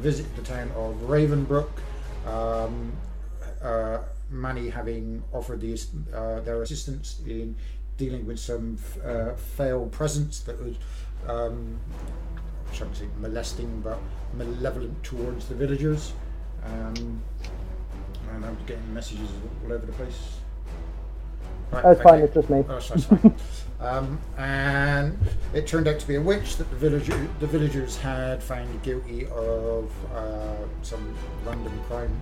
visit the town of Ravenbrook. Um, uh, Manny having offered the, uh, their assistance in dealing with some uh, failed presence that was, um, I say molesting, but malevolent towards the villagers. Um, and I'm getting messages all over the place. Right, That's fine, it's just me. Oh, that's fine. um, and it turned out to be a witch that the villager, the villagers had found guilty of uh, some random crime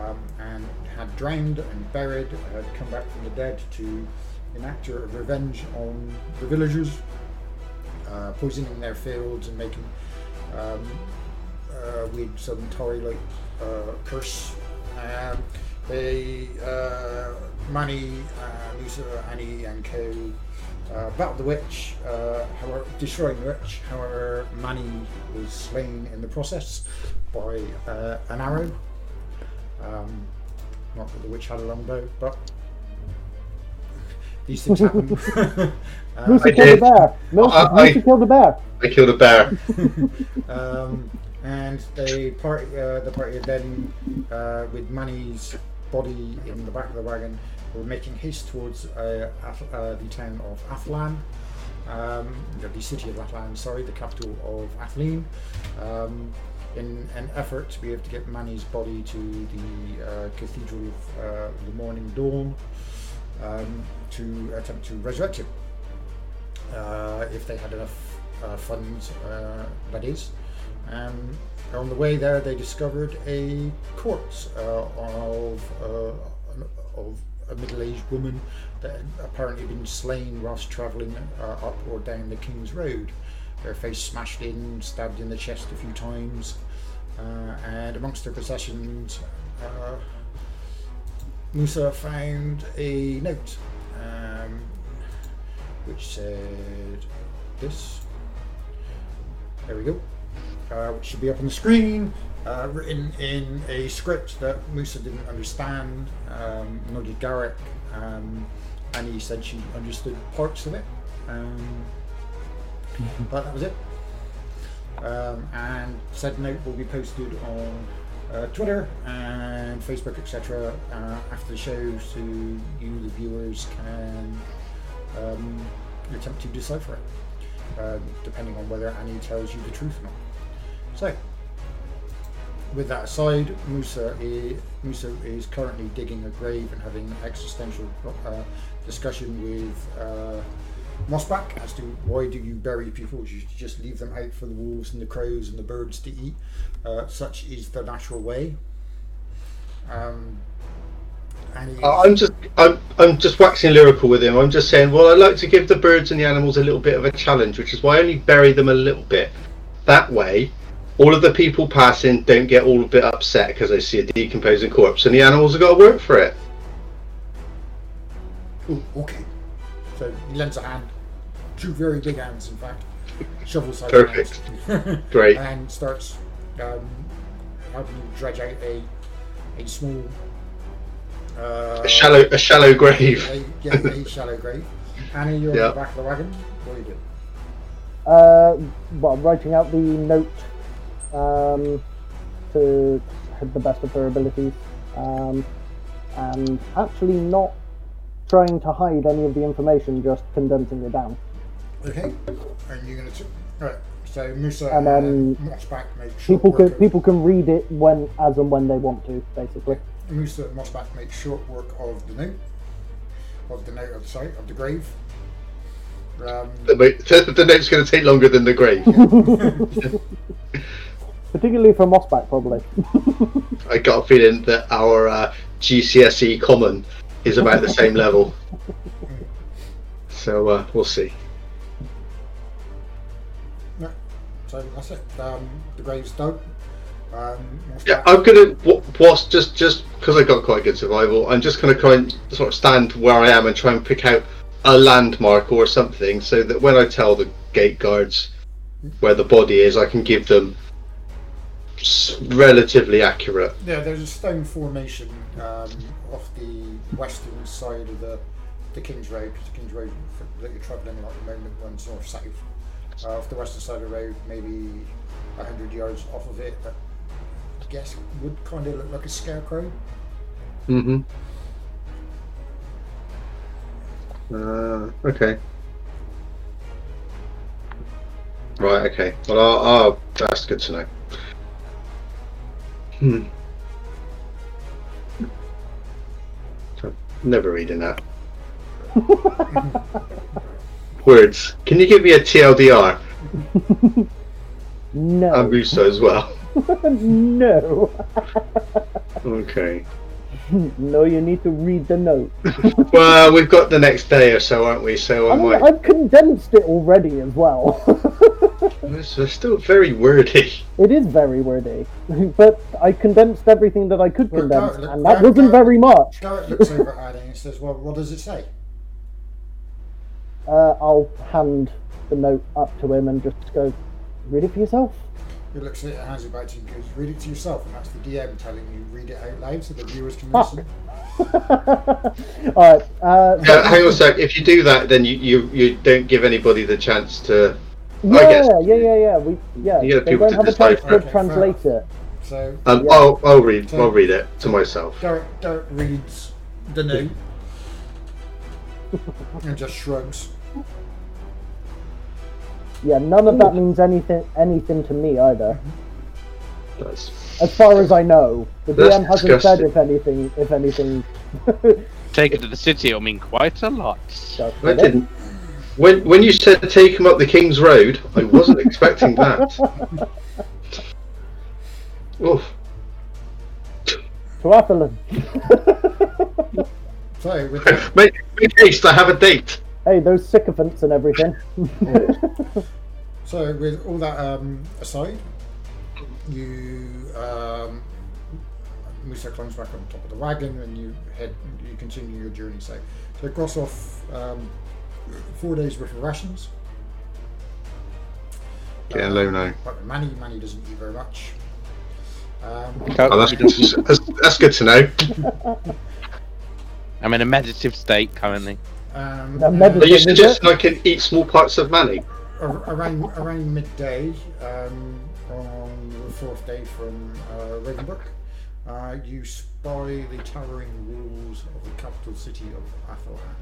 um, and had drowned and buried, had come back from the dead to enact a revenge on the villagers, uh, poisoning their fields and making um, uh, with some Tory like uh, curse. Um, they uh, Manny, uh, Musa, Annie, and Co. Uh, battled the witch, uh, however, destroying the witch. However, Manny was slain in the process by uh, an arrow. Um, not that the witch had a long bow, but these things happen. Uh, Musa I killed a did. bear. Musa, I- I- killed a bear. I killed a bear. um, and they party, uh, the party then, uh, with Manny's body in the back of the wagon, were making haste towards uh, uh, the town of Athlan, um, the city of Athlan, sorry, the capital of Athleen, um, in an effort to be able to get Manny's body to the uh, Cathedral of uh, the Morning Dawn um, to attempt to resurrect him uh, if they had enough uh, funds, that is. Um, on the way there, they discovered a corpse uh, of, uh, of a middle-aged woman that had apparently been slain whilst travelling uh, up or down the King's Road. Her face smashed in, stabbed in the chest a few times, uh, and amongst her possessions, uh, Musa found a note um, which said this. There we go. Uh, which should be up on the screen, uh, written in a script that Musa didn't understand, um, nor did Garrick, um, and he said she understood parts of it. Um, but that was it. Um, and said note will be posted on uh, Twitter and Facebook, etc. Uh, after the show, so you, the viewers, can um, attempt to decipher it, uh, depending on whether Annie tells you the truth or not. So, with that aside, Musa is, Musa is currently digging a grave and having existential uh, discussion with uh, Mossback as to why do you bury people? You just leave them out for the wolves and the crows and the birds to eat. Uh, such is the natural way. Um, I'm just I'm, I'm just waxing lyrical with him. I'm just saying, well, I like to give the birds and the animals a little bit of a challenge, which is why I only bury them a little bit. That way, all of the people passing don't get all a bit upset because they see a decomposing corpse, and the animals have got to work for it. Ooh, okay. So he lends a hand, two very big hands, in fact, shovel sized Perfect. hands, Great. and starts um, helping you dredge out a a small, uh, A shallow a shallow grave. a, yeah, a shallow grave. Annie, you're Yeah. on the back of the wagon. What are you do? Uh, well, writing out the note um, to the best of her abilities, um, and actually not trying to hide any of the information, just condensing it down. Okay. And you're gonna. T- right. So Musa And and, then Mossback make short People work can of, people can read it when as and when they want to, basically. Musa and Mossback make short work of the note, of the note of the site of the grave. Um, The, mo- the note's going to take longer than the grave. Particularly for Mossback, probably. I got a feeling that our uh, GCSE E common is about the same level. So uh, we'll see. no, so that's it. Um, the grave's dug. Um, Yeah, I'm gonna wh- whilst just just because I got quite good survival, I'm just gonna try and sort of stand where I am and try and pick out a landmark or something, so that when I tell the gate guards where the body is, I can give them s- relatively accurate. Yeah, there's a stone formation um, off the western side of the the King's Road, because the King's Road that you're travelling at the moment runs north south. Uh, off the western side of the road, maybe hundred yards off of it, uh, guess would kind of look like a scarecrow. Mm-hmm. Uh, okay. Right. Okay. Well, I'll, I'll, that's good to know. Hmm. So, Never reading that. Words. Can you give me a TLDR? No. And Russo as well. no. Okay. no, you need to read the note. Well, we've got the next day or so, aren't we? So I I mean, might. I've condensed it already as well. It's it's still very wordy. it is very wordy, but I condensed everything that I could Well, condense, Garrett- and that Garrett- wasn't Garrett- very much. Garrett looks over at Addy and says, "Well, what does it say?" Uh, I'll hand the note up to him and just go, read it for yourself. He looks at it, hands it back to you, and "Read it to yourself," and that's the DM telling you read it out loud so the viewers can listen. All right. Uh, Yeah, hang on a sec. If you do that, then you, you, you don't give anybody the chance to. yeah, I guess. yeah, yeah, yeah. We, yeah. You get people don't to have a decide chance it. translate it. So Um, Yeah. I'll, I'll read. I'll read it to myself. Garrett, Garrett reads the note and just shrugs. Yeah, none of that means anything, anything to me either. That's, As far as I know, the That's DM hasn't said if anything, if anything. Take it to the city, I mean quite a lot. I didn't. When when you said take him up the King's Road, I wasn't expecting that. Oof. To Athelin. Sorry, with that, Make, make haste. I have a date. Hey, those sycophants and everything. so with all that um, aside, you um, Musa climbs back on top of the wagon and you head. You continue your journey. So so cross off um, four days worth of rations. Getting low now. But with Manny, Manny doesn't eat very much. Um, Oh, that's, that's, that's good to know. I'm in a meditative state currently. Um, Now, and medicine- Are you Is suggesting I can eat small parts of money? around around midday um, on the fourth day from uh, Ravenbrook, uh, you spy the towering walls of the capital city of Athelhan.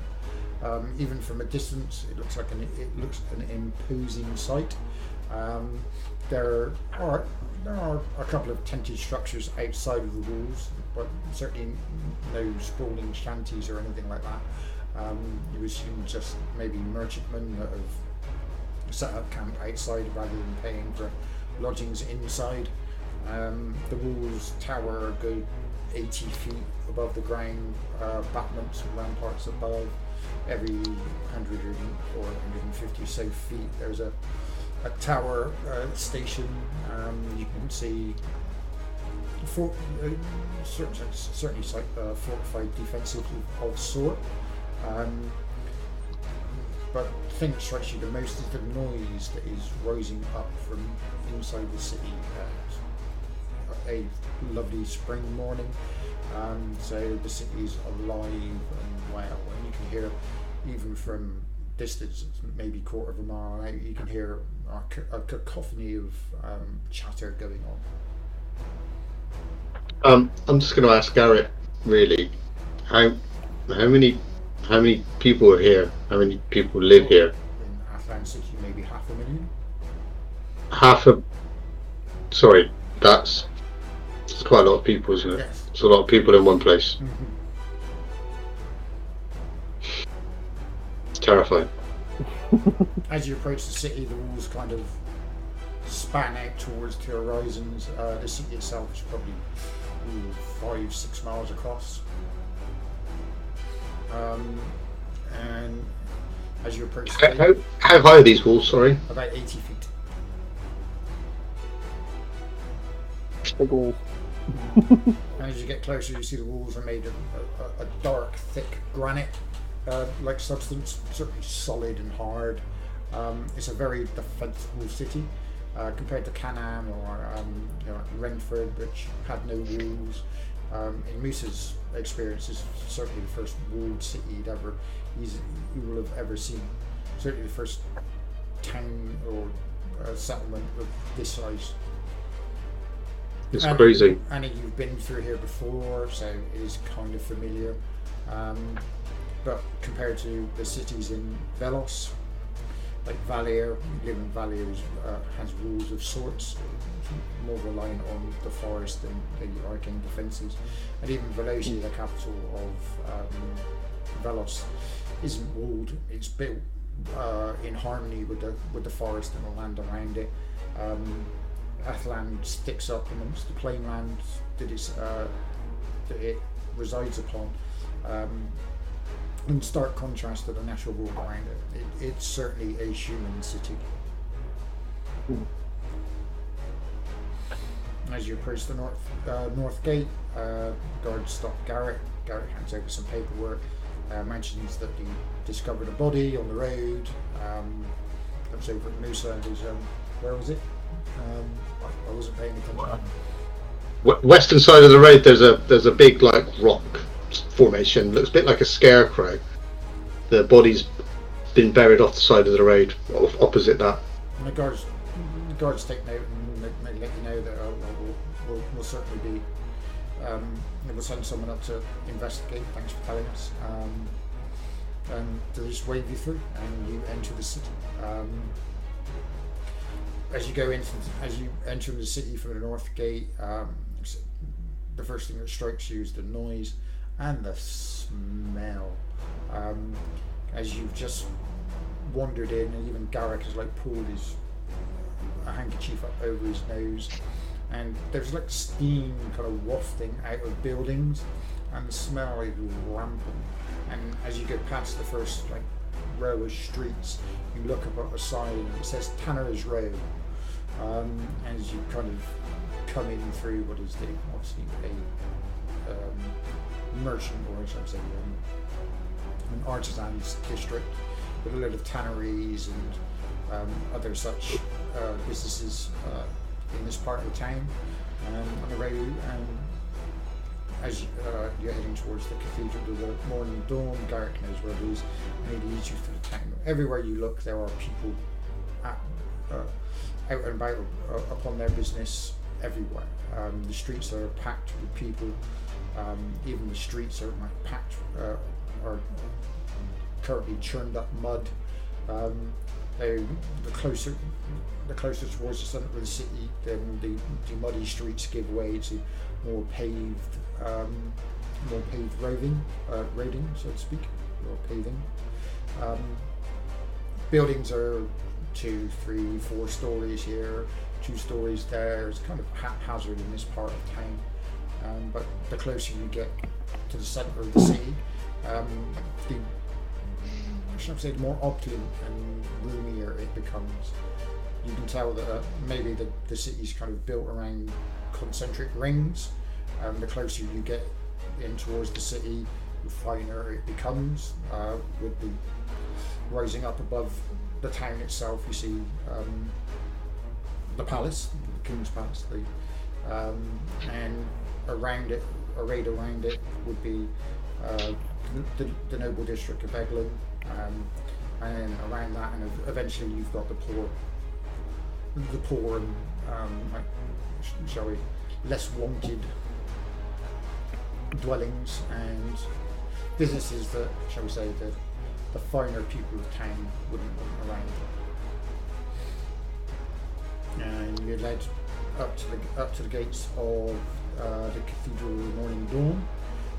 Um, even from a distance, it looks like an it looks an imposing sight. Um, there are there are a couple of tented structures outside of the walls, but certainly no sprawling shanties or anything like that. Um, you assume just maybe merchantmen that have set up camp outside rather than paying for lodgings inside. Um, the walls tower a good 80 feet above the ground, uh, battlements and ramparts above. Every 100 or 150 so feet, there's a, a tower uh, station. Um, you can see for, uh, certainly, certainly like uh, fortified defensive of sort. Um, but strikes you the most is the noise that is rising up from inside the city at a lovely spring morning. Um, so the city is alive and well, and you can hear even from distance, maybe quarter of a mile out, you can hear a, a cacophony of um, chatter going on. Um, I'm just going to ask Garrett. Really, how how many how many people are here? How many people live here? In Athlan City, maybe half a million. Half a. Sorry, that's that's quite a lot of people, isn't it? Yes. It's a lot of people in one place. It's terrifying. As you approach the city, the walls kind of span out towards the horizons. Uh, the city itself is probably ooh, five, six miles across. Um, and as you approach the How, city, how, how high are these walls? Sorry. about 80 feet. Big wall. And as you get closer, you see the walls are made of a, a, a dark, thick granite uh, like substance, certainly solid and hard. Um, it's a very defensible city uh, compared to Canaan or um, you know, Renford, which had no walls. Um, in Moose's experience, is certainly the first walled city he'd ever he's, he will have ever seen. Certainly the first town or uh, settlement of this size. It's And- crazy. Annie, you've been through here before, so it is kind of familiar. Um, but compared to the cities in Velos, like Valier, in Valier uh, has rules of sorts, more reliant on the forest than the arcane defences. And even Velosia, the capital of um, Velos, isn't walled. It's built uh, in harmony with the with the forest and the land around it. Um, Athland sticks up amongst the plainland that, it's, uh, that it resides upon. Um, in stark contrast to the natural world around it, it it's certainly a human city. As you approach the north uh, north gate, uh, guards stop Garrett. Garrett hands over some paperwork. Uh, mentions that he discovered a body on the road. Um, comes over at Musa and goes, um, "Where was it?" Um, I, I wasn't paying attention. Western side of the road, there's a there's a big like rock formation. Looks a bit like a scarecrow. The body's been buried off the side of the road, opposite that. And the guards, the guards take note certainly be. Um, we'll send someone up to investigate. Thanks for telling us. Um, and they'll just wave you through, and you enter the city. Um, as you go into, as you enter the city from the north gate, um, the first thing that strikes you is the noise and the smell. Um, as you've just wandered in, and even Garrick has like pulled his a handkerchief up over his nose, and there's like steam kind of wafting out of buildings, and the smell is rampant. And as you get past the first like row of streets, you look up at the sign and it says Tanner's Row. Um, as you kind of come in through what is the obviously a um, merchant or should I say um, an artisans district with a lot of tanneries and um, other such uh, businesses uh, in this part of the town um, on the road. And as uh, you're heading towards the cathedral to the morning dawn, darkness where it is, he leads you through the town. Everywhere you look, there are people at, uh, out and about uh, upon their business everywhere. Um, the streets are packed with people. Um, even the streets are like packed, uh, are currently churned up mud. Um, they, the closer, the closer towards the centre of the city, then the, the muddy streets give way to more paved, um, more paved roving, uh, roading, so to speak, or paving. Um, buildings are two, three, four stories here, two stories there. It's kind of haphazard in this part of town. Um, but the closer you get to the centre of the city, um, the should I say, more opulent and roomier it becomes. You can tell that uh, maybe the, the city's kind of built around concentric rings. Um, the closer you get in towards the city, the finer it becomes. Uh, with the rising up above the town itself, you see um, the palace, the king's palace, the, um, and around it, arrayed around it, would be uh, the, the noble district of Eglin, um, and then around that, and eventually you've got the poor, the poor and um, like, sh- shall we, less wanted dwellings and businesses that, shall we say, the, the finer people of town wouldn't want around. And you're led up to the up to the gates of uh, the Cathedral Morning Dawn,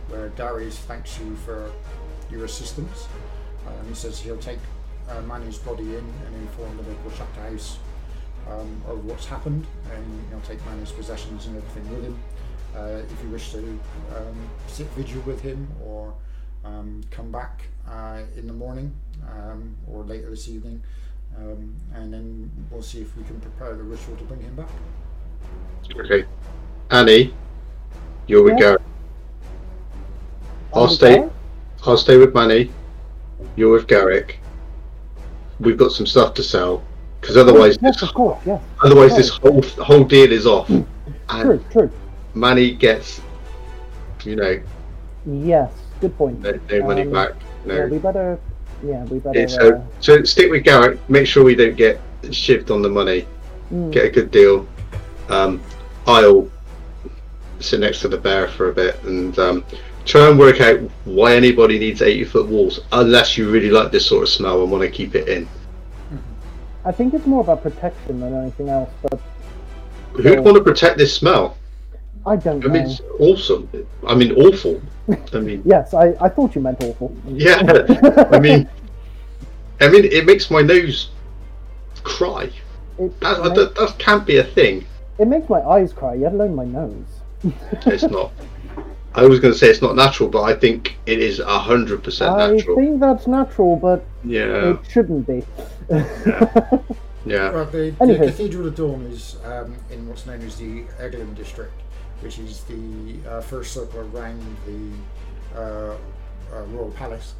where Darius thanks you for your assistance. Um, he says he'll take uh, Manu's body in and inform the local chapter house um, of what's happened, and he'll take Manu's possessions and everything with him. Uh, if you wish to um, sit vigil with him or um, come back uh, in the morning um, or later this evening, um, and then we'll see if we can prepare the ritual to bring him back. Okay. Annie, you're with Yeah. Garrett. I'll stay. I'll stay with Manny. You're with Garrick. We've got some stuff to sell because otherwise, yes, this, of course, yes. otherwise this whole whole deal is off, and True, true. Manny gets, you know, Yes, good point. no, no money Um, back. Yeah, No. we better. Yeah, we better. Yeah, so, uh, so stick with Garrick. Make sure we don't get shivved on the money. mm, Get a good deal. Um, I'll sit next to the bear for a bit and um, try and work out why anybody needs 80 foot walls unless you really like this sort of smell and want to keep it in. I think it's more about protection than anything else, but Who'd want to protect this smell? I don't I know. mean, it's awesome. I mean, awful. I mean, Yes, I, I thought you meant awful. yeah. I mean, I mean, it makes my nose cry. It, That, that, that can't be a thing. it makes my eyes cry, let alone my nose. It's not. I was going to say it's not natural, but I think it is hundred percent natural. I think that's natural, but Yeah, it shouldn't be. yeah. Well, the, the Cathedral of Dawn is um, in what's known as the Eglin district, which is the uh, first circle around the uh, uh, royal palace,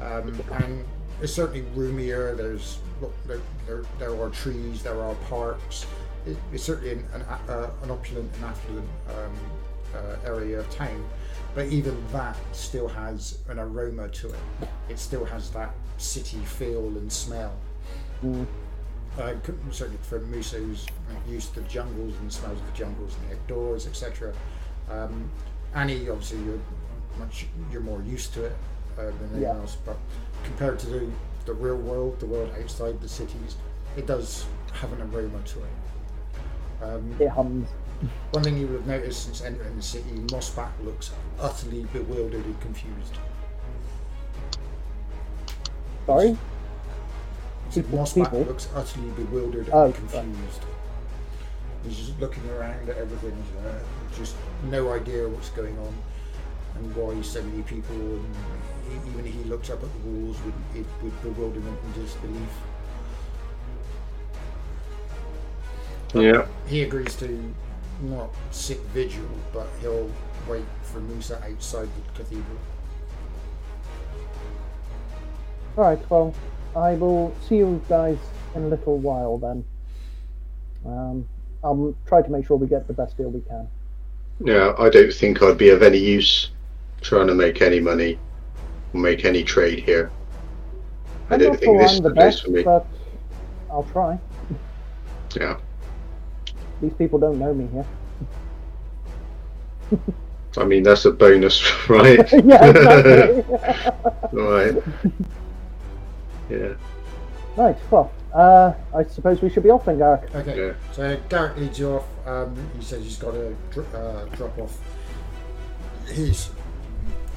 um, and it's certainly roomier. There's look, there, there, there are trees, there are parks. It, it's certainly an, an, uh, an opulent and affluent um, uh, area of town, but even that still has an aroma to it. It still has that city feel and smell. Mm. Uh, certainly for Musa, who's used to the jungles and the smells of the jungles and the outdoors, etc. Um, Annie, obviously, you're much you're more used to it uh, than anyone Yeah. else. But compared to the, the real world, the world outside the cities, it does have an aroma to it. Um, It hums. One thing you would have noticed since entering the city, Mossback looks utterly bewildered and confused. Sorry? So Mossback people? looks utterly bewildered Oh, and right. confused. He's just looking around at everything, uh, just no idea what's going on and why so many people. And he, even he looks up at the walls with, it, with bewilderment and disbelief. Yeah. He agrees to not sit vigil, but he'll wait for Musa outside the cathedral. Alright, well, I will see you guys in a little while then. Um, I'll try to make sure we get the best deal we can. Yeah, I don't think I'd be of any use trying to make any money or make any trade here. I I'm don't not think this is the the place best, for me. but I'll try. Yeah. These people don't know me here. I mean, that's a bonus, right? yeah, exactly. right. Yeah. right, well, uh, I suppose we should be off then, Garrick. Okay, Yeah. so Garrett leads you off. Um, he says he's got to dr- uh, drop off his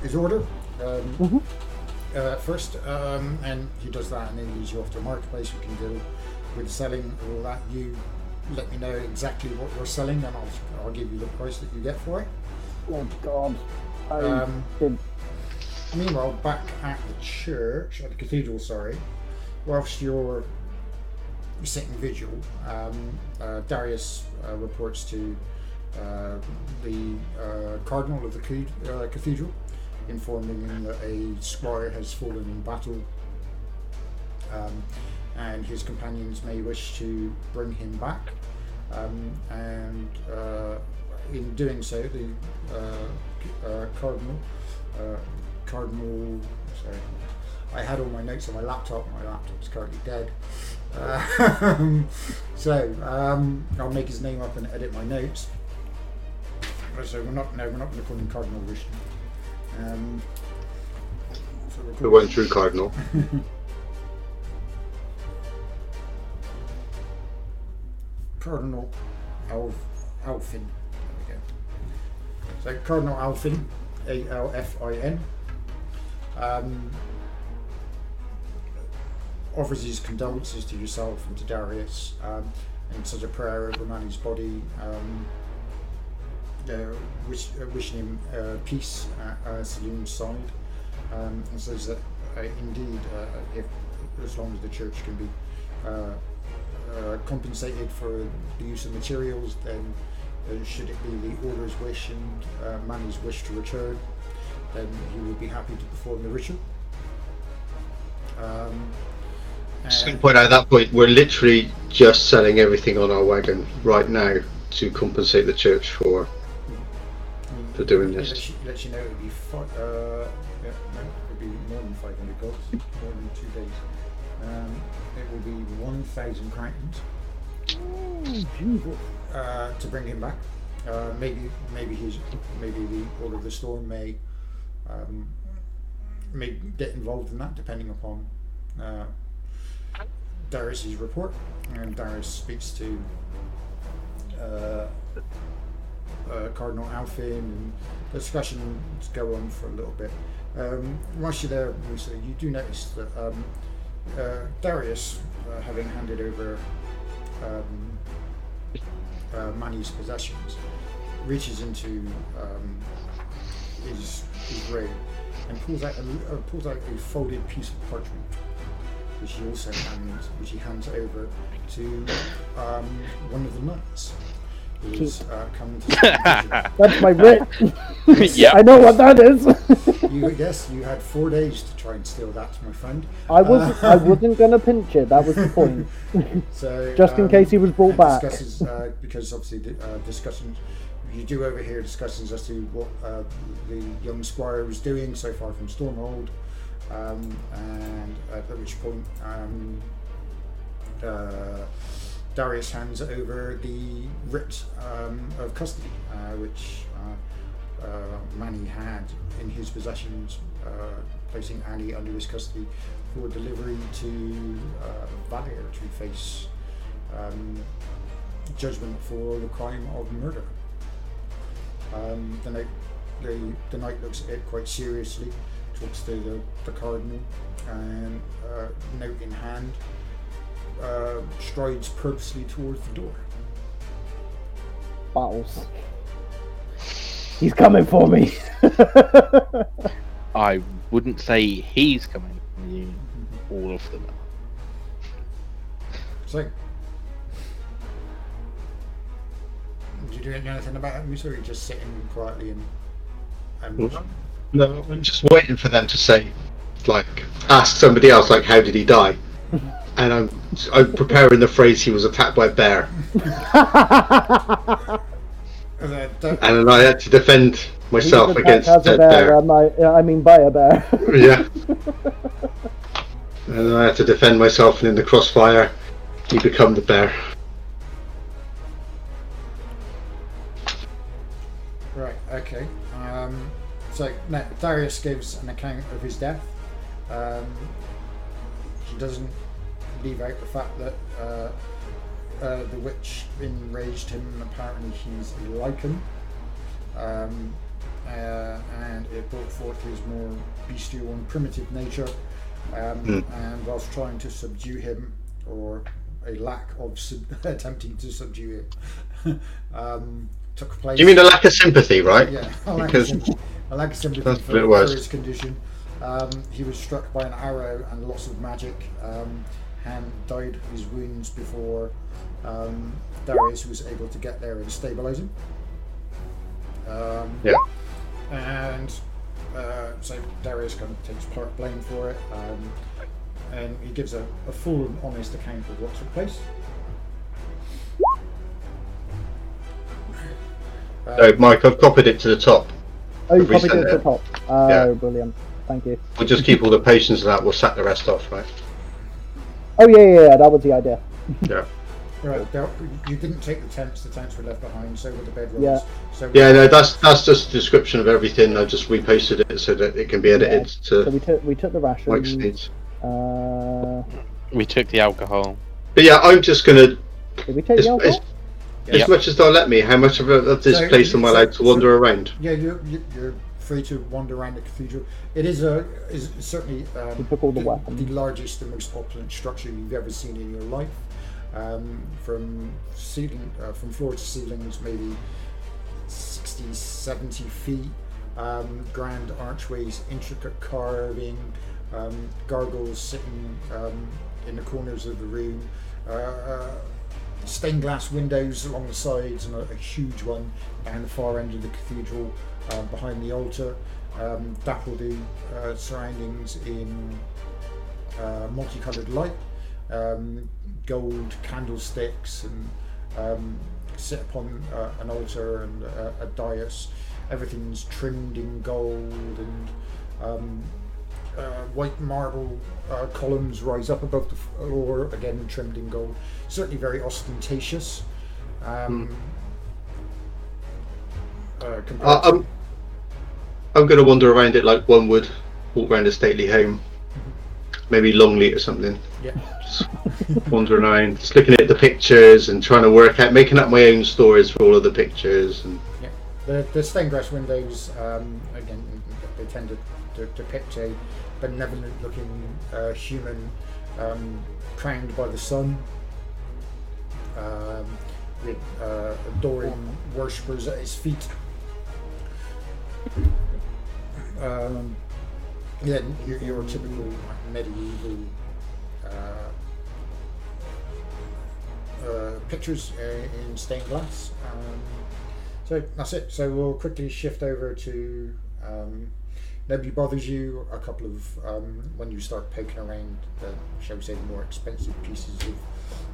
his order um, Mhm. uh, first, um, and he does that, and then leads you off to a marketplace. We can deal with selling and all that. You let me know exactly what you're selling, and I'll I'll give you the price that you get for it. Oh, God. I Um, did. Meanwhile, back at the church, at the cathedral, sorry, whilst you're sitting vigil, um, uh, Darius uh, reports to uh, the uh, cardinal of the uh, cathedral, informing him that a squire has fallen in battle, um, and his companions may wish to bring him back. Um, and uh, in doing so, the uh, uh, cardinal uh, Cardinal. Sorry, I had all my notes on my laptop. My laptop's currently dead. Uh, so um, I'll make his name up and edit my notes. So we're not. No, we're not going to call him Cardinal Vishnu. Um, so The one true cardinal. Cardinal Alf, Alfin. There we go. So Cardinal Alfin, A L F I N, um, offers his condolences to yourself and to Darius, um, and says a prayer over Manny's body, um, uh, wish, uh, wishing him uh, peace at uh, Salim's side, um, and says that uh, indeed, uh, if as long as the church can be uh, compensated for the use of materials, then uh, should it be the order's wish and uh, Manny's wish to return, then he would be happy to perform the ritual. Um, Just going to point out at that point, we're literally just selling everything on our wagon right now to compensate the church for. for doing this. lets you, lets you know it would be fi- uh, yeah, no, be more than 500 gold, 1,000 crowns Oh, Jesus. uh, to bring him back. Uh, maybe maybe he's maybe the Order of the Storm may um, may get involved in that depending upon uh, Darius's report. And Darius speaks to uh, uh, Cardinal Alfin, and the discussions go on for a little bit. Um, whilst you're there, Musa, you do notice that um, uh, Darius, uh, having handed over um, uh, possessions, reaches into um, his, his robe and pulls out a, uh, pulls out a folded piece of parchment, which he also hands, which he hands over to um, one of the knights who's uh, come to. That's my writ. Yep. I know what that is. you, yes, you had four days to try and steal that, my friend. I was I wasn't gonna pinch it. That was the point. So Just in um, case he was brought back. Discusses, uh, because obviously the, uh, discussions, you do overhear discussions as to what uh, the young squire was doing so far from Stormhold, um, and at which point um, uh, Darius hands over the writ um, of custody, uh, which uh, uh, Manny had in his possessions, uh, placing Annie under his custody for delivery to uh, Valier to face um, judgment for the crime of murder. Um, the, knight, the, the knight looks at it quite seriously, talks to the, the cardinal, and uh, note in hand, uh, strides purposely towards the door. Bottles. He's coming for me. I wouldn't say he's coming from you. All of them. So, did you do anything about it, Musa, or are you just sitting quietly and, and watching? No, I'm just waiting for them to say, like, ask somebody else, like, how did he die? And I'm I'm preparing the phrase he was attacked by a bear, And then and I had to defend He myself was against attacked a bear. bear. I, I mean, by a bear. Yeah. And then I had to defend myself, and in the crossfire, he become the bear. Right, okay. Um, so now Darius gives an account of his death. Um, he doesn't leave out the fact that uh, uh, the witch enraged him. and Apparently, he's a lycan, um, uh, and it brought forth his more bestial and primitive nature. Um, And whilst trying to subdue him, or a lack of sub- attempting to subdue him, um, took place. Do you mean a lack of sympathy, right? Yeah, like Because- sympathy. I like sympathy for, for was. his condition. Um, he was struck by an arrow and lots of magic. Um, and died of his wounds before um, Darius was able to get there and stabilize him. Um, Yeah. and uh, so Darius kind of takes part blame for it, um, and he gives a, a full and honest account of what took place. Uh, So, Mike, I've copied it to the top. Oh, you Have we copied it at the top. Oh, Yeah. brilliant. Thank you. We'll just keep all the patients and that. We'll sack the rest off, right? Oh, yeah, yeah, yeah. That was the idea. Yeah. Right, there- you didn't take the tents. The tents were left behind. So were the bedrolls. Yeah. So Yeah, no, that's that's just a description of everything. I just repasted it so that it can be edited So to we took we took the Mike's rations. needs. Uh, We took the alcohol. But yeah, I'm just gonna, did we take as, the as, alcohol? as Yep. much as they'll let me, how much of, of this So- place am I allowed to so- wander around? Yeah, you're, you- you're free to wander around the cathedral. It is a is certainly um, the the largest and most opulent structure you've ever seen in your life. Um, from ceiling, uh, from floor to ceilings, maybe 60, 70 feet. Um, grand archways, intricate carving, um, gargoyles sitting um, in the corners of the room. Uh, uh, stained glass windows along the sides and a, a huge one down the far end of the cathedral uh, behind the altar. Um, dappled uh, surroundings in uh, multicolored light, um, gold candlesticks, and um, sit upon uh, an altar and uh, a dais. Everything's trimmed in gold and um, uh, white marble uh, columns rise up above the floor, again trimmed in gold. Certainly very ostentatious. Um, uh, Uh, I'm, I'm going to wander around it like one would walk around a stately home. Maybe Longleat or something. yeah. Just wandering around, just looking at the pictures and trying to work out, making up my own stories for all of the pictures. And The, the stained glass windows, um, again, they tend to, to depict a benevolent looking uh, human um, crowned by the sun, um, with uh, adoring worshippers at his feet. Um, yeah, your, typical like, medieval uh, uh, pictures uh, in stained glass. Um, so that's it. So we'll quickly shift over to um, nobody bothers you. A couple of um, when you start poking around the, shall we say, the more expensive pieces of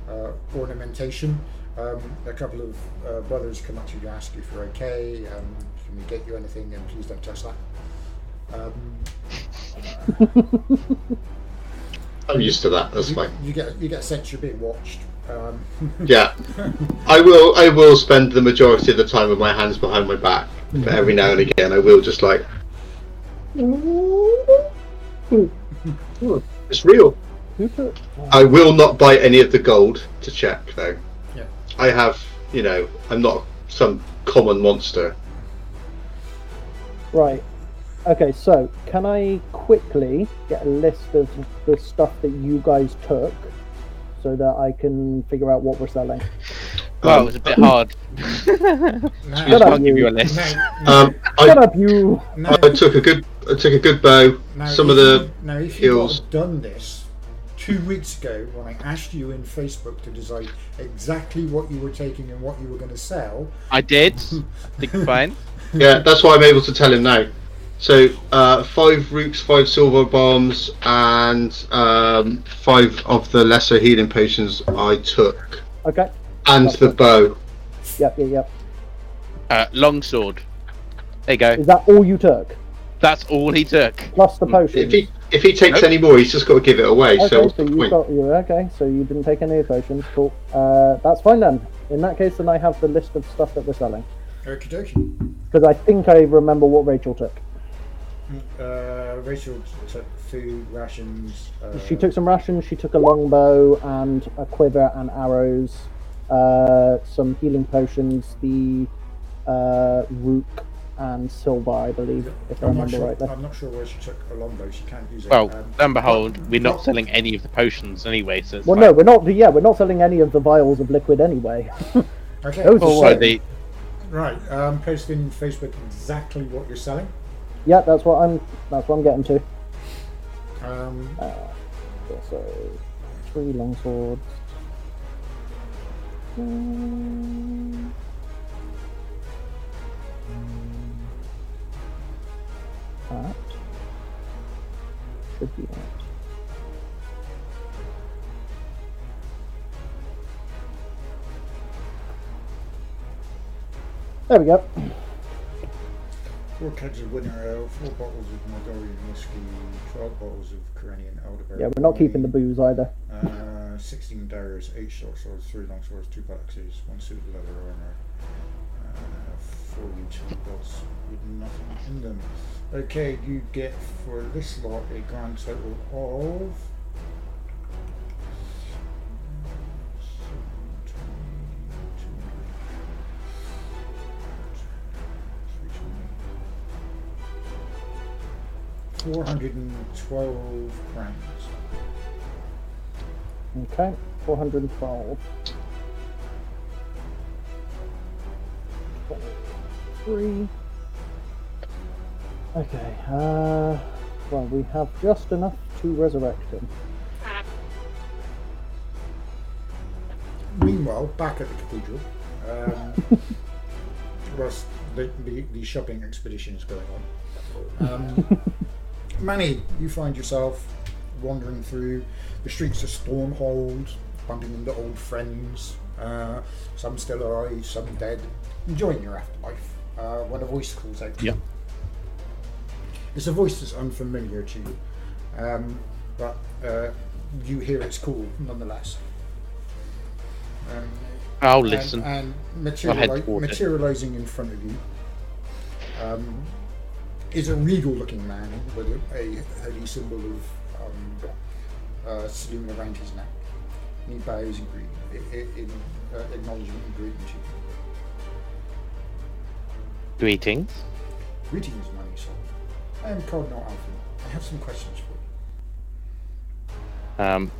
uh, ornamentation. Um, a couple of uh, brothers come up to you to ask if you're okay. Um, can we get you anything? And please don't touch that. Um, I'm used to that. That's you, fine. you get you get a sense you're being watched. Um, Yeah, I will. I will spend the majority of the time with my hands behind my back, but every now and again, I will just like. It's real. I will not buy any of the gold to check, though. Yeah. I have, you know, I'm not some common monster. Right. Okay, so can I quickly get a list of the stuff that you guys took so that I can figure out what we're selling? Well, Um, it was a bit hard. now, I Shut up, can't give you. you a list. now, Um, Shut I, up, you! now, I took a good, I took a good bow. now Some if of the you, now if you hills. had done this two weeks ago when I asked you in Facebook to decide exactly what you were taking and what you were going to sell, I did. Think fine. Yeah, that's why I'm able to tell him now. So uh, five roots, five silver bombs, and um, five of the lesser healing potions I took, Okay, and the bow. yep, yep, yep. Uh, longsword. There you go. Is that all you took? That's all he took. Plus the potion. If he if he takes Nope. any more, he's just got to give it away. Okay, so so you got you okay. So you didn't take any potions. Cool. Uh, that's fine then. In that case, then I have the list of stuff that we're selling okie dokie. because I think I remember what Rachel took. Uh, Rachel took food, rations. Uh, She took some rations. She took a longbow and a quiver and arrows. Uh, some healing potions. The uh, rook and silver, I believe, if I I'm not, remember sure, rightly. I'm not sure where she took a longbow. She can't use it. Well, um, lo and behold, we're not what- selling any of the potions anyway, so it's Well, fine. no, we're not. Yeah, we're not selling any of the vials of liquid anyway. Okay. Those So are the, Right. Um, post in Facebook exactly what you're selling. yeah, that's what I'm. That's what I'm getting to. Um, So three long swords. That should be that. There we go. four kegs of winter ale, four bottles of Mongolian whiskey, twelve bottles of Coronian elderberry. Yeah, we're not keeping the booze either. Uh, 16 daggers, 8 short swords, 3 long swords, 2 axes, 1 suit of leather armor, uh, 4 utility belts with nothing in them. Okay, you get for this lot a grand total of. Four hundred and twelve crowns. Okay, 412. Three. Okay, uh, well, we have just enough to resurrect him. Meanwhile, back at the cathedral, um, whilst the, the, the shopping expedition is going on, um, Manny, you find yourself wandering through the streets of Stormhold, bumping into old friends, uh, some still alive, some dead, enjoying your afterlife, uh, when a voice calls out to you. It's a voice that's unfamiliar to you, um, but uh, you hear its call nonetheless. Um, I'll and- listen. And, I'll materiali- towards it. materializing in front of you um, is a regal-looking man with a, a holy symbol of um, uh, saloon around his neck. And he bows in, in, in uh, acknowledgement and greeting to you. Greetings. Greetings, my soul. I am Cardinal Alpha. I have some questions for you. Um,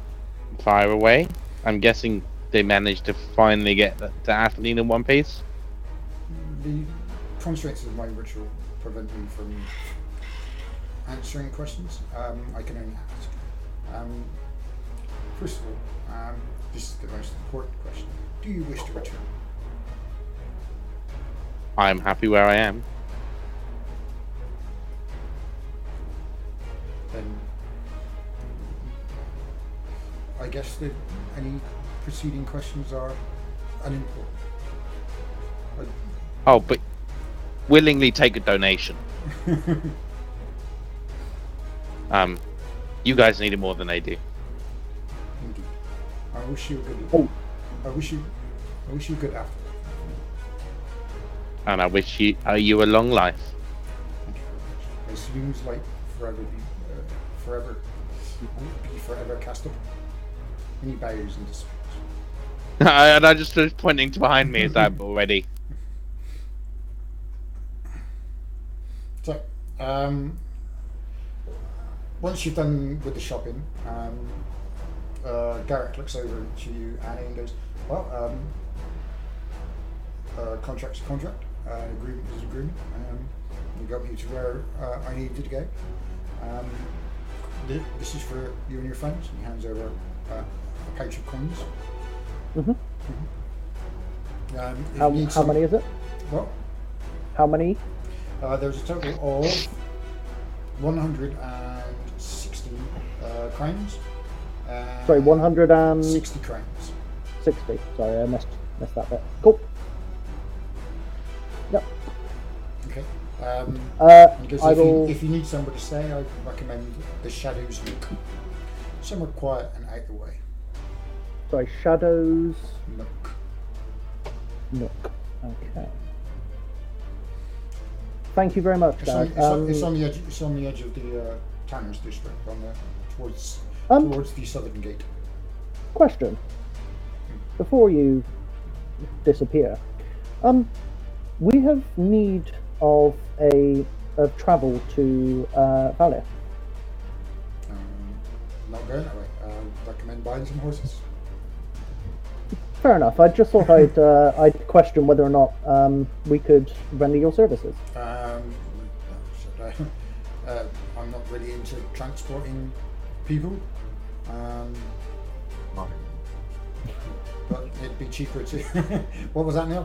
fire away. I'm guessing they managed to finally get to Atheline in one piece. The constraints of my ritual prevent me from answering questions. Um, I can only ask. Um, first of all, um, this is the most important question. Do you wish to return? I'm happy where I am. Then I guess that any preceding questions are unimportant. Oh, but willingly take a donation. Um, you guys need it more than they do. Indeed. I wish you a good. Oh. I wish you. I wish you good after. And I wish you uh, you a long life. Thank you very much. As Saloon's light forever be uh, forever be forever cast. And he bows and disappears. and I just was pointing to behind me as I'm already. So, um, once you've done with the shopping, um, uh, Garrett looks over to you, Annie, and goes, "Well, um, uh, contract's a contract. Uh, agreement is an agreement. Um, we got you to where uh, I needed you to go. Um, thi- this is for you and your friends." And he hands over uh, a pouch of coins. Mhm. Um, if How, need how some- many is it? What? How many? Uh, there's a total of 160 uh, crowns. Uh, Sorry, 160. cranes. 60. Sorry, I missed missed that bit. Cool. Yep. Okay. Um, Uh, and he goes, I if, you, will. if you need somewhere to stay, I recommend the Shadows Nook. Somewhere quiet and out the way. Sorry, Shadows Nook. Nook. Okay. Thank you very much, It's on, it's, Um, it's on the edge. It's on the edge of the uh, Tanners district, on the towards Um, towards the southern gate. question. Before you disappear, um, we have need of a of travel to uh, Valia. Um, not going that way. Uh, recommend buying some horses. Fair enough. I just thought I'd uh, I'd question whether or not um, we could render your services. I- uh, I'm not really into transporting people. Um, but it'd be cheaper to. what was that now?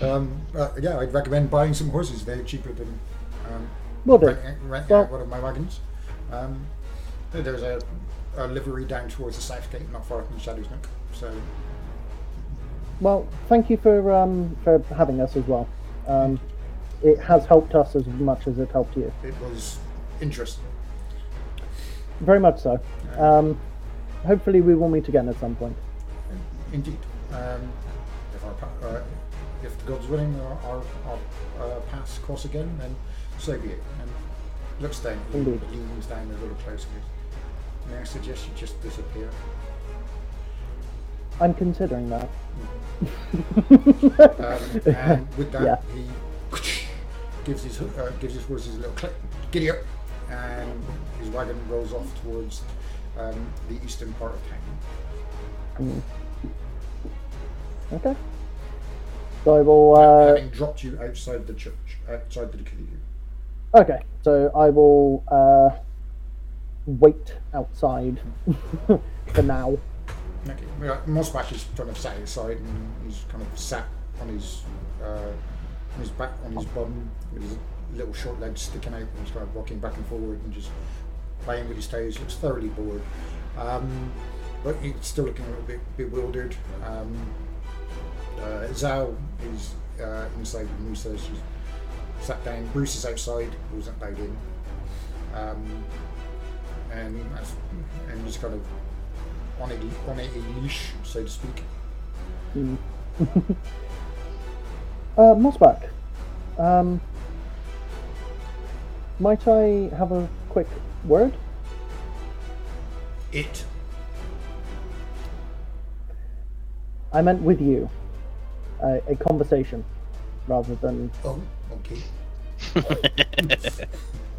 um, uh, yeah, I'd recommend buying some horses. They're cheaper than um, Will do. renting, renting Well- out one of my wagons. Um, there's a, a livery down towards the south gate, not far from Shadow's Nook. So Well, thank you for um, for having us as well. Um, it has helped us as much as it helped you. it was interesting. Very much so. Um, hopefully, we will meet again at some point. Indeed. Um, if our pa- uh, if gods willing, our, our, our uh, paths cross again, then so be it. And looks down, Indeed. leans down a little closer. May I suggest you just disappear? I'm considering that. Um, and with that, Yeah. he gives his uh, gives his horses a little click, giddy up, and his wagon rolls off towards um, the eastern part of town. Okay. So I will. Uh, having dropped you outside the church, outside the cathedral. okay. So I will uh, wait outside for now. Yeah, Mossback is kind of sat outside and he's kind of sat on his uh, on his back on his bum with his little short legs sticking out and he's kind of rocking back and forward and just playing with his toes. Looks thoroughly bored, um, but he's still looking a little bit bewildered. Um, uh, Zhao is uh, inside with Musa. She's sat down. Bruce is outside. Wasn't bowed in. Um, and and he's kind of on a on a leash, so to speak. Uh, Mossback. Um, might I have a quick word? It. I meant with you. Uh, a conversation, rather than. Oh, okay.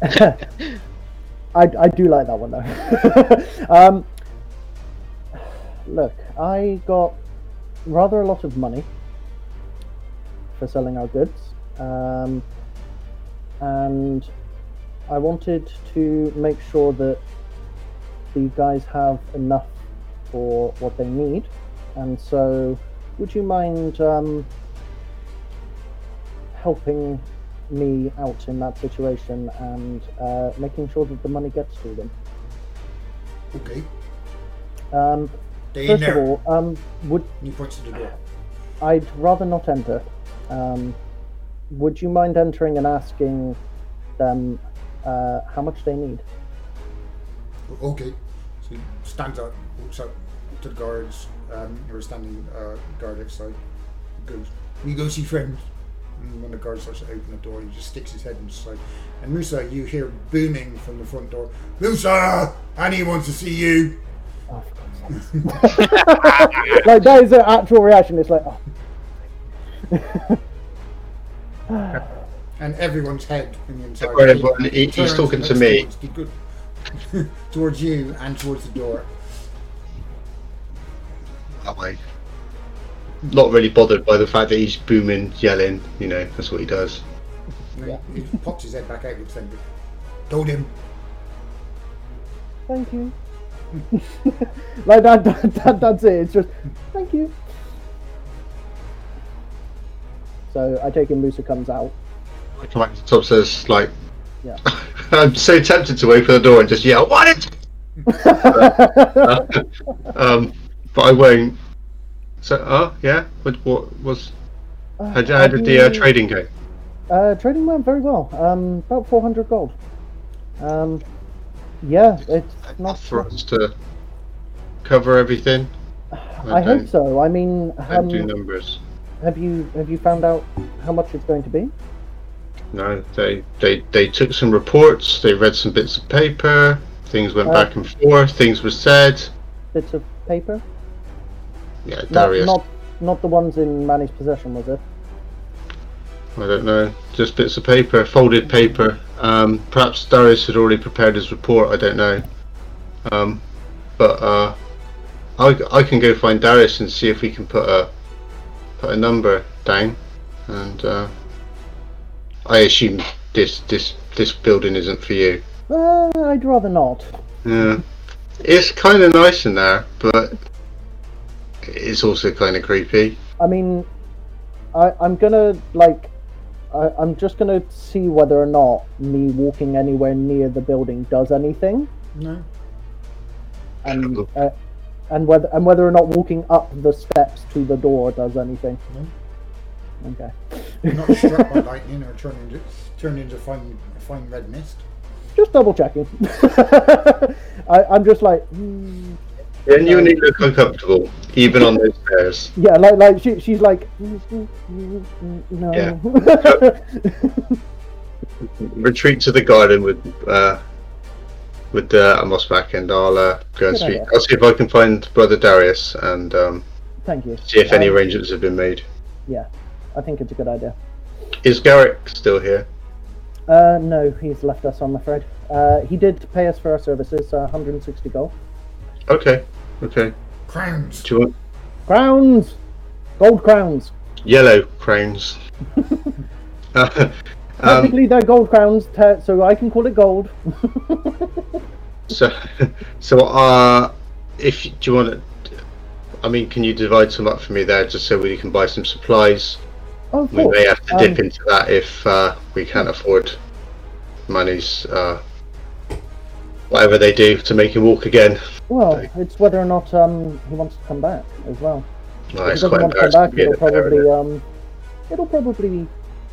I, I do like that one though. um, look, I got rather a lot of money for selling our goods, um, and I wanted to make sure that the guys have enough for what they need, and so would you mind um, helping me out in that situation and uh, making sure that the money gets to them? Okay. Um, Stay first of all, um, would he to the door. I'd rather not enter. Um, would you mind entering and asking them uh, how much they need? Okay. So he stands up, walks up to the guards um, who are standing uh, guard outside. Goes, we go see friends. And when the guard starts to open the door, he just sticks his head inside. And Musa, you hear booming from the front door. Musa, Annie wants to see you. Oh, for God's sake. Like that is an actual reaction. It's like, oh. And everyone's head in the entire worry, team everyone, he- he's turns talking to me. Towards, towards you and towards the door. That way. Not really bothered by the fact that he's booming, yelling. You know, that's what he does. And then he he pops his head back out with something. Told him. thank you. like that, that, that, that's it. It's just, thank you. So I take him. Musa comes out. I come back to the top says like, Yeah. I'm so tempted to open the door and just yell, "What?" Is-? um, but I won't. So, oh yeah, what, what was? How, did- how did the uh, trading go? Uh, trading went very well. Um, about 400 gold. Um, yeah, it's not. Enough for us to cover everything. I hope so. I mean, Don't do um, numbers. have you have you found out how much it's going to be? No, they, they they took some reports. They read some bits of paper. Things went Uh, back and forth. Things were said. Bits of paper? Yeah, Not, Darius. not not the ones in Manny's possession, was it? I don't know. Just bits of paper, folded paper. Um, perhaps Darius had already prepared his report. I don't know. Um, but uh, I, I can go find Darius and see if we can put a put a number down. And uh, I assume this this this building isn't for you. Uh, I'd rather not. Yeah, it's kind of nice in there, but it's also kind of creepy. I mean, I, I'm gonna like, I, I'm just gonna see whether or not me walking anywhere near the building does anything, No. and uh, and whether and whether or not walking up the steps to the door does anything. No. Okay. You're not struck by lightning or turned into turned into fine fine red mist. Just double checking. I, I'm just like, hmm, Genuinely look uncomfortable, even on those stairs. yeah, like like she, she's like, "Mm, mm, mm, mm, no. retreat to the garden with uh, with uh, Amos back, and I'll uh, go and Good speak. idea. I'll see if I can find Brother Darius and um, Thank you. see if any Um, arrangements have been made. Yeah, I think it's a good idea. Is Garrick still here? Uh, no, he's left us, I'm afraid. Uh, he did pay us for our services, uh, 160 gold. Okay, okay. Crowns. Do you want Crowns! Gold crowns! yellow crowns? Uh, um, Technically, they're gold crowns, te- so I can call it gold. so, so uh, if do you want to? I mean, can you divide some up for me there, just so we can buy some supplies? oh, of We course. may have to dip Um, into that if uh, we can't afford money's uh, whatever they do to make him walk again. Well, it's whether or not um, he wants to come back as well. No, if he doesn't want to come back, to it'll probably isn't it? um, it'll probably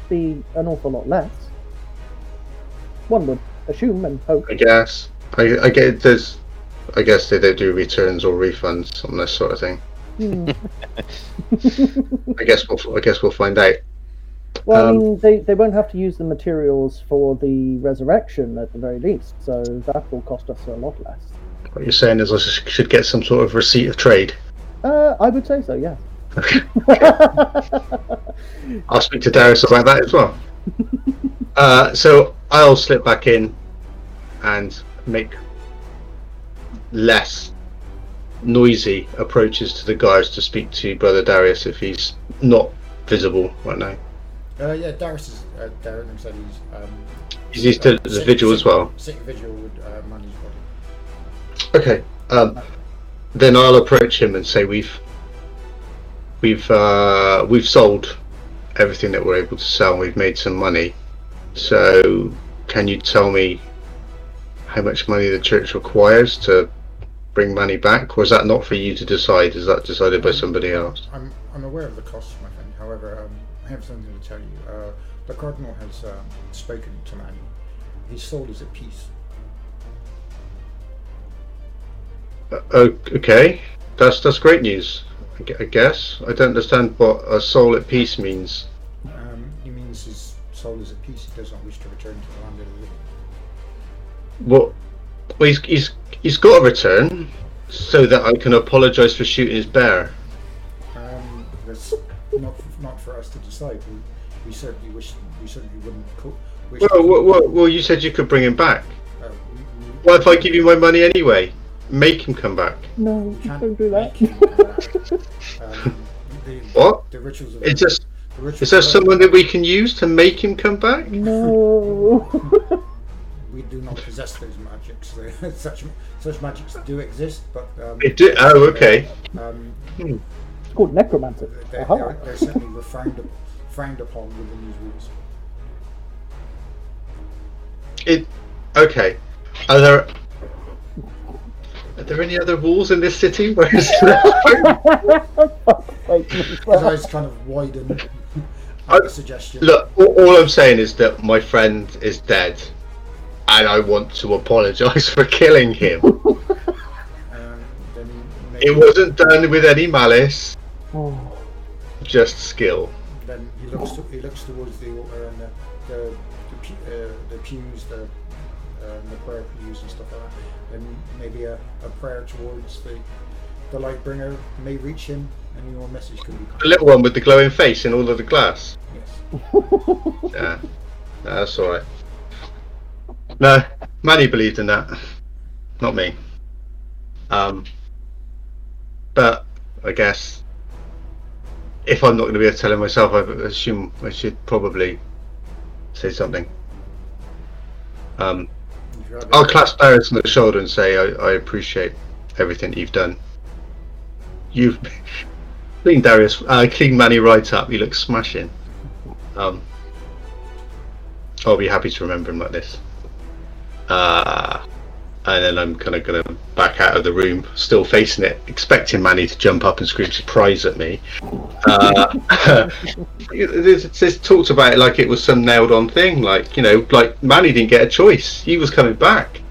be an awful lot less. One would assume and hope. I guess. I, I get there's. I guess they don't do returns or refunds on this sort of thing. Hmm. I guess we'll I guess we'll find out. Well, I Um, mean, they, they won't have to use the materials for the resurrection at the very least, so that will cost us a lot less. What you're saying is I should get some sort of receipt of trade. Uh, I would say so, yes. I'll speak to Darius about that as well. uh, so I'll slip back in and make less noisy approaches to the guards to speak to Brother Darius if he's not visible right now. Uh, yeah, Darius is. Uh, Darren said he's. Um, He's used to uh, the sick- vigil as well. Sick vigil with uh, Manny's body. Okay. Um, then I'll approach him and say we've we've uh, we've sold everything that we're able to sell. We've made some money. So can you tell me how much money the church requires to bring money back, or is that not for you to decide? Is that decided by somebody else? I'm, I'm aware of the costs, my friend. However, um, I have something to tell you. Uh, the Cardinal has um, spoken to Manny. His soul is at peace. Uh, okay, that's that's great news. I guess I don't understand what a soul at peace means. Um, he means his soul is at peace. He does not wish to return to the land of the living. What? Well, he's he's he's got to return so that I can apologise for shooting his bear. Um, that's not not for us to decide. We, we certainly wish we certainly wouldn't. Co- wish Well, well, well, well, you said you could bring him back. uh, we, we, What if I give you my money anyway? Make him come back. no, we can't don't do that. make him do that. Um, the, What? The rituals of Is just the is there someone that we can use to make him come back? no. we do not possess those magics. such such magics do exist, but um, It do- oh, okay. Um, it's called necromancy. they're, Aha. they're, they're certainly refrained, frowned upon within these rules. It okay. Are there are there any other rules in this city? Where is Wait, His eyes kind of widen at the suggestion. Look, all, all I'm saying is that my friend is dead, and I want to apologise for killing him. Um, then It wasn't done with any malice, Oh, just skill. Then he looks to, he looks towards the altar and the the, the, pu- uh, the pews, the um, the prayer pews and stuff like that. And maybe a, a prayer towards the the light bringer may reach him, and your message can be. The little one with the glowing face in all of the glass. Yes. Yeah, no, that's all right. No, Manny believed in that, not me. Um, but I guess if I'm not going to be able to tell him myself, I assume I should probably say something. Um, I'll clasp Darius on the shoulder and say I, I appreciate everything you've done. You've cleaned Darius, uh, cleaned Manny right up. He looks smashing. Um, I'll be happy to remember him like this. Uh, and then I'm kind of going to back out of the room, still facing it, expecting Manny to jump up and scream surprise at me. Uh, it's, it's talked about it like it was some nailed on thing, like, you know, like Manny didn't get a choice. He was coming back.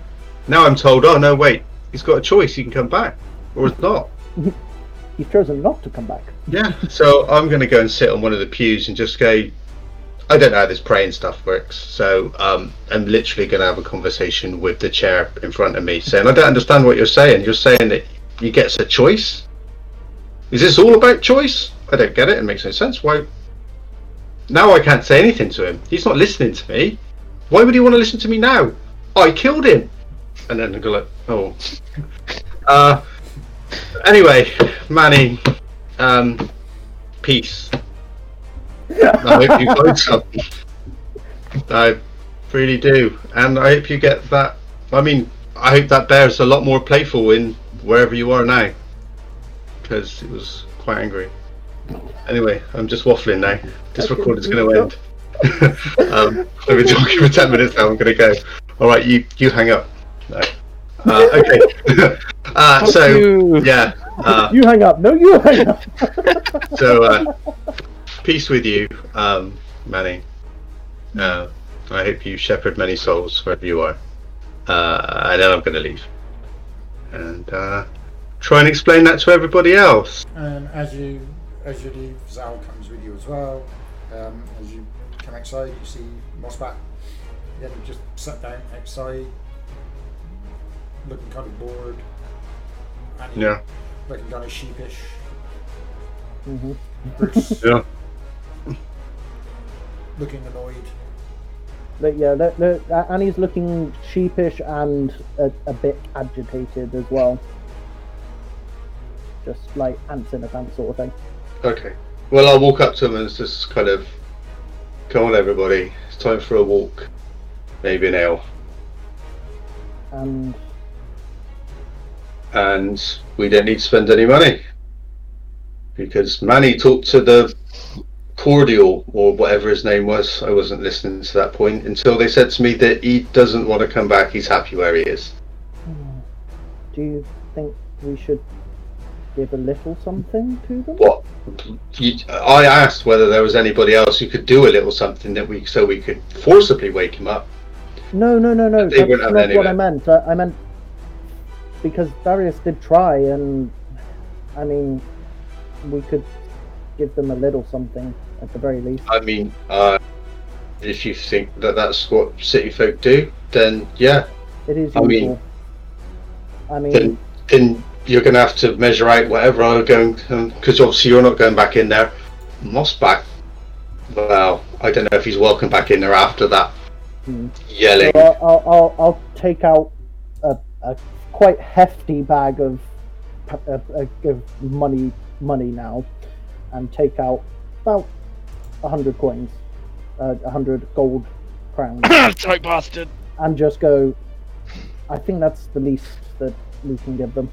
Now I'm told, oh, no, wait, he's got a choice. He can come back. Or it's not. He's chosen not to come back. Yeah. So I'm going to go and sit on one of the pews and just go. I don't know how this praying stuff works, so um, I'm literally going to have a conversation with the chair in front of me, saying, "I don't understand what you're saying. You're saying that he gets a choice. Is this all about choice? I don't get it. It makes no sense. Why? Now I can't say anything to him. He's not listening to me. Why would he want to listen to me now? I killed him." And then I go like, "Oh." Uh, anyway, Manny, um, peace. I hope you find something. I really do, and I hope you get that. I mean, I hope that bear's a lot more playful in wherever you are now, because it was quite angry. Anyway, I'm just waffling now. This recording's going to end. um, I've been talking for ten minutes now. I'm going to go. All right, you you hang up. No. Uh, okay. uh, so you. yeah. Uh, You hang up. No, you hang up. so uh, peace with you, um, Manny. Uh, I hope you shepherd many souls wherever you are. Uh, and then I'm going to leave. And uh, try and explain that to everybody else. And as you as you leave, Zal comes with you as well. Um, as you come outside, you see Mossback. Again, he just sat down outside, looking kind of bored. And Yeah. looking kind of sheepish. hmm Bruce Yeah. Looking annoyed. But yeah, the, the, uh, Annie's looking sheepish and a, a bit agitated as well. Just like ants in a pants sort of thing. Okay. Well, I'll walk up to them and just kind of, come on, everybody, it's time for a walk. Maybe an ale. And and we don't need to spend any money because Manny talked to the cordial or whatever his name was. I wasn't listening to that point until they said to me that he doesn't want to come back. He's happy where he is. do you think we should give a little something to them? What? You, I asked whether there was anybody else who could do a little something that we so we could forcibly wake him up. No, no, no, no. They That's not any what I meant. I, I meant because Darius did try, and I mean, we could give them a little something at the very least. I mean, uh, if you think that that's what city folk do, then yeah, It is I mean- I mean, then then you're going to have to measure out whatever I'm going because obviously you're not going back in there. Mossback, well, I don't know if he's welcome back in there after that Hmm. yelling. So I'll, I'll, I'll, take out a, a quite hefty bag of, of, of money money now, and take out about hundred coins, uh, a hundred gold crowns, Tight bastard. and just go. I think that's the least that we can give them.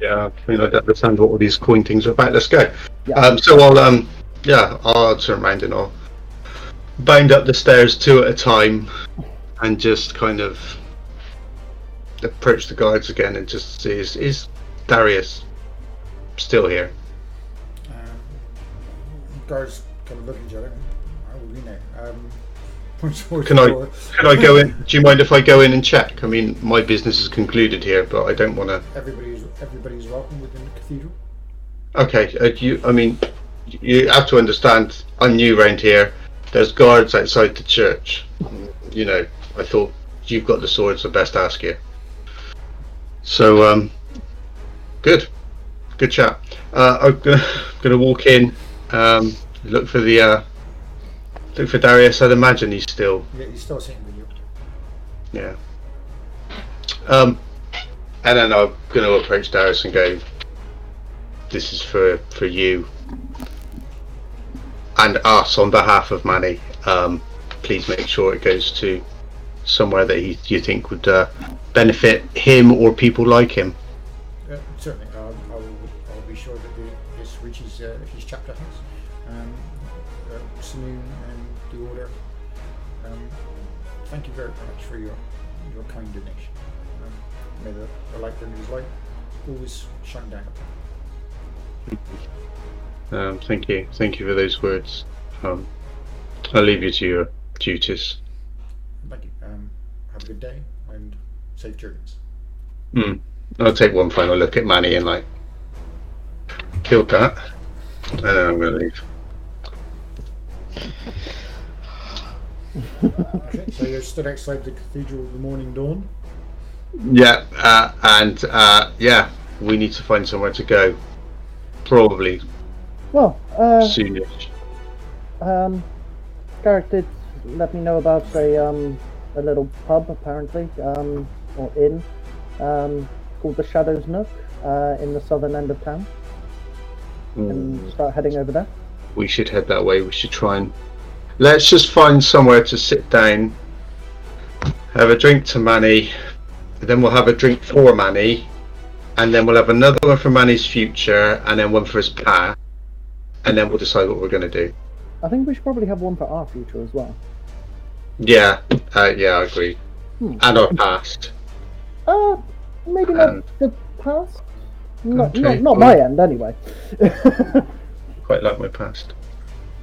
Yeah, I mean, I don't understand what all these coin things are about. Let's go. Yeah. Um, so I'll um, yeah, I'll turn around and I'll bound up the stairs two at a time, and just kind of approach the guards again and just see is, is Darius still here? Um, guards kind of look at each other. Would we know? Um, points towards Can I- door. Can I go in? Do you mind if I go in and check? I mean, my business is concluded here, but I don't want to. Everybody's everybody's welcome within the cathedral. Okay, uh, you. I mean, you have to understand. I'm new around here. There's guards outside the church. You know, I thought you've got the swords. I best ask you. So, um, good, good chat. Uh, I'm gonna gonna walk in. Um, look for the. Uh, look for Darius. I'd imagine he's still Yeah, he's still sitting with you. Yeah. Um, and then I'm going to approach Darius and go, "This is for for you and us on behalf of Manny. Um, please make sure it goes to somewhere that he, you think would uh, benefit him or people like him." Uh, saloon and the order. Um, thank you very much for your your kind donation. Um, may the, the light from his light always shine down upon. Um, thank you, thank you for those words. Um, I'll leave you to your duties. Thank you. Um, have a good day and safe journeys. Hmm. I'll take one final look at Manny and like killed that, and then I'm going to leave. Okay, so you're stood outside the cathedral of the morning dawn. Yeah, uh, and uh, yeah, we need to find somewhere to go. Probably Well, uh, soonish. um, Garrett did let me know about a um a little pub apparently um or inn um called the Shadows Nook uh, in the southern end of town and start heading over there. We should head that way. We should try and let's just find somewhere to sit down, have a drink to Manny, then we'll have a drink for Manny, and then we'll have another one for Manny's future, and then one for his past, and then we'll decide what we're going to do. I think we should probably have one for our future as well. Yeah, uh, yeah, I agree. Hmm. And our past. Uh, maybe not Um, the past. Not, not, not my end anyway. Quite like my past.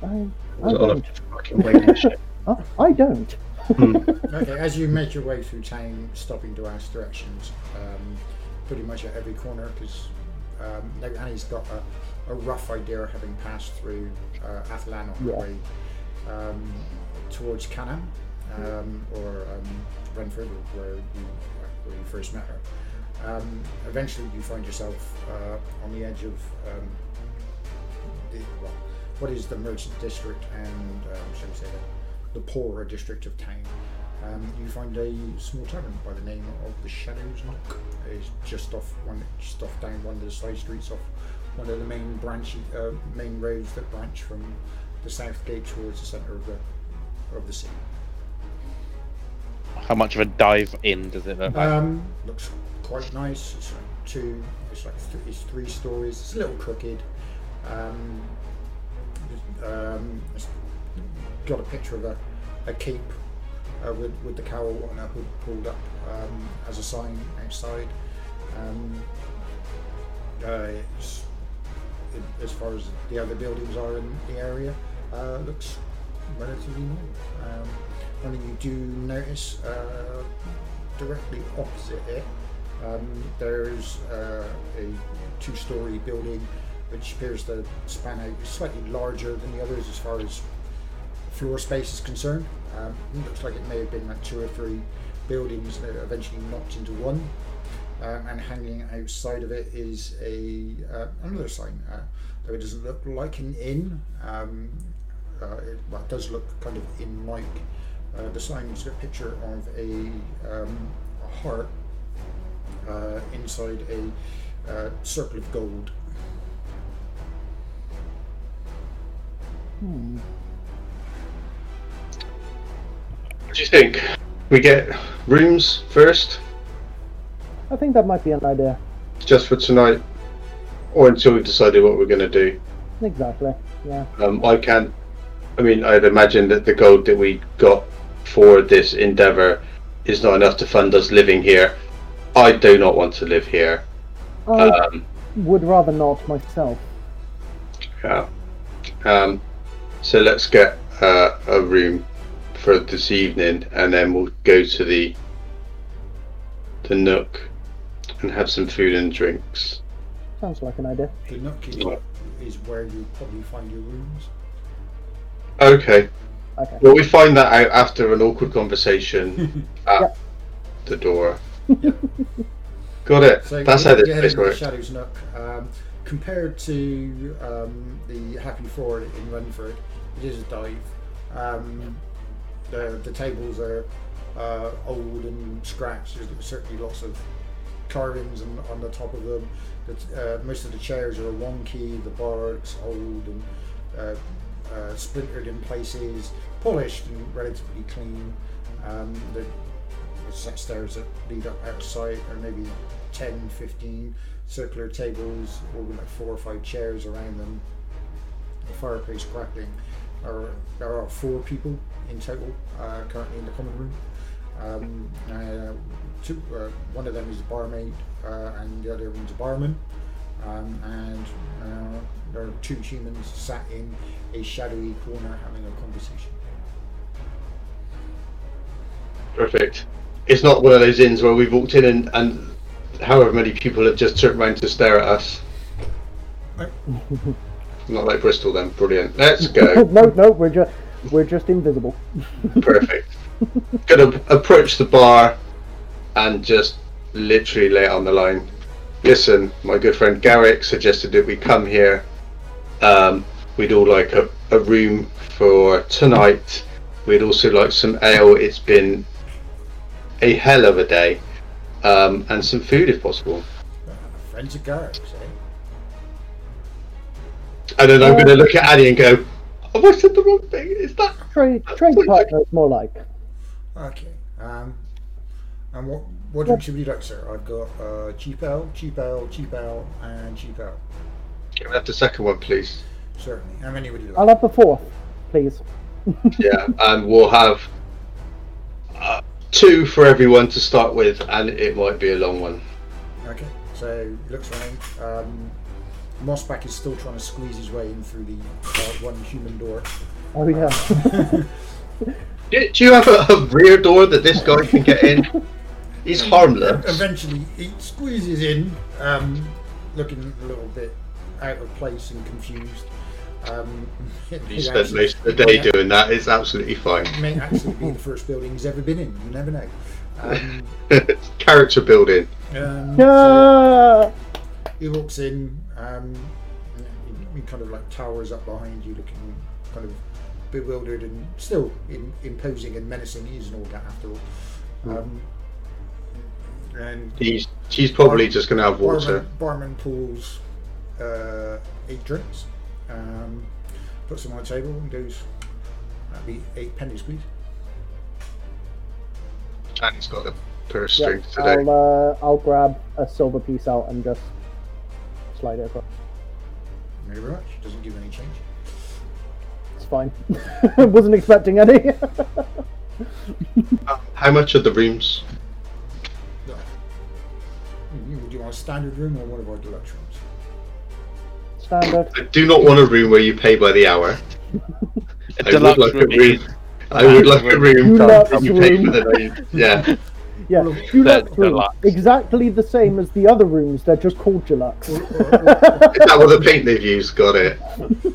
I, I Was it a don't. fucking wagon ship? I, I don't. Okay, as you make your way through town, stopping to ask directions, um, pretty much at every corner because um, now Annie's got a, a rough idea, of having passed through uh, Athalan on her Yeah. way um, towards Canham um, or um, Renford, where you, where you first met her. Um, eventually, you find yourself uh, on the edge of um, the, well, what is the merchant district and, um, shall we say, the, the poorer district of town. Um, you find a small tavern by the name of the Shadows Nook. It's just off one, just off down one of the side streets off one of the main branch, uh, main roads that branch from the south gate towards the centre of the of the city. How much of a dive in does it look like? Um, looks quite nice. It's like two. It's like th- it's three stories. It's a little crooked. Um, um, got a picture of a, a cape uh, with with the cowl and a hood pulled up um, as a sign outside. Um, uh, it, as far as the other buildings are in the area, uh, looks relatively new. Um, you do notice uh, directly opposite it, um, there's uh, a two-story building which appears to span out slightly larger than the others as far as floor space is concerned. Um, looks like it may have been like two or three buildings that eventually knocked into one. Um, and hanging outside of it is a uh, another sign. Uh, though it doesn't look like an inn. Um, uh, it, well, it does look kind of inn-like. Uh, the sign got a picture of a, um, a heart uh, inside a uh, circle of gold. Hmm. What do you think? We get rooms first, I think that might be an idea. just for tonight, or until we've decided what we're going to do. Exactly. Yeah. Um, I can't. I mean, I'd imagine that the gold that we got for this endeavor is not enough to fund us living here. I do not want to live here. I Um, would rather not myself. yeah. Um, so let's get uh, a room for this evening, and then we'll go to the the Nook and have some food and drinks. Sounds like an idea. The nook is, Right. is where you probably find your rooms. Okay. Okay. Well, we find that out after an awkward conversation at Yep. the door. Got it. So That's how get this into place the works. Shadows Nook. Um, compared to um, the Happy Ford in Renford, it is a dive. Um, the the tables are uh, old and scratched. There's certainly lots of carvings on, on the top of them. The, uh, most of the chairs are wonky. The bar looks old and uh, uh, splintered in places. Polished and relatively clean. Um, the, the stairs that lead up outside are maybe 10, 15 circular tables, all with like four or five chairs around them. The fireplace crackling. There are, there are four people in total uh, currently in the common room. Um, uh, two, uh, one of them is a barmaid, uh, and the other one's a barman. Um, and uh, there are two humans sat in a shadowy corner having a conversation. Perfect. It's not one of those inns where we've walked in and, and however many people have just turned around to stare at us. Right. Not like Bristol then. Brilliant. Let's go. no, no, we're just we're just invisible. Perfect. Gonna approach the bar and just literally lay it on the line. Listen, my good friend Garrick suggested that we come here. Um, we'd all like a, a room for tonight. We'd also like some ale. It's been a hell of a day. Um, and some food if possible. Friends of Garrick's, eh? And then I'm going to look at Annie and go, Have I said the wrong thing? Is that. Trade trade partners, more like. Okay. Um, and what what drinks would you like, sir? I've got uh, cheap ale, cheap ale, cheap ale, and cheap ale. Can we have the second one, please? Certainly. How many would you like? I'll have the fourth, please. Yeah, and we'll have uh, two for everyone to start with, and it might be a long one. Okay. So looks around. Um, Mossback is still trying to squeeze his way in through the uh, one human door. Oh yeah. Do, do you have a, a rear door that this guy can get in? He's harmless. Eventually, he squeezes in, um, looking a little bit out of place and confused. Um, it He may spent actually- most of the day it may- doing that. It's absolutely fine. It may actually be the first building he's ever been in. You never know. Um, Character building. um, so he walks in. Um, he, he kind of like towers up behind you, looking kind of bewildered and still in, imposing and menacing. He's an Orgat after all. Um, and He's she's probably just gonna have water. Barman, barman pulls uh, eight drinks, um, puts them on the table, and goes, "That'd be eight pennies, please." And he's got a purse Yeah, strings today. I'll uh, I'll grab a silver piece out and just slide it across. Thank you very much. Doesn't give any change. It's fine. Wasn't expecting any. How much are the rooms? No. You- Would you want a standard room or one of our deluxe rooms? Standard. I do not want a room where you pay by the hour. A I would deluxe like a room. room. I would like a room Deluxe that you pay for the night. Yeah. Yeah, deluxe room. deluxe. Exactly the same as the other rooms. They're just called deluxe. Is that what the paint they've used? Got it.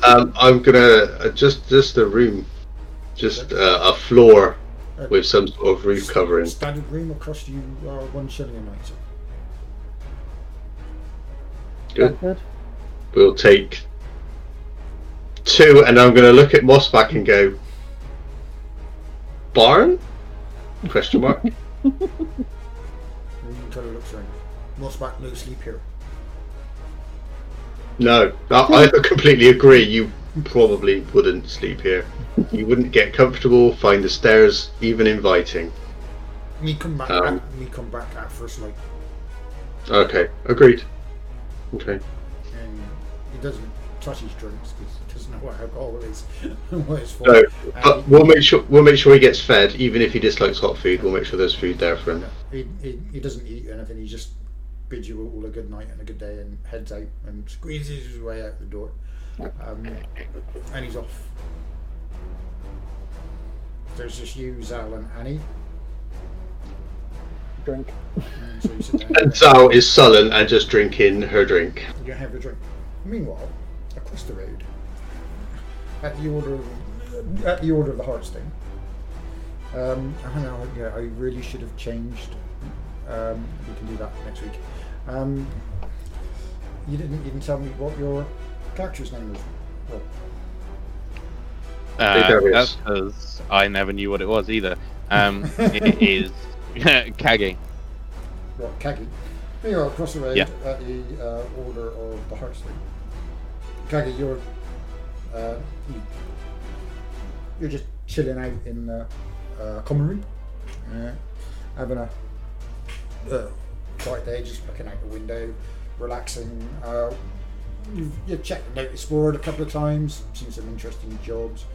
Um, I'm gonna uh, just just a room, just uh, a floor with some sort of roof covering. Standard room will cost you uh, one shilling a night. Good. Good. We'll take two, and I'm gonna look at Mossback and go, barn? Question mark. And kind of looks around. Mossback, no sleep here. No, I, I completely agree. You probably wouldn't sleep here. You wouldn't get comfortable. Find the stairs even inviting. Me come back. Um. at, me come back at first light, Okay, agreed. Okay. And he doesn't touch his drinks because he doesn't know what alcohol is. what it's for. No, And but we'll make sure we'll make sure he gets fed, even if he dislikes hot food. We'll make sure there's food there for him. he, he, he doesn't eat anything. He just bids you all a good night and a good day, and heads out and squeezes his way out the door. Um, and he's off. There's just you, Zal, and Annie. Drink. And so you sit down. And Zhao is sullen and just drinking her drink. You have a drink. Meanwhile, across the road, at the order of, at the order of the Heartstone, um, I know. Yeah, I really should have changed. Um, we can do that next week. Um, you didn't even tell me what your character's name was. Well, Uh, that's because I never knew what it was either. Um, it is Kage. well Kagi. There you are, across the road Yeah. at the uh, order of the Heartstone. Kagi, you're uh, you, you're just chilling out in the uh, common room, uh, having a uh, quiet day, just looking out the window, relaxing. Uh, you've, you've checked the notice board a couple of times, seen some interesting jobs.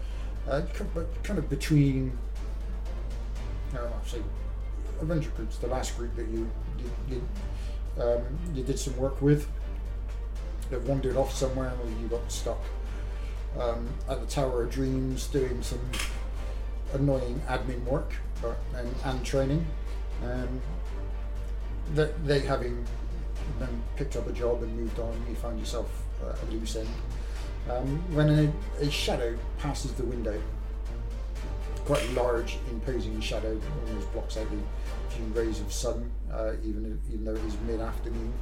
Uh, but kind of between, uh, adventure groups, the last group that you you, you, um, you did some work with, that wandered off somewhere, or you got stuck um, at the Tower of Dreams doing some annoying admin work but, and, and training. Um, that they having then picked up a job and moved on, you find yourself uh, a loose end. Um, when a, a shadow passes the window, quite large, imposing shadow, almost blocks out the few rays of sun, uh, even even though it is mid-afternoon,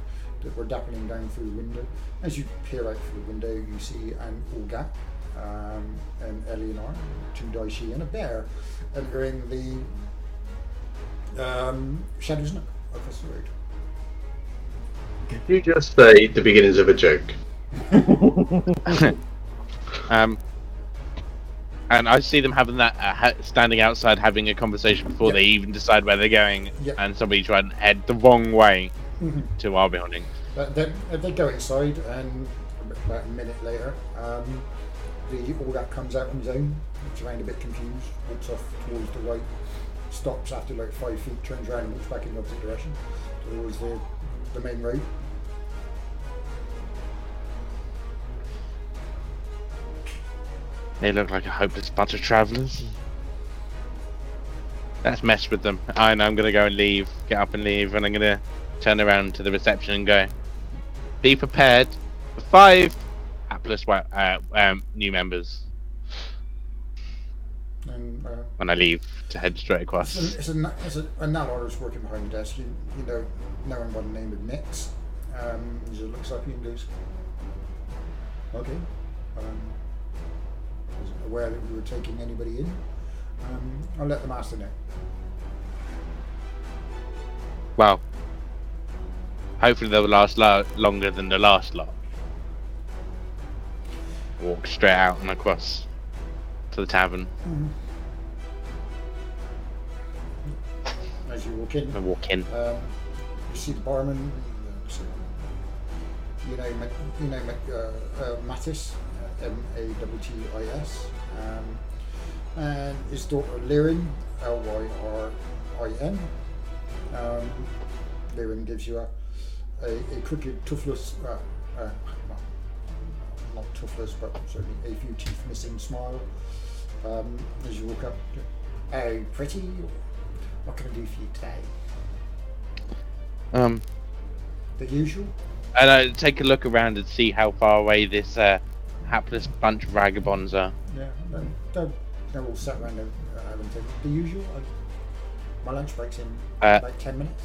that were dappling down through the window. As you peer out through the window, you see an Olga, um, and Eleanor, two Daishi, and a bear entering the um, Shadow's Nook across the road. Did you just say the beginnings of a joke? Um, and I see them having that uh, ha- standing outside having a conversation before Yeah. they even decide where they're going, Yeah. and somebody try and head the wrong way To our building. But they, they go inside, and about a minute later, um, the Orgat comes out on his own, looks around a bit confused, walks off towards the right, stops after like five feet, turns around and walks back in the opposite direction towards the, the main road. They look like a hopeless bunch of travellers. Let's mess with them. I know I'm gonna go and leave, get up and leave, and I'm gonna turn around to the reception and go. Be prepared for five Atlas uh, um, new members And uh, when I leave to head straight across. it's a, it's a, a working behind the desk. You, you know, no one by the name of Nix. Um, he just looks up you and goes, "Okay." Um, wasn't aware that we were taking anybody in. Um, I'll let the master know. Well, hopefully they'll last lo- longer than the last lot. Walk straight out and across to the tavern As you walk in, and walk in. Um, you see the barman. uh, so, You know, you know uh, uh, Mawtis, uh, M A W T I S, um, and his daughter Lyrin, L Y R I N. Um, Lyrin gives you a a, a crooked, toothless, uh, uh, not toothless, but certainly a few teeth missing smile. Um, as you walk up, oh, pretty. What can I do for you today? Um, The usual? and I take a look around and see how far away this uh, hapless bunch of vagabonds are. Yeah, they're, they're, they're all sat around the, uh. The usual? I, my lunch break's in Uh, like 10 minutes.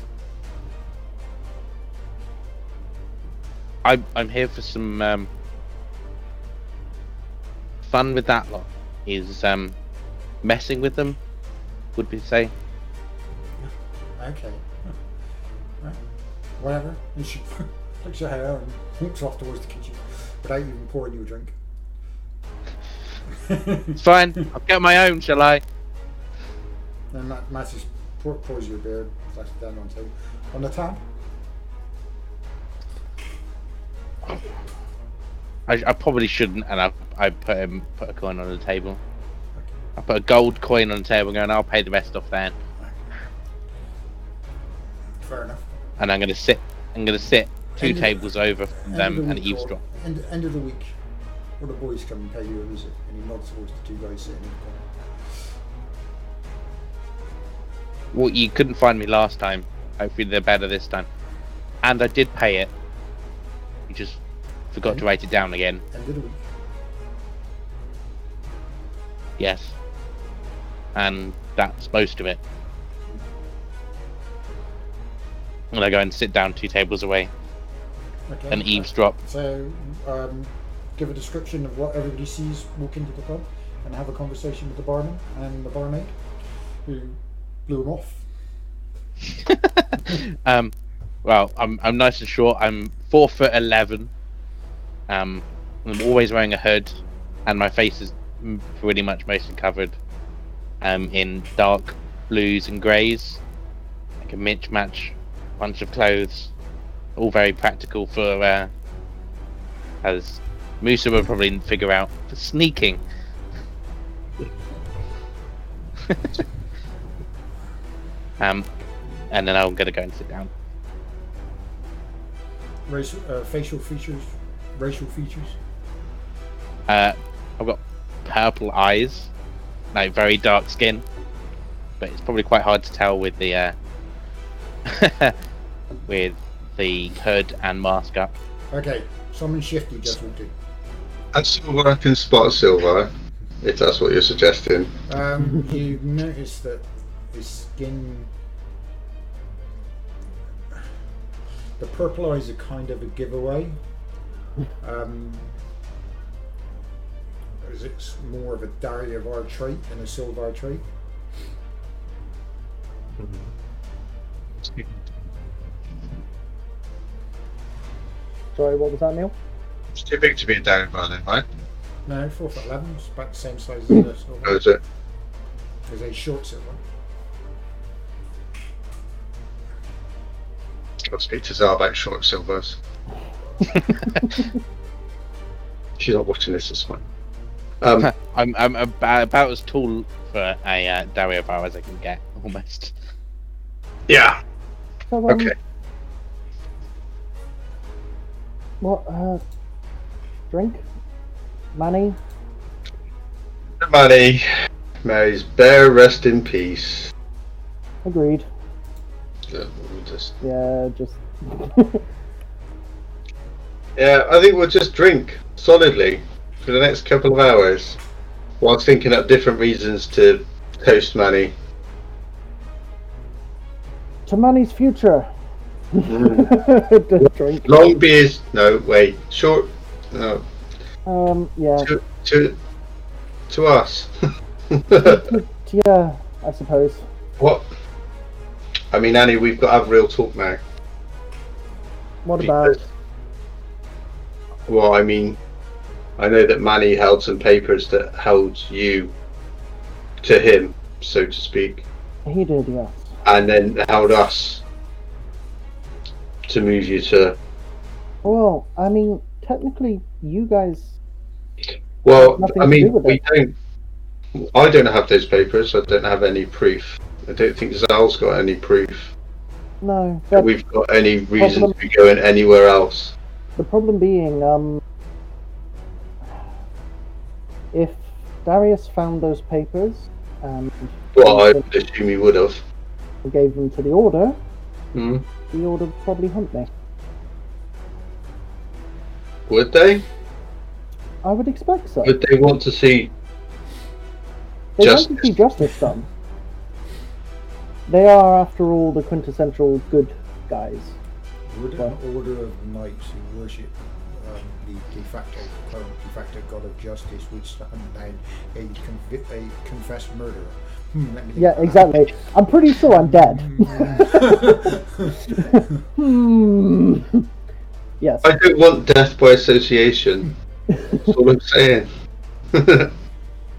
I'm I'm here for some um, fun with that lot. Is um, messing with them? Would we say? Okay. Right. Whatever. And she looks at hair and walks off towards the kitchen without even pouring you a drink. It's fine. I'll get my own, shall I? And that Matt just pour, pours you a beer, down on the table. On the tab? I, I probably shouldn't, and I I put him put a coin on the table. I put a gold coin on the table, going, I'll pay the rest off then, Fair enough. and I'm gonna sit. I'm gonna sit two End tables over from them the and or- eavesdrop. End, end of the week. Or the boys come and pay you a visit. And he nods towards the two guys sitting in the corner. Well, you couldn't find me last time. Hopefully they're better this time. And I did pay it. You just forgot to write it down again. End of the week. Yes. And that's most of it. And I go and sit down two tables away Okay. and eavesdrop. So, um, give a description of what everybody sees walk into the pub and have a conversation with the barman and the barmaid who blew him off. um, well, I'm I'm nice and short. I'm four foot eleven. Um, I'm always wearing a hood, and my face is pretty much mostly covered. Um, in dark blues and greys, like a mitch match bunch of clothes, all very practical for uh, as Musa will probably figure out for sneaking. um, and then I'm gonna go and sit down. Racial, uh, facial features, racial features. Uh, I've got purple eyes, like very dark skin, but it's probably quite hard to tell with the uh, with the hood and mask up. Okay, someone shifty just walked in. And silver, I can spot silver, if that's what you're suggesting. Um, you notice that his skin. The purple eyes are kind of a giveaway. Um, as it's more of a Daryavar trait than a Silvar trait. Sorry, what was that, Neil? It's too big to be a down by then, right? No, four foot eleven. It's about the same size as a Oh, silver. is it? As a short silver. I'll speak to Zara about short silvers. She's not watching this, it's fine. Um, I'm I'm about, about as tall for a uh, Dario Bar as I can get, almost. yeah, So, um, okay. What, uh, drink? Money? Money. Mary's bear rest in peace. Agreed. Yeah, we'll just Yeah, just. Yeah, I think we'll just drink solidly for the next couple of hours while thinking up different reasons to toast Manny. to Manny's future. Mm. Long beers, no, wait, short, no, Um, yeah. to, to, to us. Yeah, I suppose. what? I mean, Annie, we've got to have real talk now. What about? Well, I mean, I know that Manny held some papers that held you to him, so to speak, He did, yes. and then held us to move you to. Well, I mean, technically, you guys. Well, I mean, do we it. don't. I don't have those papers. I don't have any proof. I don't think Zal's got any proof No, that we've got any reason Problem- to be going anywhere else. the problem being, um. If Darius found those papers and Well, I would assume he would have. gave them to the Order, Hmm. the Order would probably hunt me. Would they? I would expect so. Would they want to see? They want to see justice done. They are, after all, the quintessential good guys. Would Well- an order of knights who worship um, the de facto, current de facto god of justice wish to hunt down a, convi- a confessed murderer? Hmm, let me think Yeah, about that. exactly. I'm pretty sure I'm dead. Hmm. yes. I don't want death by association. That's all I'm saying.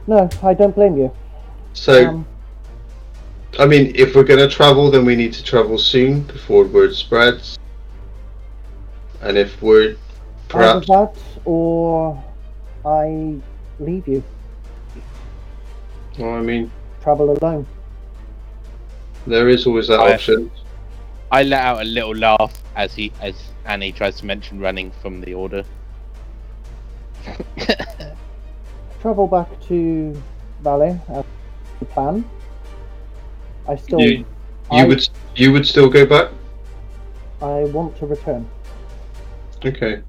No, I don't blame you. so, Um, I mean, if we're going to travel, then we need to travel soon before word spreads. And if word, either perhaps, that, or I leave you, well, I mean, travel alone. there is always that I- option. I let out a little laugh as he as Annie tries to mention running from the order. Travel back to Valley as the plan. I still, You, you I, would, you would still go back. I want to return. Okay.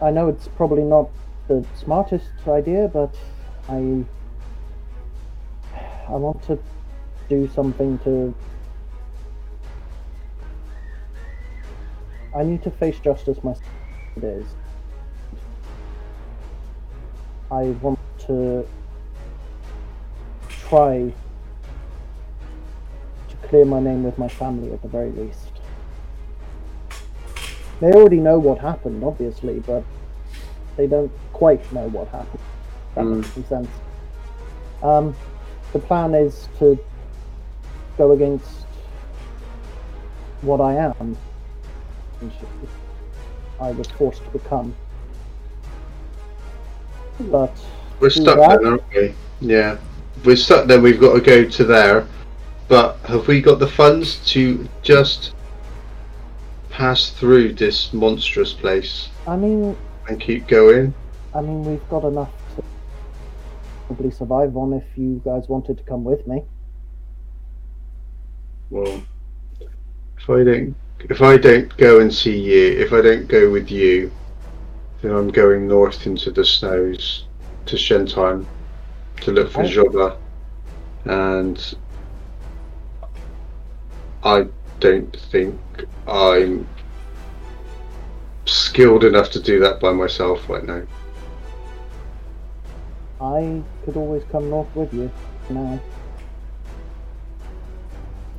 I know it's probably not the smartest idea, but I I want to do something to I need to face justice myself it is. I want to try clear my name with my family at the very least. They already know what happened, obviously, but they don't quite know what happened. That Mm. makes sense. Um, the plan is to go against what I am, which I was forced to become. But We're stuck that. then, aren't we? Yeah. We're stuck then, we've got to go to there. But have we got the funds to just pass through this monstrous place I mean, and keep going? I mean, we've got enough to probably survive on if you guys wanted to come with me. Well, if I don't, if I don't go and see you, if I don't go with you, then I'm going north into the snows to Shentheim to look for I- Joba, and I don't think I'm skilled enough to do that by myself right now. I could always come north with you now.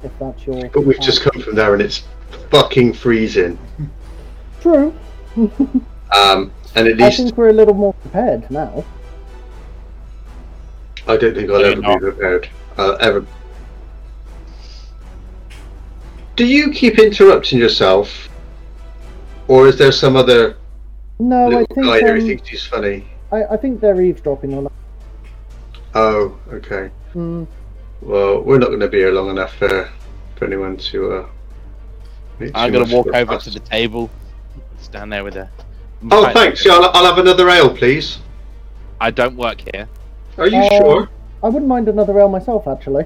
If that's your. But we've just come from there and it's fucking freezing. True. Um, and at least. I think we're a little more prepared now. I don't think I'll Maybe ever not. be prepared. I'll ever. Do you keep interrupting yourself, or is there some other No, I little think guy there who um, thinks he's funny? I, I think they're eavesdropping on. us. Oh, okay. Mm, Well, we're not going to be here long enough for, for anyone to. Uh, I'm gonna walk over fuss. to the table, stand there with a. Oh, thanks. Yeah, I'll, I'll have another ale, please. I don't work here. Are you Uh, sure? I wouldn't mind another ale myself, actually.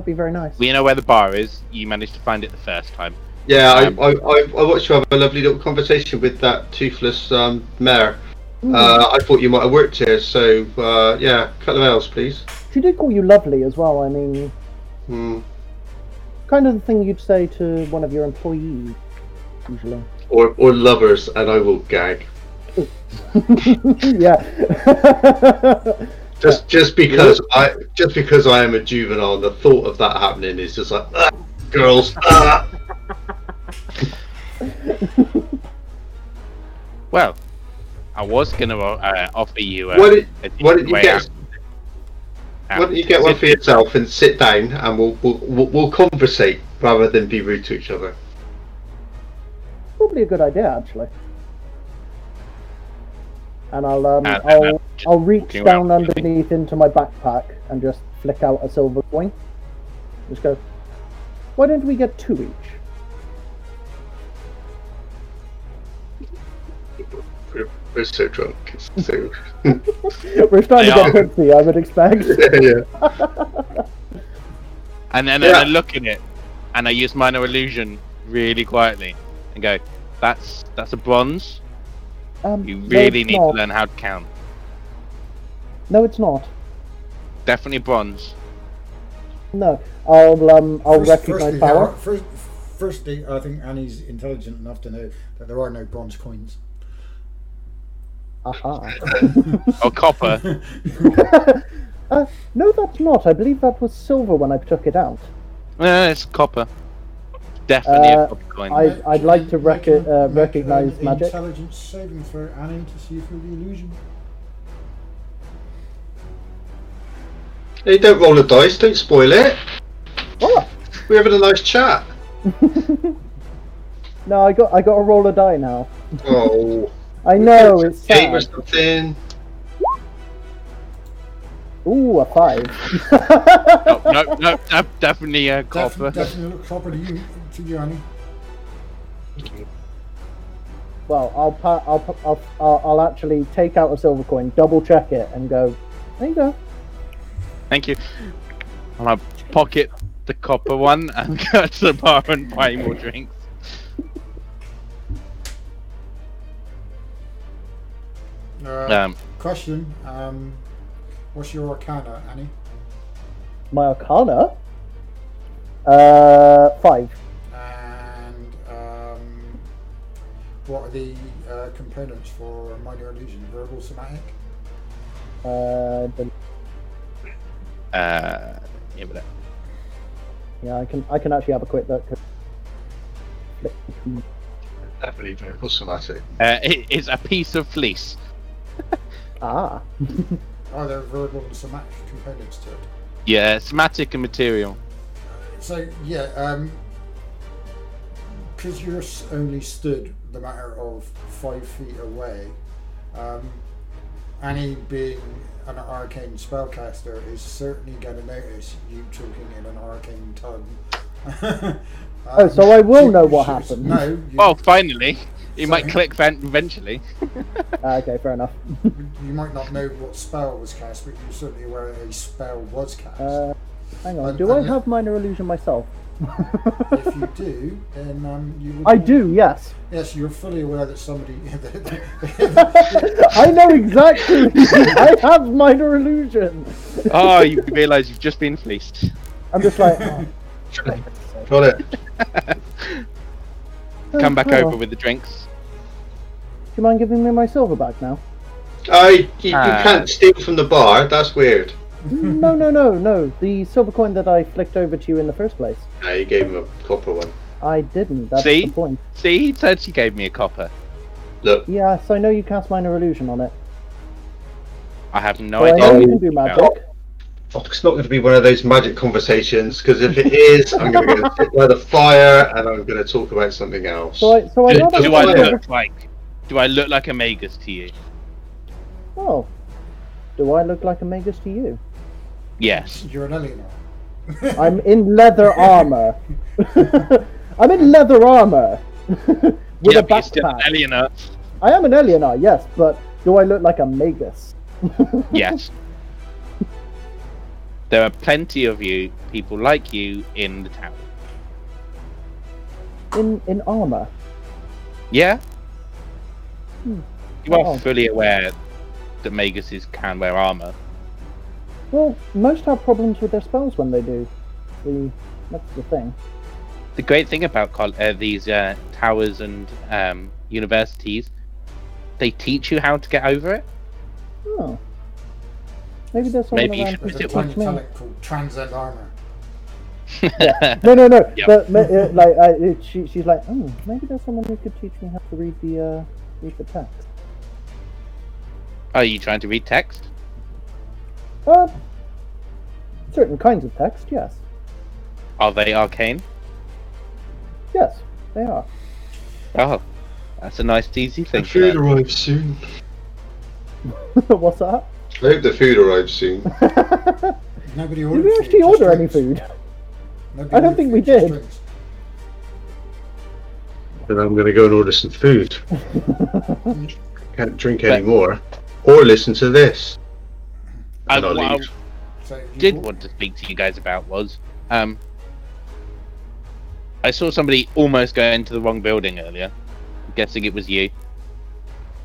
That'd be very nice. We know where the bar is. You managed to find it the first time. Yeah, I, Um, I, I, I watched you have a lovely little conversation with that toothless um, mayor. Mm. Uh, I thought you might have worked here, so uh, yeah, cut the else, please. She did call you lovely as well. I mean, Hmm. kind of the thing you'd say to one of your employees, usually. Or, or lovers, and I will gag. yeah. Just just because I just because I am a juvenile, the thought of that happening is just like "Ah, girls. ah." Well, I was gonna uh, offer you. Uh, Why did a why didn't you get out. why don't you get one for yourself and sit down and we'll we'll we'll, we'll conversate rather than be rude to each other. Probably a good idea, actually. And I'll um, Uh, I'll uh, I'll reach down around. underneath into my backpack and just flick out a silver coin. Just go. Why don't we get two each? We're, we're so drunk. It's so We're starting They to get tipsy, I would expect. yeah. And then, Yeah. I look at it, and I use minor illusion really quietly, and go, "That's that's a bronze. Um, You really it's need not. to learn how to count. No, it's not. Definitely bronze. No, I'll um, I'll First- recognize firstly, power. are- first, firstly, I think Annie's intelligent enough to know that there are no bronze coins. Aha. Or copper. uh, no, that's not. I believe that was silver when I took it out. no, it's copper. Definitely Uh, a copper coin. I- I'd like to rec- uh, recognize an magic. Intelligence saving throw, Annie, to see through the illusion. Hey, don't roll the dice. Don't spoil it. Oh! We're having a nice chat. no, I got I got to roll a die now. Oh, I know it's game or something. Ooh, a five. no, no, no, definitely a copper. Definitely, definitely look copper to you, to you, Annie. Well, I'll, pa- I'll, pa- I'll I'll I'll actually take out a silver coin, double check it, and go. There you go. Thank you. And I'm pocket the copper one and go to the bar and buy more drinks. Uh, Um, question: um, What's your arcana, Annie? My Arcana. Uh, five. What are the uh, components for minor illusion? Verbal, somatic. Uh, the, uh, yeah, but yeah, I can I can actually have a quick look. Definitely very somatic. uh, it's a piece of fleece. Ah. Are there verbal and somatic components to it? Yeah, somatic and material. So yeah, um, because you're only stood the matter of five feet away, um, Annie being an arcane spellcaster is certainly going to notice you talking in an arcane tongue. Oh, so I will she- know what she- happened. No, you, Well, finally, you might click ven- eventually. Ah, okay, fair enough. you might not know what spell was cast, but you're certainly aware a spell was cast. Uh, hang on. And- Do I have minor illusion myself? If you do, then um, you would I do. Yes. Yes, you're fully aware that somebody. I know exactly. I have minor illusion. Oh, you realise you've just been fleeced. I'm just like. oh, Got it. Come back oh, over with the drinks. Do you mind giving me my silver back now? I you, you Ah. can't steal from the bar. That's weird. No, no, no, no. The silver coin that I flicked over to you in the first place. No, you gave him a copper one. I didn't. That's See? the point. See, he said she gave me a copper. Look, Yes, I know you cast minor illusion on it. I have no So I idea. know what you you're can do talking magic. about. oh, it's not going to be one of those magic conversations because if it is, I'm going to go sit by the fire and I'm going to talk about something else. So I, so I Do, know do I silver- look like? Do I look like a magus to you? Oh, do I look like a magus to you? Yes. You're an Eleanor. I'm in leather armor. I'm in leather armor with yeah, a but you're still an backpack. Eleanor. I am an Eleanor, yes, but do I look like a magus? Yes. there are plenty of you, people like you, in the town. In in armor. Yeah. Hmm. You are Oh. fully aware that Maguses can wear armor. Well, most have problems with their spells when they do. The that's the thing. The great thing about col- uh, these uh, towers and um, universities, they teach you how to get over it. Oh. Maybe there's someone Maybe you should to There's visit teach tiny me. talent called Transcend Armor. No, no, no. Yep. But uh, like, I, it, she, she's like, oh, maybe there's someone who could teach me how to read the uh, read the text. Are you trying to read text? Uh, certain kinds of text, yes, Are they arcane? yes, they are. Oh, that's a nice, easy thing. The food learn. arrives soon. What's that? I hope the food arrives soon. Nobody Did we actually just order any drinks. food? Nobody I don't think we did. drinks. Then I'm going to go and order some food. Can't drink anymore. Or listen to this. I, I'll what I. So did bought- want to speak to you guys about was, um, I saw somebody almost go into the wrong building earlier. I'm guessing it was you.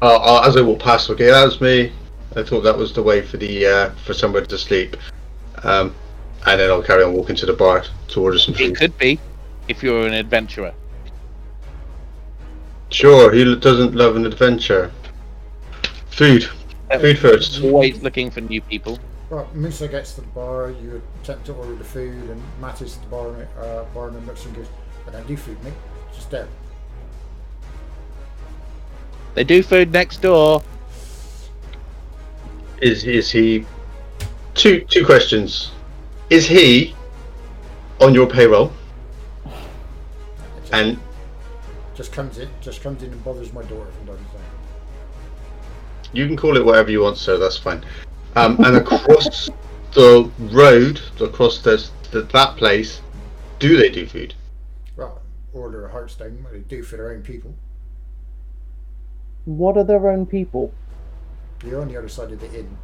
Uh, uh, as I walk past, okay, that was me. I thought that was the way for the uh, for somewhere to sleep. Um, and then I'll carry on walking to the bar to order some It food. could be, if you're an adventurer. Sure, who doesn't love an adventure? Food. Food first. Always looking for new people. Well, Musa gets to the bar, you attempt to order the food, and Matt is at the bar, uh, barman looks and goes, I don't do food, mate. It's Just there. They do food next door. Is is he? Two two questions. Is he on your payroll? Just, And just comes in, just comes in and bothers my daughter from time to time. You can call it whatever you want, sir. That's fine. Um, and across the road, across the, the that place, do they do food? Well, order a Hearthstone, what they do for their own people. What are their own people? You're on the other side of the inn.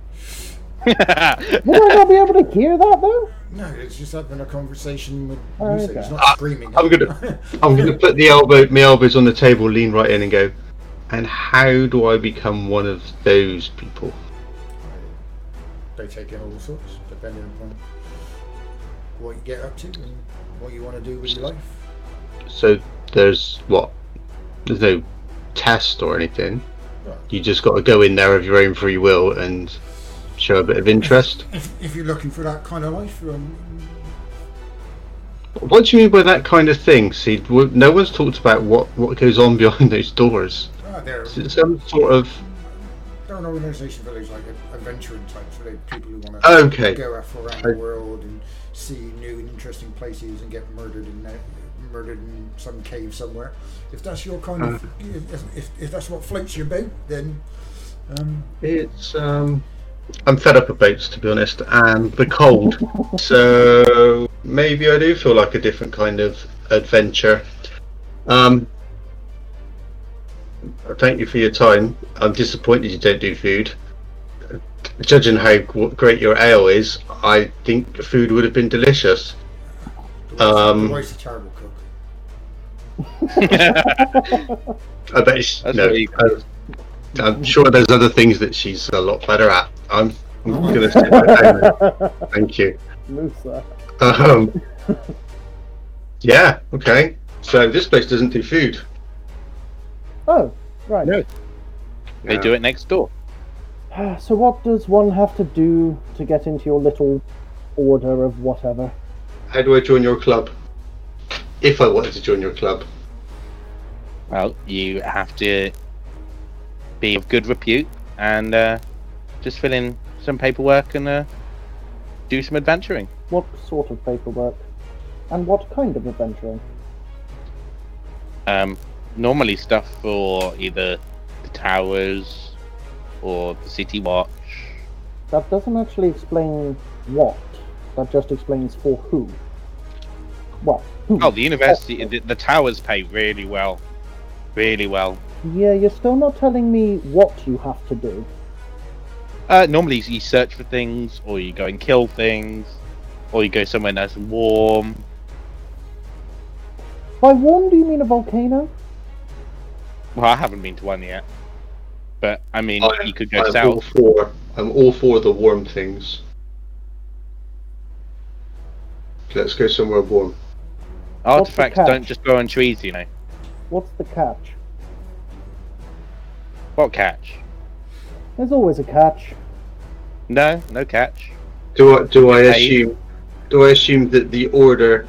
Would I not be able to hear that though? No, it's just having a conversation with Oh, Musa. okay. It's not Ah, screaming. I'm gonna- I'm going to put the elbow, my elbows on the table, lean right in, and go. And how do I become one of those people? they take in all sorts, depending upon what you get up to and what you want to do with your life. So there's what? There's no test or anything. You just got to go in there of your own free will and show a bit of interest. if, if you're looking for that kind of life, um, What do you mean by that kind of thing? See, no one's talked about what, what goes on behind those doors. It some sort of there are an organisation those like adventuring types, for people who want to okay? go off around the world and see new and interesting places and get murdered in uh, murdered in some cave somewhere. If that's your kind of, if, if, if that's what floats your boat, then um, It's um, I'm fed up of boats to be honest, and the cold. so maybe I do feel like a different kind of adventure. Um, thank you for your time. I'm disappointed you don't do food. Judging how great your ale is, I think the food would have been delicious. Um, the a terrible cook. I bet it's, That's no. what you- I- I'm sure there's other things that she's a lot better at. I'm, I'm gonna sit that down. Thank you. Musa. Um, yeah. Okay. So this place doesn't do food. Oh, right. No. They do it next door. So what does one have to do to get into your little order of whatever? How do I join your club? If I wanted to join your club. Well, you have to be of good repute and uh, just fill in some paperwork and uh, do some adventuring. What sort of paperwork? And what kind of adventuring? Um, normally stuff for either the towers or the city watch. That doesn't actually explain what. That just explains for who. What? Who? Oh, the university, the, the towers pay really well, really well. Yeah, you're still not telling me what you have to do. Uh, normally you search for things or you go and kill things. or you go somewhere nice and warm. By warm, do you mean a volcano? Well, I haven't been to one yet, but I mean, I'm- you could go I'm all south. for. I'm all for the warm things. Let's go somewhere warm. Artifacts catch? don't just grow on trees, you know. What's the catch? What catch? There's always a catch. No, no catch. Do I do I Paid. assume do I assume that the order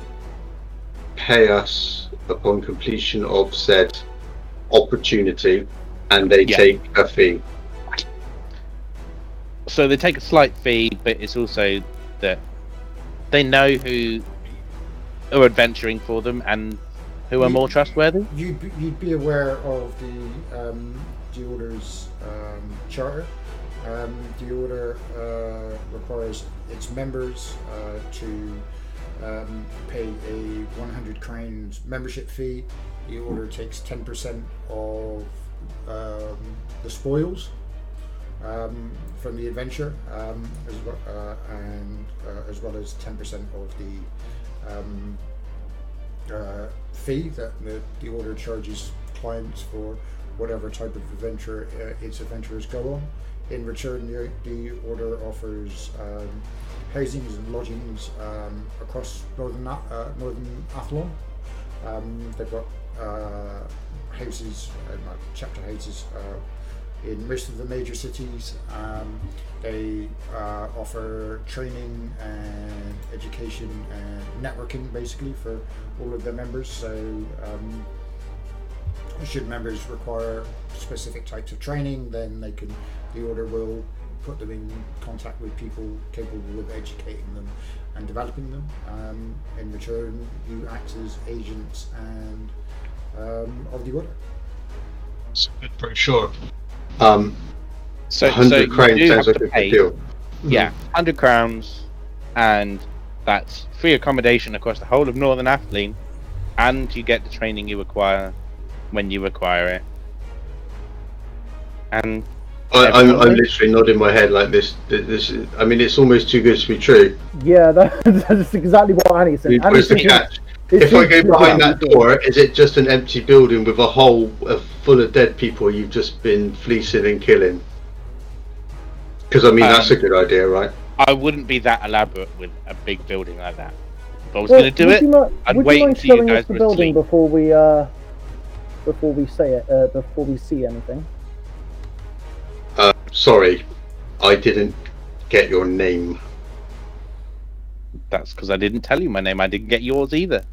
pay us upon completion of said opportunity and they Yeah. take a fee? So they take a slight fee, but it's also that they know who are adventuring for them and who are more trustworthy. You'd be, you'd be aware of the um, the order's um, charter. Um, the order uh, requires its members uh, to um, pay a 100 crowns membership fee. The order takes 10% of um, the spoils um, from the adventure, um, as well, uh, and uh, as well as 10% of the um, uh, fee that the, the order charges clients for whatever type of adventure uh, its adventurers go on. In return, the, the order offers um, housings and lodgings um, across northern uh, northern Athlon. Um, they've got uh, houses, uh, chapter houses, uh, in most of the major cities. Um, they uh, offer training and education and networking basically for all of their members. So, um, should members require specific types of training, then they can. The order will put them in contact with people capable of educating them and developing them. Um, in return, you act as agents and um, of the order. It's a good brochure. Um, So, so 100 you crowns sounds like a good deal. Yeah, hundred crowns, and that's free accommodation across the whole of Northern Athleen, and you get the training you require when you require it. And I, I'm, I'm literally nodding my head like this. th- This is, I mean, it's almost too good to be true. Yeah, that, that's exactly what Annie said. Annie Where's the said catch? it If I go behind that door, is it just an empty building with a hole of, full of dead people you've just been fleecing and killing? Because I mean, that's a Um, good idea, right? I wouldn't be that elaborate with a big building like that. If I was Well, going to do would it, You I'd would wait you mind until you guys us the were building asleep. before we uh, before we say it, uh, before we see anything? Uh, sorry, I didn't get your name. that's because I didn't tell you my name. I didn't get yours either.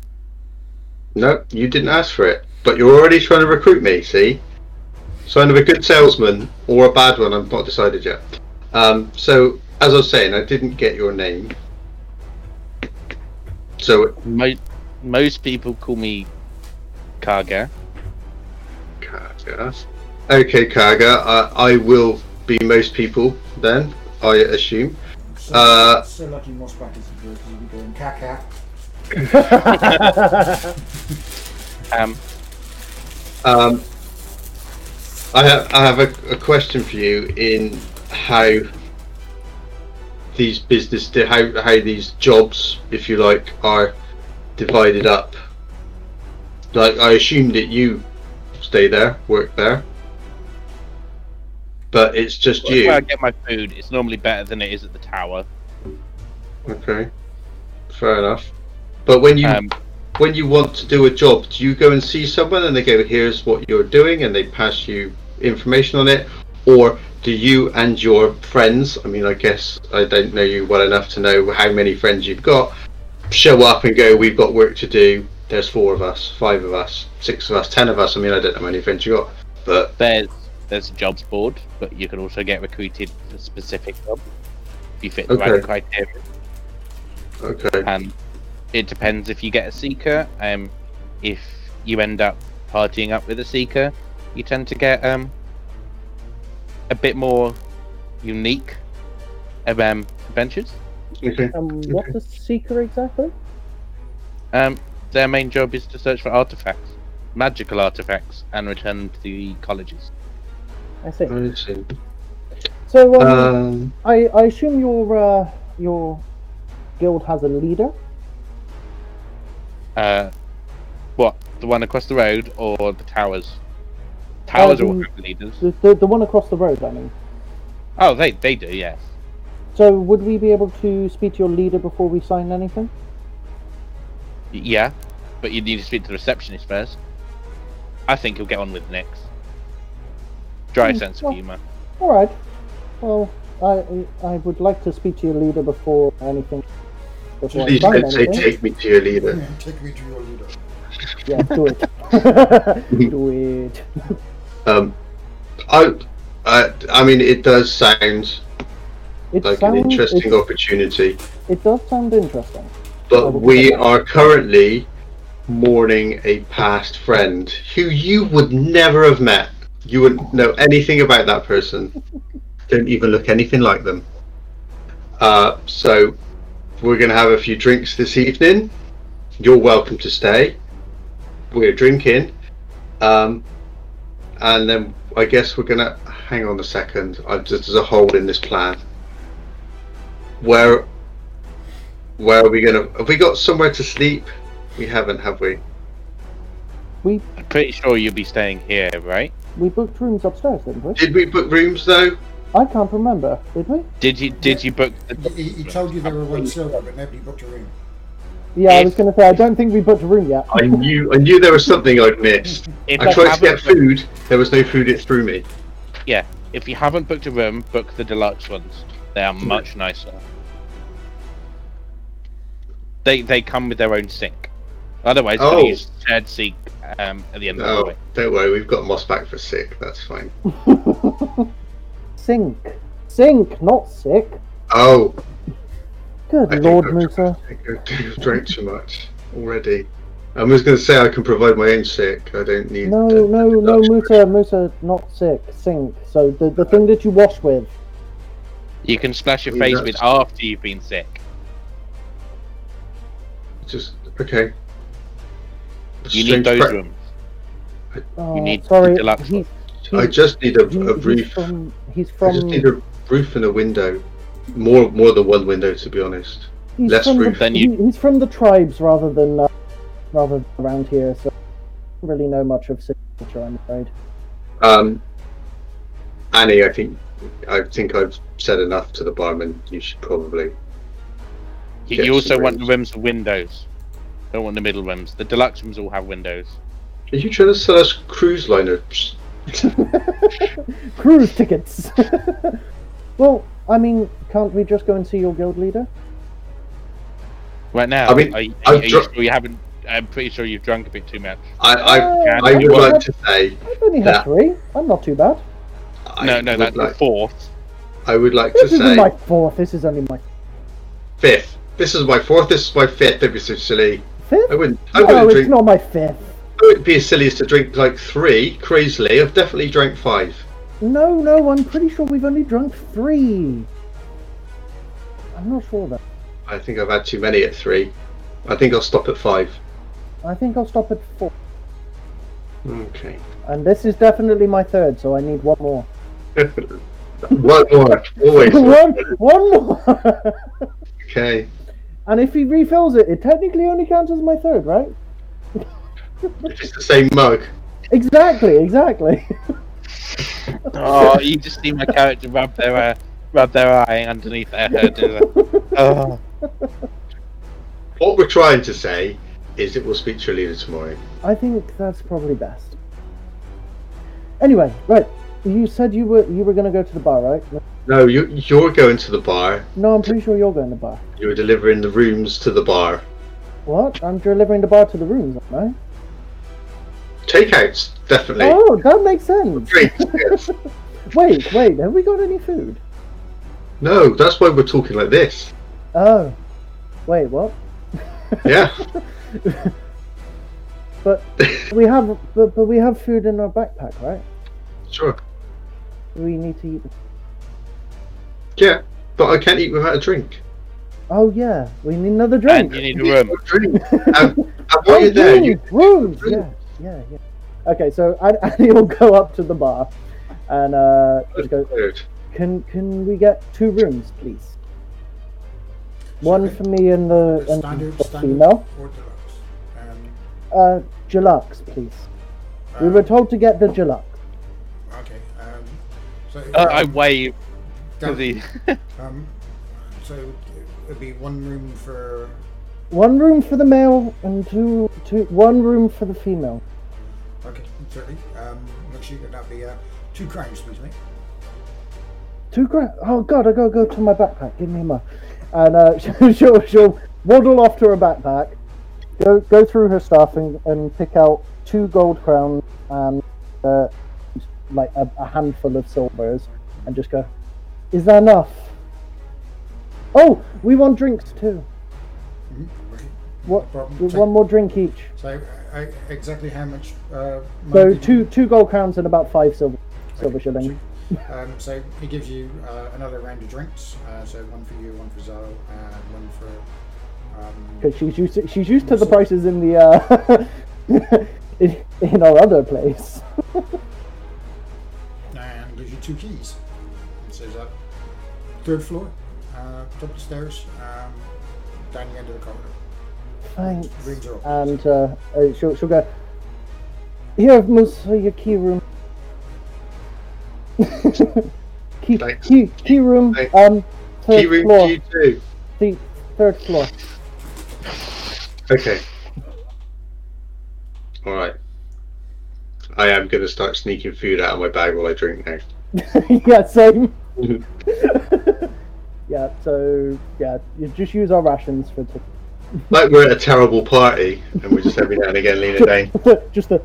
No, you didn't ask for it. But you're already trying to recruit me, see? Sign of a good salesman or a bad one, I've not decided yet. Um, so, as I was saying, I didn't get your name. So, Mo- most people call me Kaga. Kaga. Okay, Kaga, I, I will be most people then, I assume. So, Uh, so lucky Mossback isn't here because you'll be going caca. Um, Um, I have I have a, a question for you in how these business how how these jobs, if you like, are divided up. Like I assume that you stay there, work there, but it's just you. where I get my food. It's normally better than it is at the tower. Okay, fair enough. But when you Um, when you want to do a job, do you go and see someone and they go, "Here's what you're doing," and they pass you information on it, or do you and your friends? I mean, I guess I don't know you well enough to know how many friends you've got. Show up and go, "We've got work to do." There's four of us, five of us, six of us, ten of us. I mean, I don't know how many friends you got, but there's there's a jobs board, but you can also get recruited for specific jobs if you fit the right criteria. okay, And it depends if you get a seeker. Um, if you end up partying up with a seeker, you tend to get um a bit more unique um adventures. okay. um, what's a seeker exactly? Um, their main job is to search for artifacts, magical artifacts, and return them to the colleges. I see. I see. So um, Um, I, I assume you're uh, you're guild has a leader? Uh, what? The one across the road or the towers? Towers all the- have leaders. The, the, the one across the road, I mean. Oh, they they do, yes. So would we be able to speak to your leader before we sign anything? Yeah, but you need to speak to the receptionist first. I think he'll get on with Nix. Dry Hmm, sense well- of humour. All right. Well, I I would like to speak to your leader before anything. Before Please sign don't say anything. take me to your leader. Take me to your leader. Yeah, do it. do it. Um, I, I, I mean, it does sound It like sounds, an interesting opportunity, it does sound interesting. but we are currently mourning a past friend who you would never have met. You wouldn't know anything about that person. Don't even look anything like them. Uh, so we're going to have a few drinks this evening. You're welcome to stay. We're drinking. Um, and then I guess we're going to hang on a second. I just there's a hole in this plan. Where where are we going to have we got somewhere to sleep? We haven't, have we? We I'm pretty sure you'll be staying here, right? we booked rooms upstairs, didn't we? Did we book rooms though? I can't remember. Did we? Did you did you book the He, he told you there were one silver, but nobody booked a room. Yeah, I If- was going to say I don't think we booked a room yet. I knew I knew there was something I'd missed. if I you tried to haven't get booked- food. There was no food. It threw me. Yeah, if you haven't booked a room, book the deluxe ones. They are much nicer. They they come with their own sink. Otherwise, Oh. oh. use shared sink um, at the end of the No, way. don't worry. We've got Mossback for sick. That's fine. Sink. Sink, not sick. Oh, Good I Lord, I've- Musa. I think I've drank too much already. I was going to say I can provide my own sick. I don't need. No, the- no, the no, Dutch Musa, Musa, not sick. Sink. So the, the thing that you wash with. You can splash your Yeah, face with after you've been sick. Just okay. You Strange need those prep. rooms. Oh, need sorry, the deluxe he's, I just need a, he- a he's roof. from. He's I just need a roof and a window. More, more than one window, to be honest. He's less from the, roof. Then he- you- he's from the tribes rather than uh, rather than around here, so I don't really know much of city culture, I'm afraid. Um, Annie, I think, I think I've said enough to the barman. You should probably. You, you also want the rooms. rooms with windows. Don't want the middle rooms. The deluxe rooms all have windows. Are you trying to sell us cruise liners? Cruise tickets. well, I mean, can't we just go and see your guild leader? Right now, I mean, are, you- I've are you dr- sure you haven't? I'm pretty sure you've drunk a bit too much. I, I, Uh, I would like to say. I've only had three. I'm not too bad. I no, no, would that's the fourth. I would like to say. This isn't my fourth. This is only my fifth. This is my fourth. This is my fifth. Don't be so silly. fifth. I wouldn't. I no, wouldn't it's drink. not my fifth. I wouldn't be as silly as to drink like three. Crazily, I've definitely drank five. No, no, I'm pretty sure we've only drunk three. I'm not sure though. I think I've had too many at three. I think I'll stop at five. I think I'll stop at four. Okay. And this is definitely my third, so I need one more. one more. Always. one, one more. Okay. and if he refills it, it technically only counts as my third, right? If it's the same mug. Exactly, exactly. Oh, you just see my character rub their uh, rub their eye underneath their head. do they? Oh, What we're trying to say is that we'll speak to your leader tomorrow. I think that's probably best. Anyway, right. You said you were you were gonna go to the bar, right? No, you, you're going to the bar. No, I'm pretty sure you're going to the bar. You're delivering the rooms to the bar. What? I'm delivering the bar to the rooms, aren't Takeouts, definitely. Oh, that makes sense. Drinks, yes. Wait, wait. Have we got any food? No, that's why we're talking like this. Oh, wait, what? Yeah. But we have, but, but we have food in our backpack, right? sure. We need to eat. Yeah, but I can't eat without a drink. Oh yeah, we need another drink. and drink. you need a room. drink. and, and Oh, while you're there, you, rooms, rooms. Yeah, yeah, yeah. Okay, so An- Annie will go up to the bar and uh, just go. Can can we get two rooms, please? One Okay. for me and the, The and standard, the standard female. or deluxe? Um, Uh, Deluxe, please. We um, were told to get the Deluxe. Okay. Um, so Uh, I um, wave down- to the. um, so it'd be one room for One room for the male and two, two, one room for the female. okay, certainly. Um, make sure that be uh, two crowns, please, mate. Two grand. Oh god, I gotta go to my backpack. Give me my. And uh, she'll, she'll waddle off to her backpack, go go through her stuff and, and pick out two gold crowns and uh, like a, a handful of silvers, and just go. Is that enough? Oh, we want drinks too. What? problem. One more drink each. So uh, exactly how much? Uh, So two two gold crowns and about five silver silver Okay, shillings. sweet. Um, so he gives you uh, another round of drinks. Uh, so one for you, one for Zal, and one for. Um, she's used to, she's used to the prices in the uh, in, in our other place. and gives you two keys. It says that third floor, uh, top of the stairs, um, down the end of the corridor. Thanks. Rings are up. And uh, uh, she'll she'll go. Here, Musa, your key room. key, Thanks. key key room. Thanks. Um, third Key room floor. for you too. The third floor. Okay. All right. I am going to start sneaking food out of my bag while I drink now. yeah, same. yeah. So yeah, you just use our rations for t- Like we're at a terrible party and we're just every now and again leaning down. just the.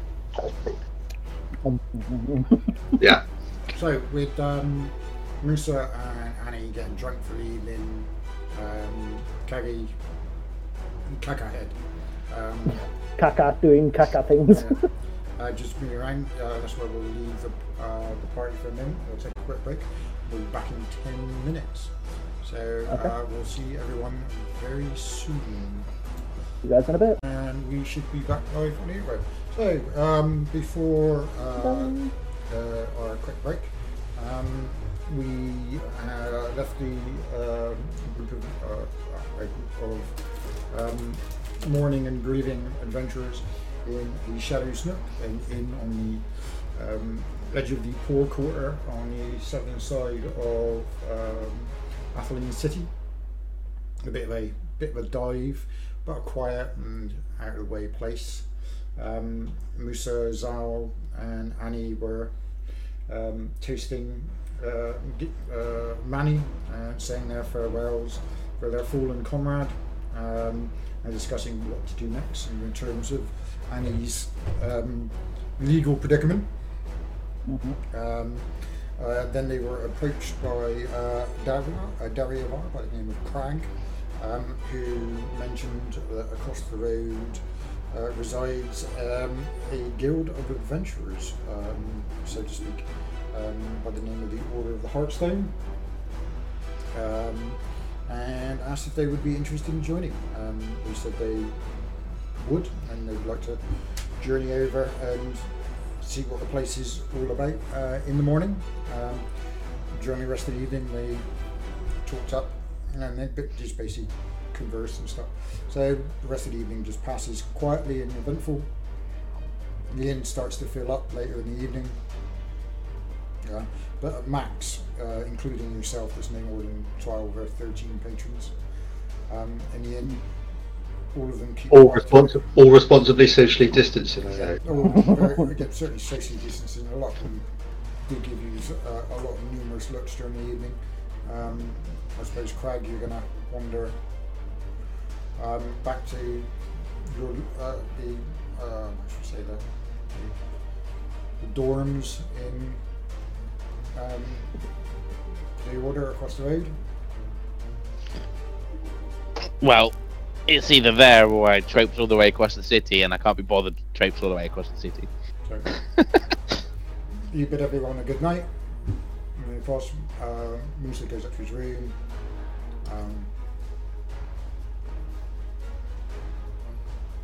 Yeah. So with um, Musa and Annie getting drunk for the evening, um, Kagi, Kakahead, um, Caca doing caca things. yeah, uh, just bring around. Uh, that's where we'll leave the, uh, the party for a minute. We'll take a quick break. We'll be back in ten minutes. So Okay. uh, we'll see everyone very soon. you guys in a bit. and we should be back live on air. So, um, before uh, uh, our quick break, um, we uh, left the um group of, uh, a group of um, mourning and grieving adventurers in the Shadow Snook and in on the um, edge of the Poor Quarter on the southern side of um, Atheling City a bit of a bit of a dive, but a quiet and out of the way place. Um, Musa, Zal, and Annie were um, toasting uh, uh, Manny, uh, saying their farewells for their fallen comrade, um, and discussing what to do next in terms of Annie's um, legal predicament. Um, uh, then they were approached by uh, Daria, uh, Dariavar by the name of Crag, um, who mentioned that across the road uh, resides um, a guild of adventurers, um, so to speak, um, by the name of the Order of the Heartstone, um, and asked if they would be interested in joining. Um, they said they would, and they'd like to journey over and see what the place is all about uh, in the morning. Um, during the rest of the evening, they talked up and then just basically conversed and stuff. So the rest of the evening just passes quietly and eventful. The inn starts to fill up later in the evening. Yeah, but at max, uh, including yourself, there's no more than 12 or 13 patrons. Um, in the inn, all of them keep All, responsi- all responsibly socially distancing. I know. Oh, again, certainly socially distancing. A lot of them do give you uh, a lot of numerous looks during the evening. Um, I suppose, Craig, you're going to wander um, back to your uh, the uh, I should say the, the dorms in um, the order across the road. Well, it's either there or I traipse all the way across the city, and I can't be bothered to traipse all the way across the city. So you bid everyone a good night. And then, of course, uh, Musa goes up to his room. Um,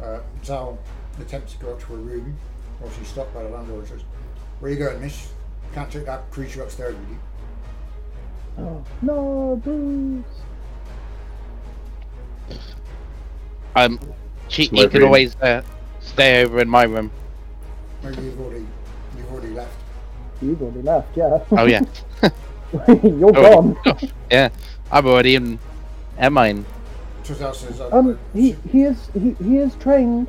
uh, Zal attempts to go up to her room while she's stopped by the landlord and says, Where you going, miss? Can't take that creature upstairs with you. Oh, no, Bruce. Um, she, It's my he could room. always uh, stay over in my room. No, you've already, you've already left. You've already left, yeah. Oh yeah, You're Oh, gone. yeah. I'm already in Ermine. Just else uh, Um, he he is he, he is trained.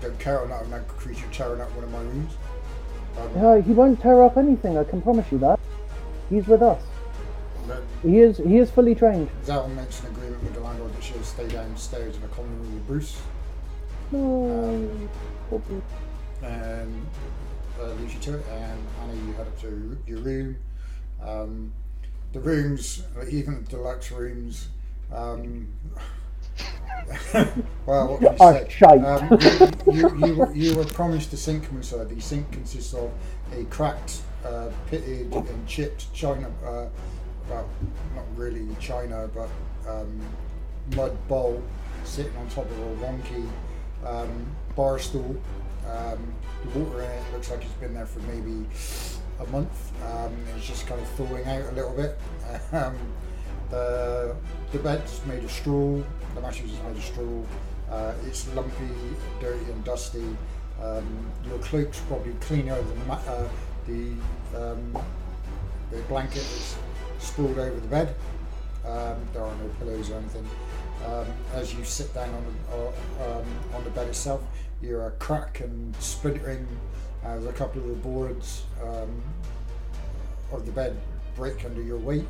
don't care on that, on creature tearing up one of my rooms. Um, Uh, he won't tear up anything. I can promise you that. He's with us. but He is he is fully trained. Zal makes agreement with the landlord that she'll stay downstairs in a common room with Bruce. No. probably. and uh, leaves you to it. And Annie, you head up to your room. Um, the rooms, even the deluxe rooms. Um, well, what can you Are say? Um, you, you, you, were, you were promised a sink, Musa. The sink consists of a cracked, uh, pitted, and chipped china. Uh, well, not really china, but um, mud bowl sitting on top of a wonky um, bar stool. Um, the water in it looks like it's been there for maybe a month. Um, it's just kind of thawing out a little bit. Um, the, the bed's made of straw. The mattress is made of straw. Uh, it's lumpy, dirty, and dusty. Um, your cloak's probably cleaner than ma- uh, the the blanket that's sprawled over the bed. Um, there are no pillows or anything. Um, as you sit down on the, uh, um, on the bed itself, you're a crack and splintering as a couple of the boards um, of the bed break under your weight.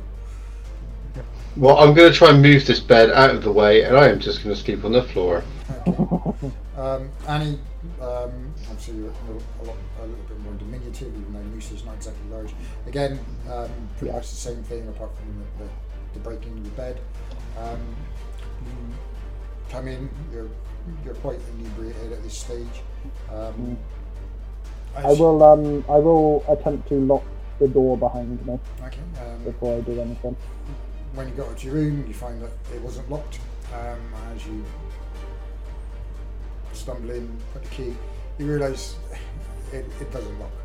Well, I'm going to try and move this bed out of the way, and I am just going to sleep on the floor. Okay. um, Annie, um, obviously you're a little, a, lot, a little bit more diminutive, even though Moose is not exactly large. Again, um, pretty Yeah. much the same thing apart from the, the, the breaking of the bed. Um, you come in, you're you're quite inebriated at this stage. Um, I as- will um I will attempt to lock the door behind me Okay. Um, before I do anything. when you got to your room, you find that it wasn't locked. Um, as you stumble in, put the key, you realise it, it doesn't lock.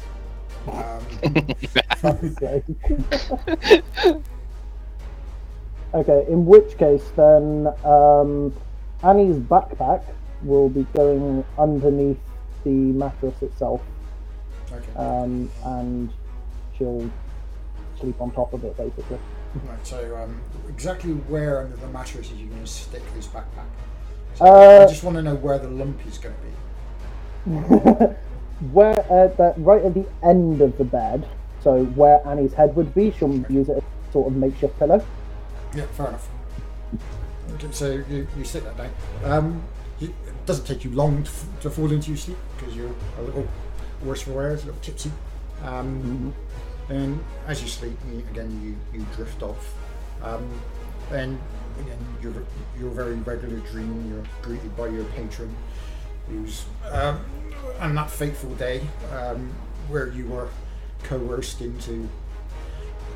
Um, Fuck's sake. okay, in which case then um, Annie's backpack will be going underneath the mattress itself, okay. um, and she'll sleep on top of it basically. right. So, um, exactly where under the mattress are you going to stick this backpack? So Uh, I just want to know where the lump is going to be. where uh, the, right at the end of the bed, so where Annie's head would be, she'll use it as a sort of makeshift pillow. Yeah, fair enough. Okay, so you, you sit that down. Um, you, it doesn't take you long to, f- to fall into your sleep because you're a little worse for wear, a little tipsy. Um, And as you sleep, you, again you, you drift off. Um, and again, your your very regular dream. You're greeted by your patron, who's um, that fateful day um, where you were coerced into,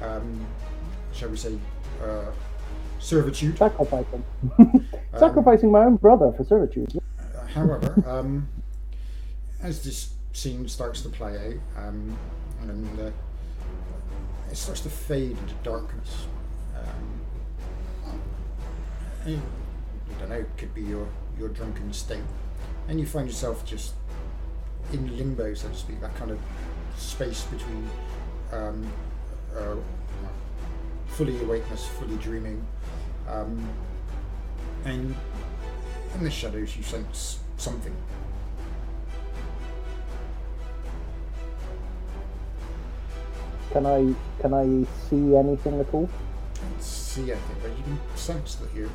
um, shall we say, uh, servitude. Sacrificing. Um, Sacrificing my own brother for servitude. However, um, as this scene starts to play out, um, and uh, it starts to fade into darkness, um, and, I don't know, it could be your, your drunken state, and you find yourself just in limbo, so to speak, that kind of space between um, uh, fully awakeness, fully dreaming, um, and in the shadows, you sense something. Can I can I see anything at all? Can't see anything, but you can sense that your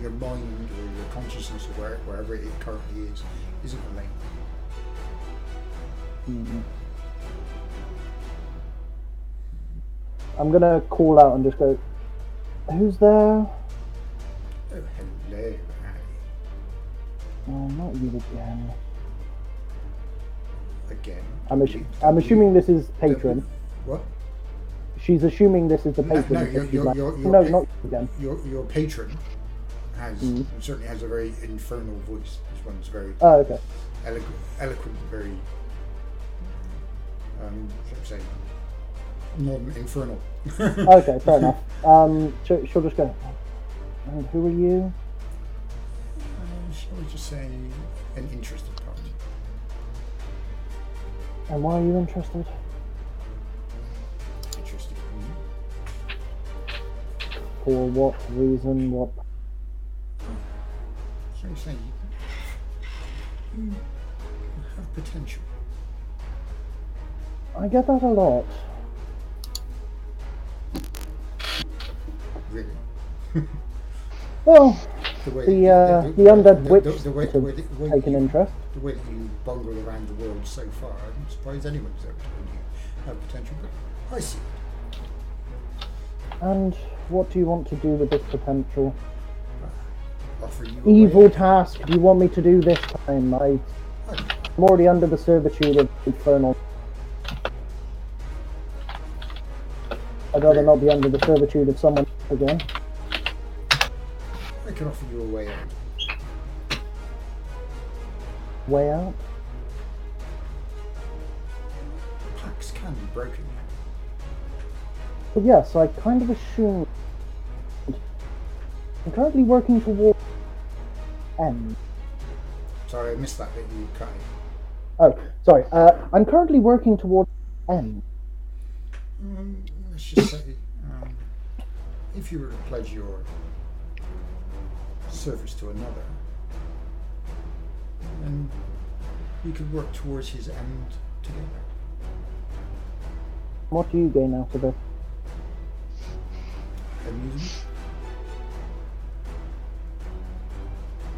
your mind or your consciousness or where, wherever it currently is isn't aligned. Hmm. I'm gonna call out and just go. Who's there? Oh, hello, Annie. Oh, not you again. Again. I'm, assu- I'm assuming this is patron. What? She's assuming this is the patron. no, you're- you're- like, you're- you're no, pa- not you again. Your your patron has Mhm. certainly has a very infernal voice. This one's very Oh, okay. eloquent, eloquent very um, shall we say, non-infernal. Okay, fair enough. Um, she'll, she'll just go. And who are you? I'll just say an interested party. And why are you interested? Interested. in For what reason? What? So you say you, you have potential. I get that a lot. Really. Well, The, way The, uh, the undead witch the, way, the, way, the, way take an you, interest. the way that you bungle around the world so far, I'm surprised anyone's ever told you have potential, but I see it. And what do you want to do with this potential? You Evil task. Do you want me to do this time? I- I'm already under the servitude of Infernal. I'd rather not be under the servitude of someone again. I can offer you a way out. Way out. Pacts can be broken. But yes, I kind of assume. I'm currently working towards end. Sorry, I missed that bit you cut. Oh, sorry. Uh, I'm currently working towards end. Um, let's just say, um, if you were to pledge your service to another, then we could work towards his end together. What do you gain out of it? Amusement.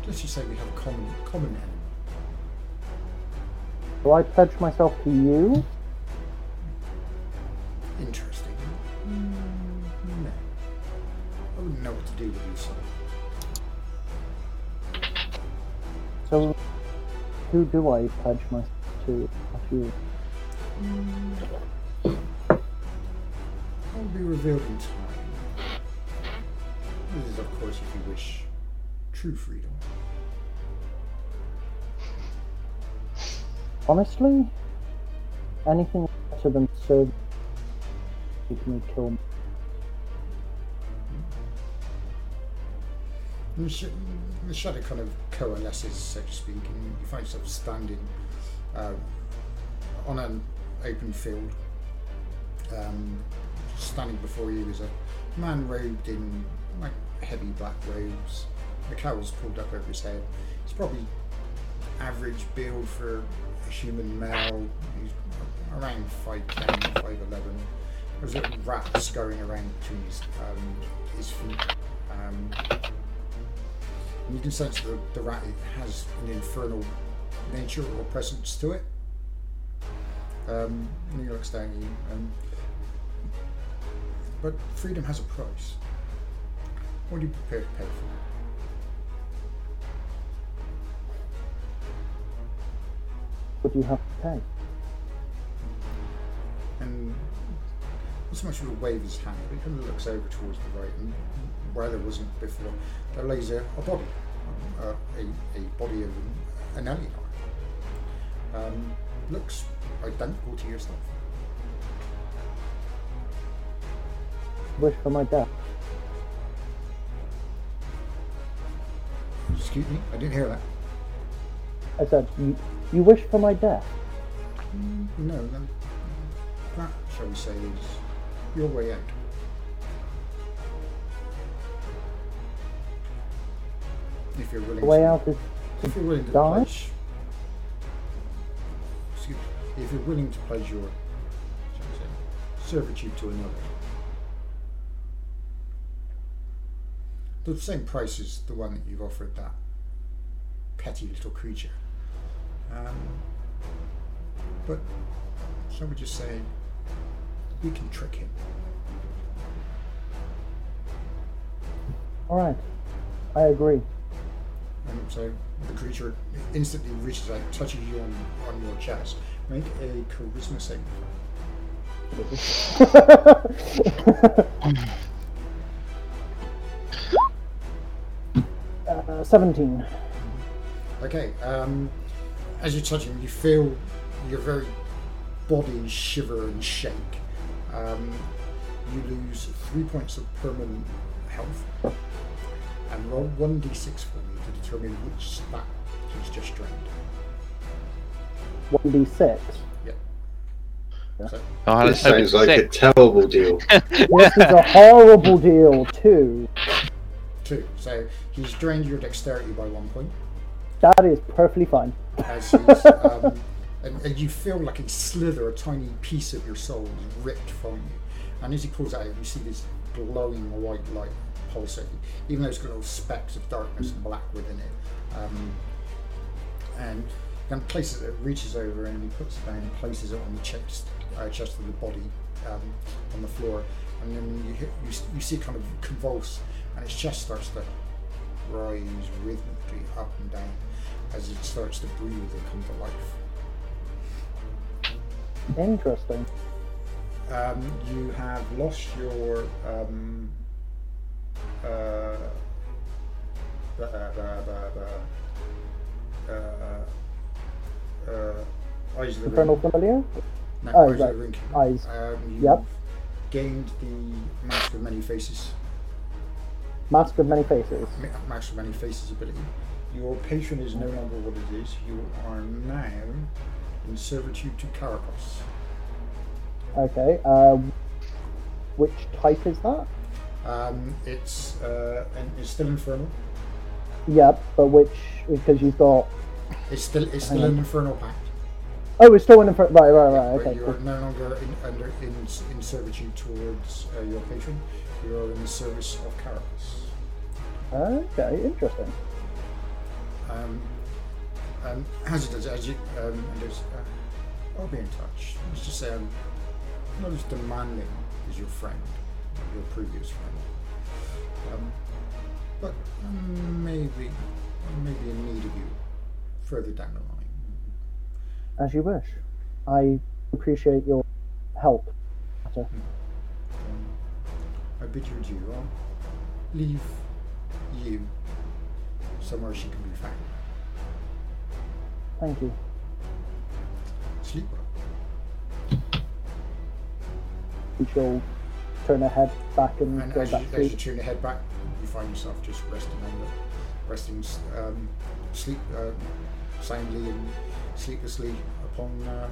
Let's just say we have a common common enemy. Do I pledge myself to you? Interesting. Mm, no. I wouldn't know what to do with you, so So, who do I pledge myself to? Not you. I'll be revealed in time. This is, of course, if you wish true freedom. Honestly, anything better than me kill the, sh- the shadow kind of coalesces, so to speak, and you find yourself standing uh, on an open field. Um, standing before you is a man robed in like heavy black robes. The cowl's pulled up over his head. He's probably average build for a human male. He's around 5'10", 5'11". There's little rats scurrying around his, um, feet. Um, you can sense that the rat has an infernal nature or presence to it. Um, and he looks down at you. Um, but freedom has a price. What are you prepared to pay for it? What do you have to pay? So much as a wave his hand, but he kind of looks over towards the right, and where there wasn't before, there lays a, a body, um, a, a, a body of an alien. Um, looks identical to yourself. Wish for my death. Excuse me, I didn't hear that. I said, you, you wish for my death. No, then that, shall we say, is your way out. If you're willing The way to, out is if you're willing to die? pledge, excuse me, if you're willing to pledge your, say, servitude to another, the same price as the one that you've offered that petty little creature. Um, but shall we just say we can trick him? alright. I agree. And so the creature instantly reaches out, touches you on, on your chest. Make a charisma throw. uh, 17. Okay. Um, as you touch him, you feel your very body shiver and shake. Um, you lose three points of permanent health, and and roll 1d6 for me to determine which stat he's just drained. 1d6. So, Oh, This sounds it's like a terrible deal. This is a horrible deal, too. two. So he's drained your dexterity by one point. That is perfectly fine. as he's, um, and, and you feel like a slither, a tiny piece of your soul is ripped from you. And as he pulls out, you see this glowing white light pulsating, even though it's got little specks of darkness and black within it. Um, and then places it, reaches over and he puts it down and places it on the chest, uh, chest of the body um, on the floor. And then you, you, you see it kind of convulse, and its chest starts to rise rhythmically up and down as it starts to breathe and come to life. Interesting. Um, you have lost your um, uh, uh, uh, uh, uh, uh, eyes of the Infernal ring. Familiar? No, Oh, eyes right. of the ring. Eyes. Um, Yep. gained the mask of many faces. Mask of Many Faces. Mask of many faces ability. Your patron is no longer what it is. You are now in servitude to Caracos. Okay. Um, which type is that? Um, it's uh, and it's still infernal. Yep, but which because you've got. It's still it's still an infernal pact. Oh, it's still an infernal. Right, right, right. but Okay. you're cool. no longer in, under in, in servitude towards uh, your patron. You are in the service of Caracas. Okay, interesting. Um, um, as it does, as you um, and uh, I'll be in touch. Let's just say I'm not as demanding as your friend, your previous friend. Um, but maybe, maybe in need of you further down the line. As you wish. I appreciate your help. Um, I bid you adieu. I'll leave you somewhere she can be found. Thank you. Sleep. We shall turn her head back and, And go as you, back as you turn your head back, you find yourself just resting on the, resting um, sleep uh, soundly and sleeplessly upon uh,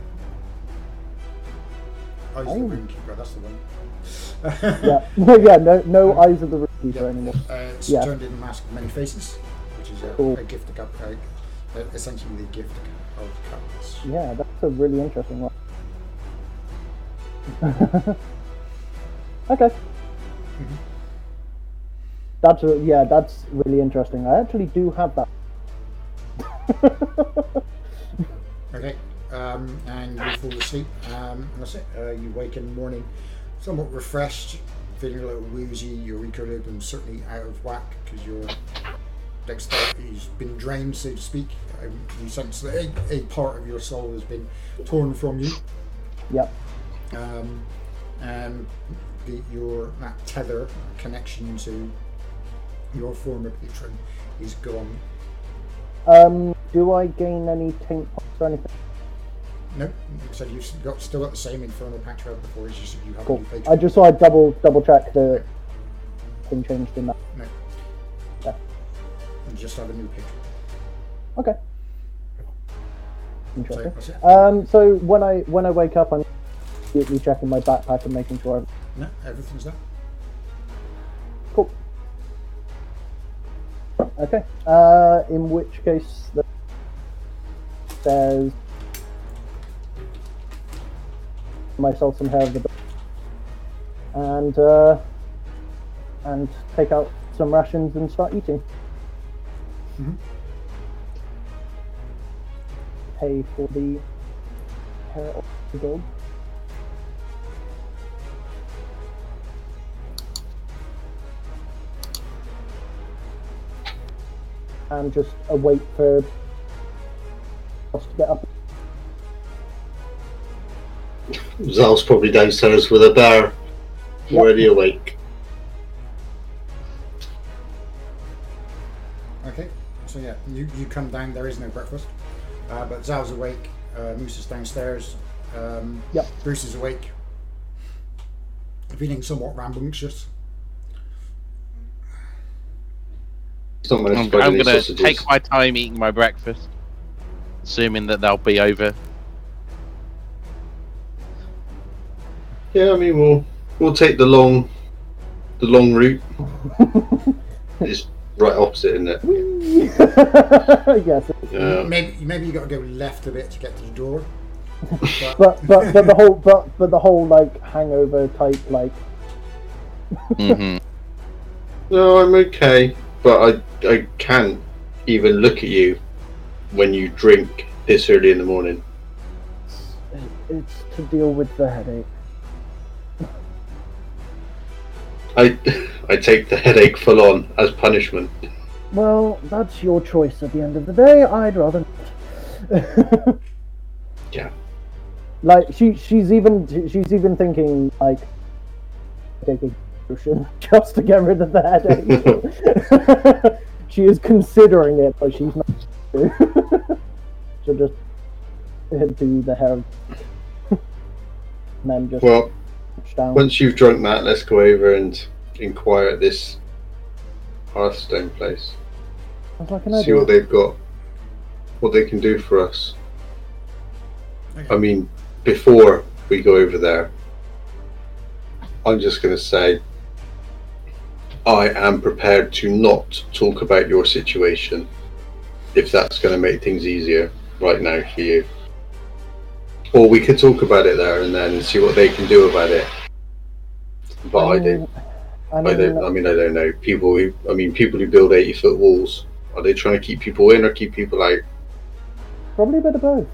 Eyes of the Oh. Ring Keeper. That's the one. Yeah, yeah, no, no eyes of the Keeper Yeah. anymore. Uh, it's Yeah. turned in the Mask of Many Faces, which is a, Cool. a gift of uh, essentially the gift of Capus. Yeah, that's a really interesting one. okay. Mm-hmm. That's a, yeah, that's really interesting. I actually do have that. Okay, um, and you fall asleep, um, and that's it. Uh, you wake in the morning somewhat refreshed, feeling a little woozy, your equilibrium certainly out of whack because your dexterity's been drained, so to speak. Um, you sense that a, a part of your soul has been torn from you, Yep. um, and the, your that tether connection to your former patron is gone. Um, do I gain any taint points or anything? Nope, so you've got still got the same infernal pact you had before. It's just you have Cool. I just thought I'd double double check the thing changed in that. No. Okay. Just have a new patron. Okay. So Interesting. it. Um, so when I when I wake up, I'm immediately checking my backpack and making sure. I'm, No, everything's there. cool. Okay. Uh, in which case, the, there's myself some hair of the and uh, and take out some rations and start eating. Mhm. Pay for the hair of the dog. and just await for us to get up. Zal's probably downstairs with a bear, Yep. already awake. So yeah, you, you come down. There is no breakfast, uh, but Zal's awake. Uh, Moose is downstairs. Um, Yep. Bruce is awake, feeling somewhat rambunctious. I'm, I'm gonna sausages. take my time eating my breakfast, assuming that they'll be over. Yeah, I mean we'll we'll take the long the long route. it's right opposite, isn't it? yes, Yeah. Maybe maybe you got to go left a bit to get to the door. But, but but but the whole but but the whole like hangover type like hmm No, I'm okay, but I I can't even look at you when you drink this early in the morning. it's to deal with the headache. I I take the headache full on as punishment. Well, that's your choice at the end of the day. I'd rather not. Yeah. Like she she's even she's even thinking like taking potion just to get rid of the headache. she is considering it, but she's not. She'll just head to the hair and then just Well, down. once you've drunk that, let's go over and inquire at this Heartstone place. Sounds like an See what they've got, what they can do for us. Okay. I mean, before we go over there, I'm just going to say I am prepared to not talk about your situation if that's going to make things easier right now for you. Or we could talk about it there and then and see what they can do about it. But I, mean- don't. I I don't. I mean, I don't know. People who, I mean, people who build eighty foot walls. Are they trying to keep people in or keep people out? probably a bit of both.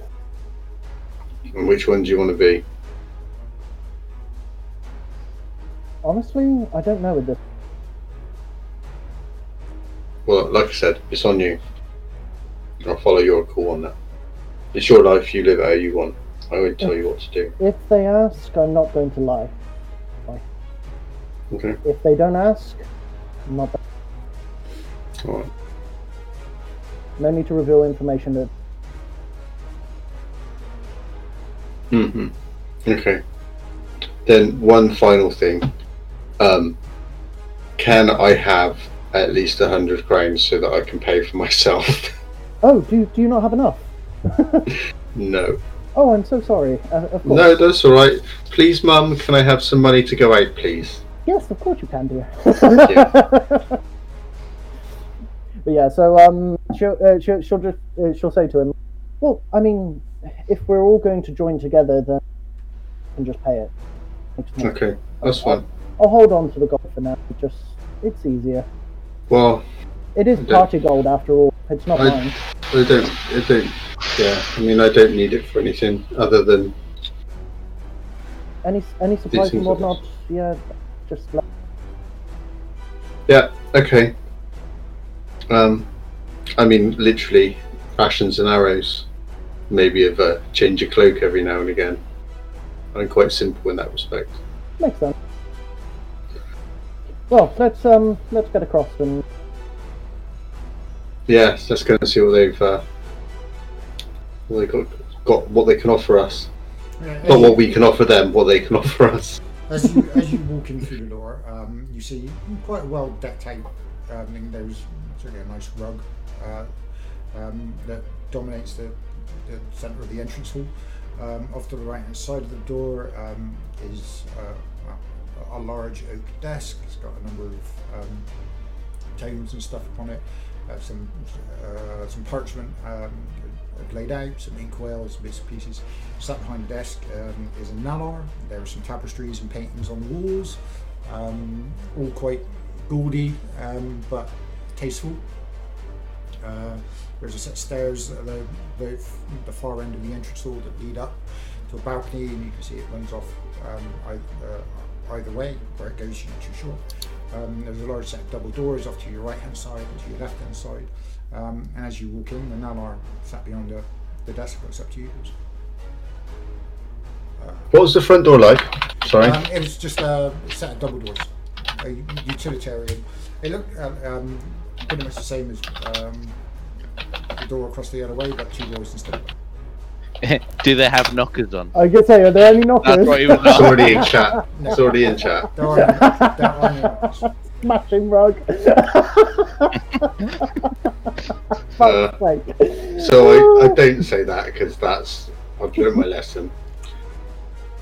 And which one do you want to be? Honestly, I don't know with this. Well, like I said, it's on you. I'll follow your call on that. It's your life. You live how you want. I won't tell you what to do. If they ask, I'm not going to lie. Okay. If they don't ask, I'm not. All right. No need to reveal information that hmm Okay. Then one final thing. Um, can I have at least a hundred crowns so that I can pay for myself? Oh, do do you not have enough? no. Oh, I'm so sorry. Uh. No, that's all right. Please, Mum, can I have some money to go out, please? Yes, of course you can, dear. But yeah, so um, she'll uh, she'll, she'll just uh, she'll say to him, "Well, I mean, if we're all going to join together, then we can just pay it." Okay, that's fine. I'll hold on to the gold for now. It just it's easier. Well, It is party gold after all. It's not I- mine. I don't. I don't. Yeah, I mean, I don't need it for anything other than Any any supplies and whatnot, yeah, just let Yeah, okay. Um, I mean, literally, rations and arrows. Maybe of a change of cloak every now and again. I'm quite simple in that respect. makes sense. Well, let's um let's get across and Yeah, let's go and see what they've uh, what they got, got, what they can offer us. Yeah, as Not what we can offer them, what they can offer us. As you as you walk in through the door, um, you see quite a well decked out. Um, and there's certainly a nice rug uh, um, that dominates the, the centre of the entrance hall. Um, off to the right hand side of the door um, is uh, a large oak desk. It's got a number of um, tomes and stuff upon it. Uh, some uh, some parchment laid out, some inkwells, bits and pieces. Sat behind the desk um, is a Nalar. There are some tapestries and paintings on the walls, um, all quite gaudy um, but tasteful. Uh, there's a set of stairs at the, the, the far end of the entrance hall that lead up to a balcony, and you can see it runs off um, either, uh, either way. Where it goes, you're not too sure. Um, there's a large set of double doors off to your right hand side and to your left hand side. Um, and as you walk in, the Nalar sat behind the, the desk looks up to you. goes, What was the front door like? Sorry. Um, it was just a set of double doors, a utilitarian. It looked uh, um, pretty much the same as um, the door across the other way, but two doors instead. Do they have knockers on? I could say, are there any knockers? That's what he was It's already in chat. It's already in chat. There are, there are no knockers. Smashing rug. Uh, So I, I don't say that because that's I've learned my lesson.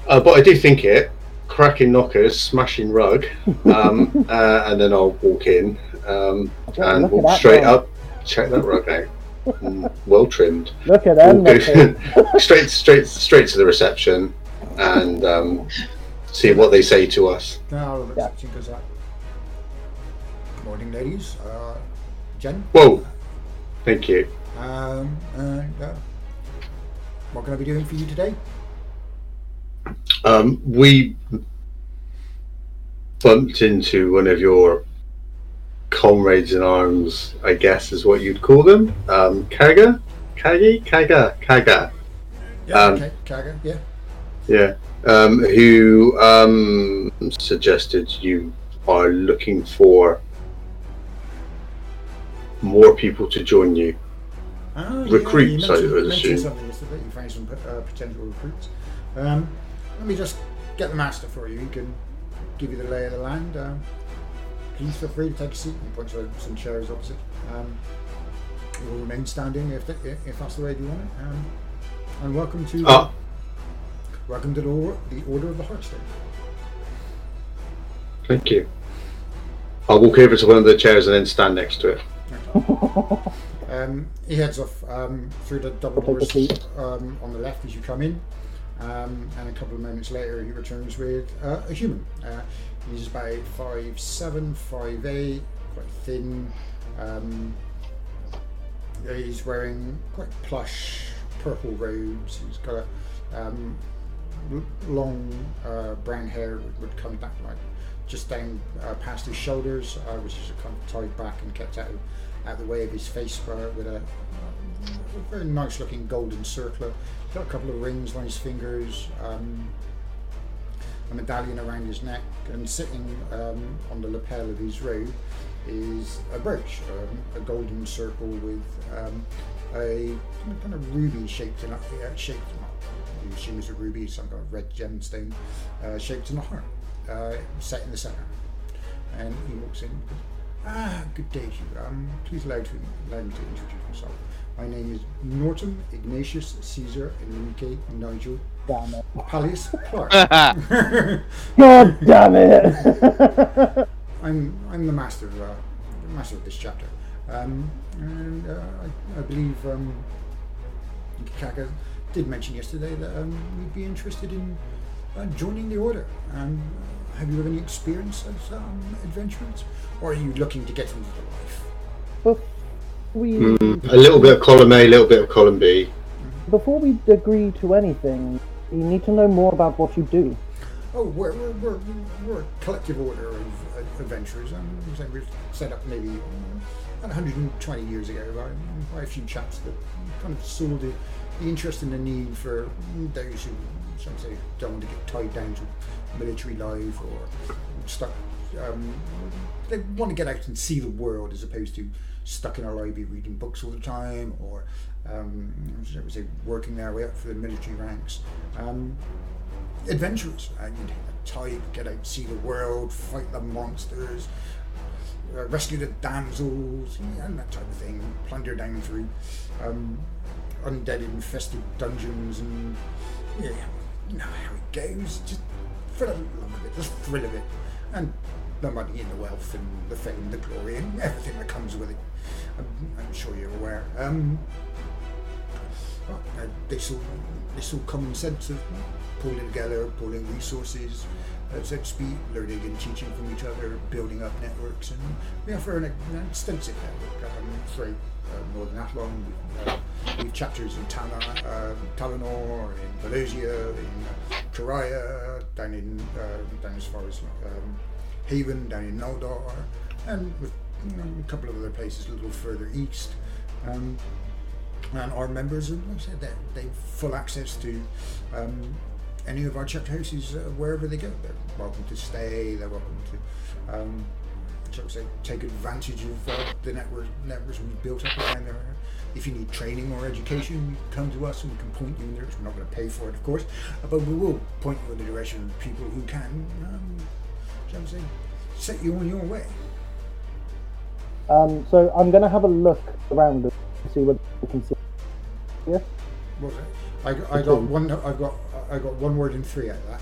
Uh, but I do think it. Cracking knockers, smashing rug, um, uh, and then I'll walk in um, and walk straight rug. up. Check that rug out. Mm, well trimmed. Look at them. We'll straight, straight, straight to the reception, and um, see what they say to us. Now the Yeah. Reception goes out. Morning, ladies. Uh, Jen. Whoa! Thank you. Um, and uh, what can I be doing for you today? Um, we bumped into one of your comrades in arms, I guess is what you'd call them. Um, Kaga? Kagi? Kaga? Kaga. Yeah. Um, okay. Kaga. Yeah. Yeah. Um, who um, suggested you are looking for more people to join you. Ah, Recruits, yeah, I you mentioned, would assume. something yesterday. You found some uh, potential recruits. Um, let me just get the master for you. He can give you the lay of the land. Um, please feel free to take a seat. He points to some chairs opposite. Um, you will remain standing if, the, if that's the way you want it. Um, and welcome to Ah. welcome to the, or- the Order of the Heartstone. Thank you. I'll walk over to one of the chairs and then stand next to it. Um, he heads off um, through the double doors um, on the left as you come in, um, and a couple of moments later he returns with uh, a human. Uh, he's about five seven, five eight, quite thin. Um, he's wearing quite plush purple robes. He's got a um, long uh, brown hair would, would come back like just down uh, past his shoulders, uh, which is kind of tied back and kept out out the way of his face with a, a very nice looking golden circlet. Got a couple of rings on his fingers, um, a medallion around his neck, and sitting um, on the lapel of his robe is a brooch, um, a golden circle with um, a kind of, ruby shaped in uh, shaped. You assume it's a ruby, some kind of red gemstone, uh, shaped in a heart, uh, set in the center. And he walks in. Ah, good day to you. Um, please allow, to, allow me to introduce myself. My name is Norton Ignatius Caesar Enrique Nigel Damn it. Pallius Clark. God damn it. I'm I'm the master of uh, the master of this chapter, um, and uh, I, I believe um, Kaka did mention yesterday that um, you'd be interested in uh, joining the order. Um, have you had any experience as um, adventurers, or are you looking to get into the life? we, Mm, a little bit of column A, a little bit of column B. before we agree to anything, you need to know more about what you do. Oh, we're, we're, we're, we're a collective order of uh, adventurers. Um, so we were set up maybe uh, about 120 years ago by, by a few chaps that kind of saw the, the interest and the need for those who, shall we say, don't want to get tied down to military life or stuck. Um, they want to get out and see the world as opposed to stuck in a library reading books all the time or, um, we say, working their way up through the military ranks. Um, you take the type, get out, see the world, fight the monsters, uh, rescue the damsels, and that type of thing. Plunder down through um, undead infested dungeons, and yeah, you know how it goes. Just for the love of it, the thrill of it, and the money and the wealth and the fame, the glory, and everything that comes with it. I'm, I'm sure you're aware. Um, well, uh, this all this all common sense of pulling together, pulling resources, so to speak, learning and teaching from each other, building up networks, and we offer an, an extensive network um, throughout uh, Northern Athlon. We've, uh, we have chapters in Tana, uh, Talanor, in Valosia, in Karaya, down in uh, down as far as um, Haven, down in Noldor, and you know, a couple of other places a little further east. Um, and our members, and like I said, they have full access to um, any of our chapter houses uh, wherever they go. They're welcome to stay. They're welcome to, um, shall we say, take advantage of uh, the network networks we've built up around there. If you need training or education, you come to us and we can point you in the there. We're not going to pay for it, of course, but we will point you in the direction of people who can, um, shall we say, set you on your way. Um, so I'm going to have a look around and see what we can see. Yeah. It? I, I got one. I've got. I got one word in three out of that.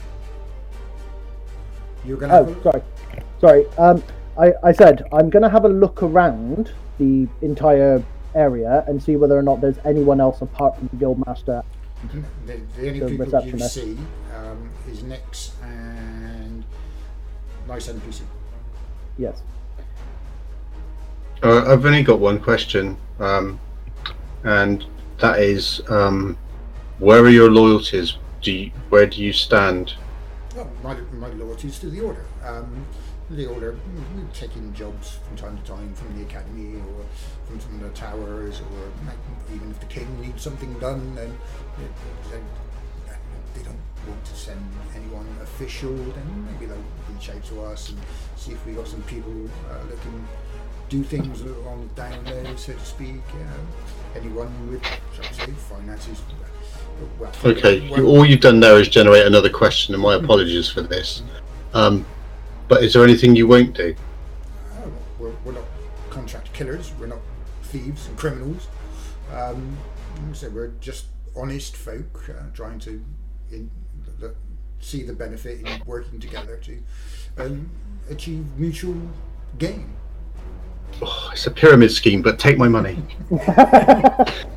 You're gonna. Oh, have a, sorry. Sorry. Um, I, I said I'm going to have a look around the entire area and see whether or not there's anyone else apart from the guildmaster. the, the only the people you see um, is Nix and nice NPC. Yes. Uh, I've only got one question, um, and that is, um, where are your loyalties? Do you, where do you stand? Well, my, my loyalties to the order. Um, the order, taking jobs from time to time from the academy or from some of the towers, or even if the king needs something done, then they, they, they don't want to send anyone official, then maybe they'll reach out to us and see if we got some people uh, that can do things on the down low, so to speak. Uh, anyone with, shall say, finances. Well, Okay, well- all you've done there is generate another question, and my apologies for this. Um, but is there anything you won't do? Uh, we're, we're not contract killers. We're not thieves and criminals. Um, so we're just honest folk uh, trying to in, see the benefit in working together to um, achieve mutual gain. Oh, it's a pyramid scheme, but take my money.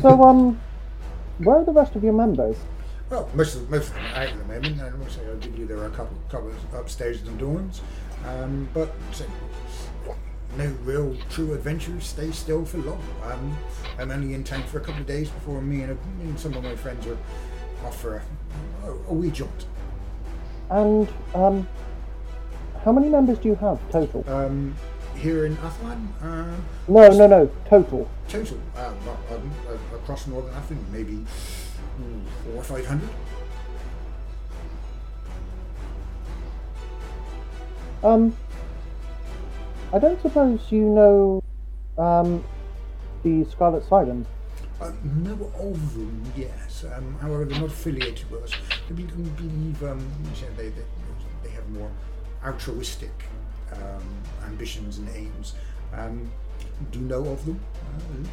So um, where are the rest of your members? Well, most of most of them are out at the moment, and also I believe there are a couple, couple upstairs in the dorms. Um, but so, no real true adventures stay still for long. Um, I'm only in town for a couple of days before me and, a, and some of my friends are off for a, a, wee jaunt. And um, how many members do you have total? Um, here in Athlon, uh, No, no, no, total. total uh, um, uh, across Northern Athlon, maybe mm, four or five hundred. Um, I don't suppose you know um, the Scarlet Sirens. Uh, know of them, yes. Um, however, they're not affiliated with us. I be- I believe um, they, they, they have more altruistic um, ambitions and aims. Um, do you know of them? Uh, um,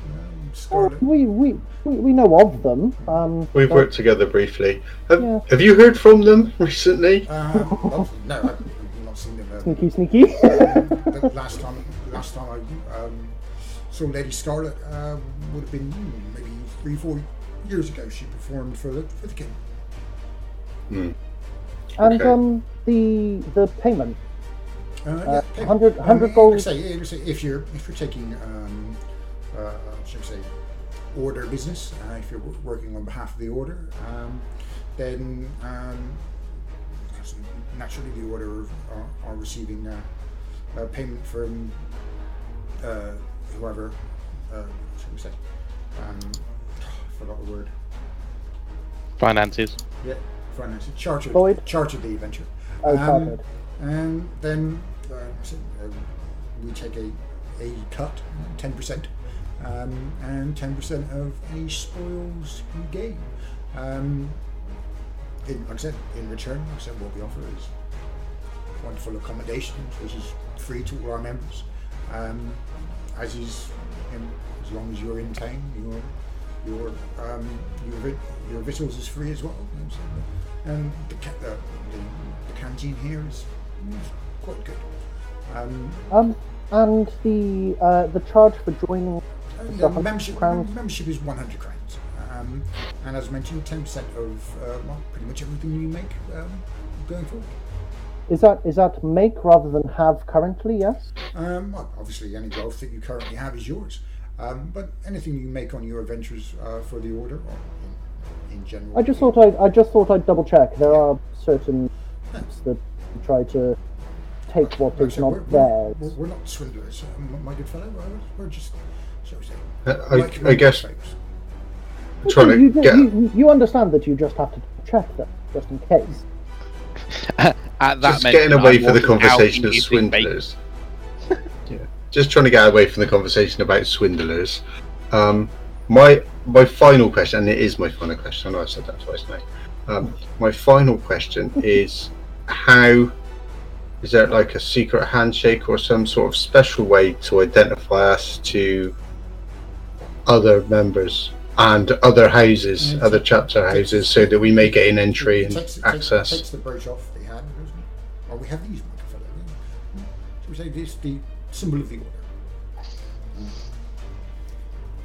Oh, Scarlet? we, we, we, we know of them. Um, We've but- worked together briefly. Have, Yeah. have you heard from them recently? Well, no, I've not seen them. Sneaky, sneaky. the last time, last time I um, saw Lady Scarlet uh, would have been maybe three, four years ago. She performed for the for the king. and Okay. um, the the payment. Uh, Uh, yeah, 100 100 like gold. Say, like I say, if you're if you're taking um, uh, shall we say order business, uh, if you're working on behalf of the order, um, then um, naturally the order are, are receiving uh, uh, payment from uh, whoever. Uh, shall we say? Um, I forgot the word. Finances. Yeah, finance. Chartered. Lloyd? Chartered the adventure. Oh, Um, and then uh, so, um, we take a, a cut, ten percent, um, and ten percent of any spoils you gain. Um, in, like I said, in return, like I said, what we offer is wonderful accommodations, which is free to all our members. Um, as is, you know, as long as you're in town, your your um, your your victuals is free as well. you so, And the, ca- the, the, the canteen here is, is quite good. Um, Um, and the uh, the charge for joining. uh, yeah, membership crowns? membership is 100 crowns. Um, and as mentioned, 10% of uh, well, pretty much everything you make um, going forward. Is that is that make rather than have currently? Yes. Um, well, obviously, any wealth that you currently have is yours. Um, but anything you make on your adventures uh, for the order, or in, in general, I just thought I I just thought I'd double check. There are certain apps that try to take what Like I is said, not we're, we're, theirs. we're, we're not swindlers, um, my good fellow. We're, we're just, shall we say, Uh, I, like I guess folks. trying you, to get. you, you understand that you just have to check that, just in case. At that just mention, getting away I from the conversation of swindlers. bacon. Just trying to get away from the conversation about swindlers. Um, my my final question, and it is my final question. I know I've said that twice now. Um, my final question is how is there like a secret handshake or some sort of special way to identify us to other members and other houses, other chapter houses, so that we may gain entry and takes, it takes, access? takes the brooch off the hand, doesn't it? Well, we have these, yeah. Shall we say this the symbol of the order?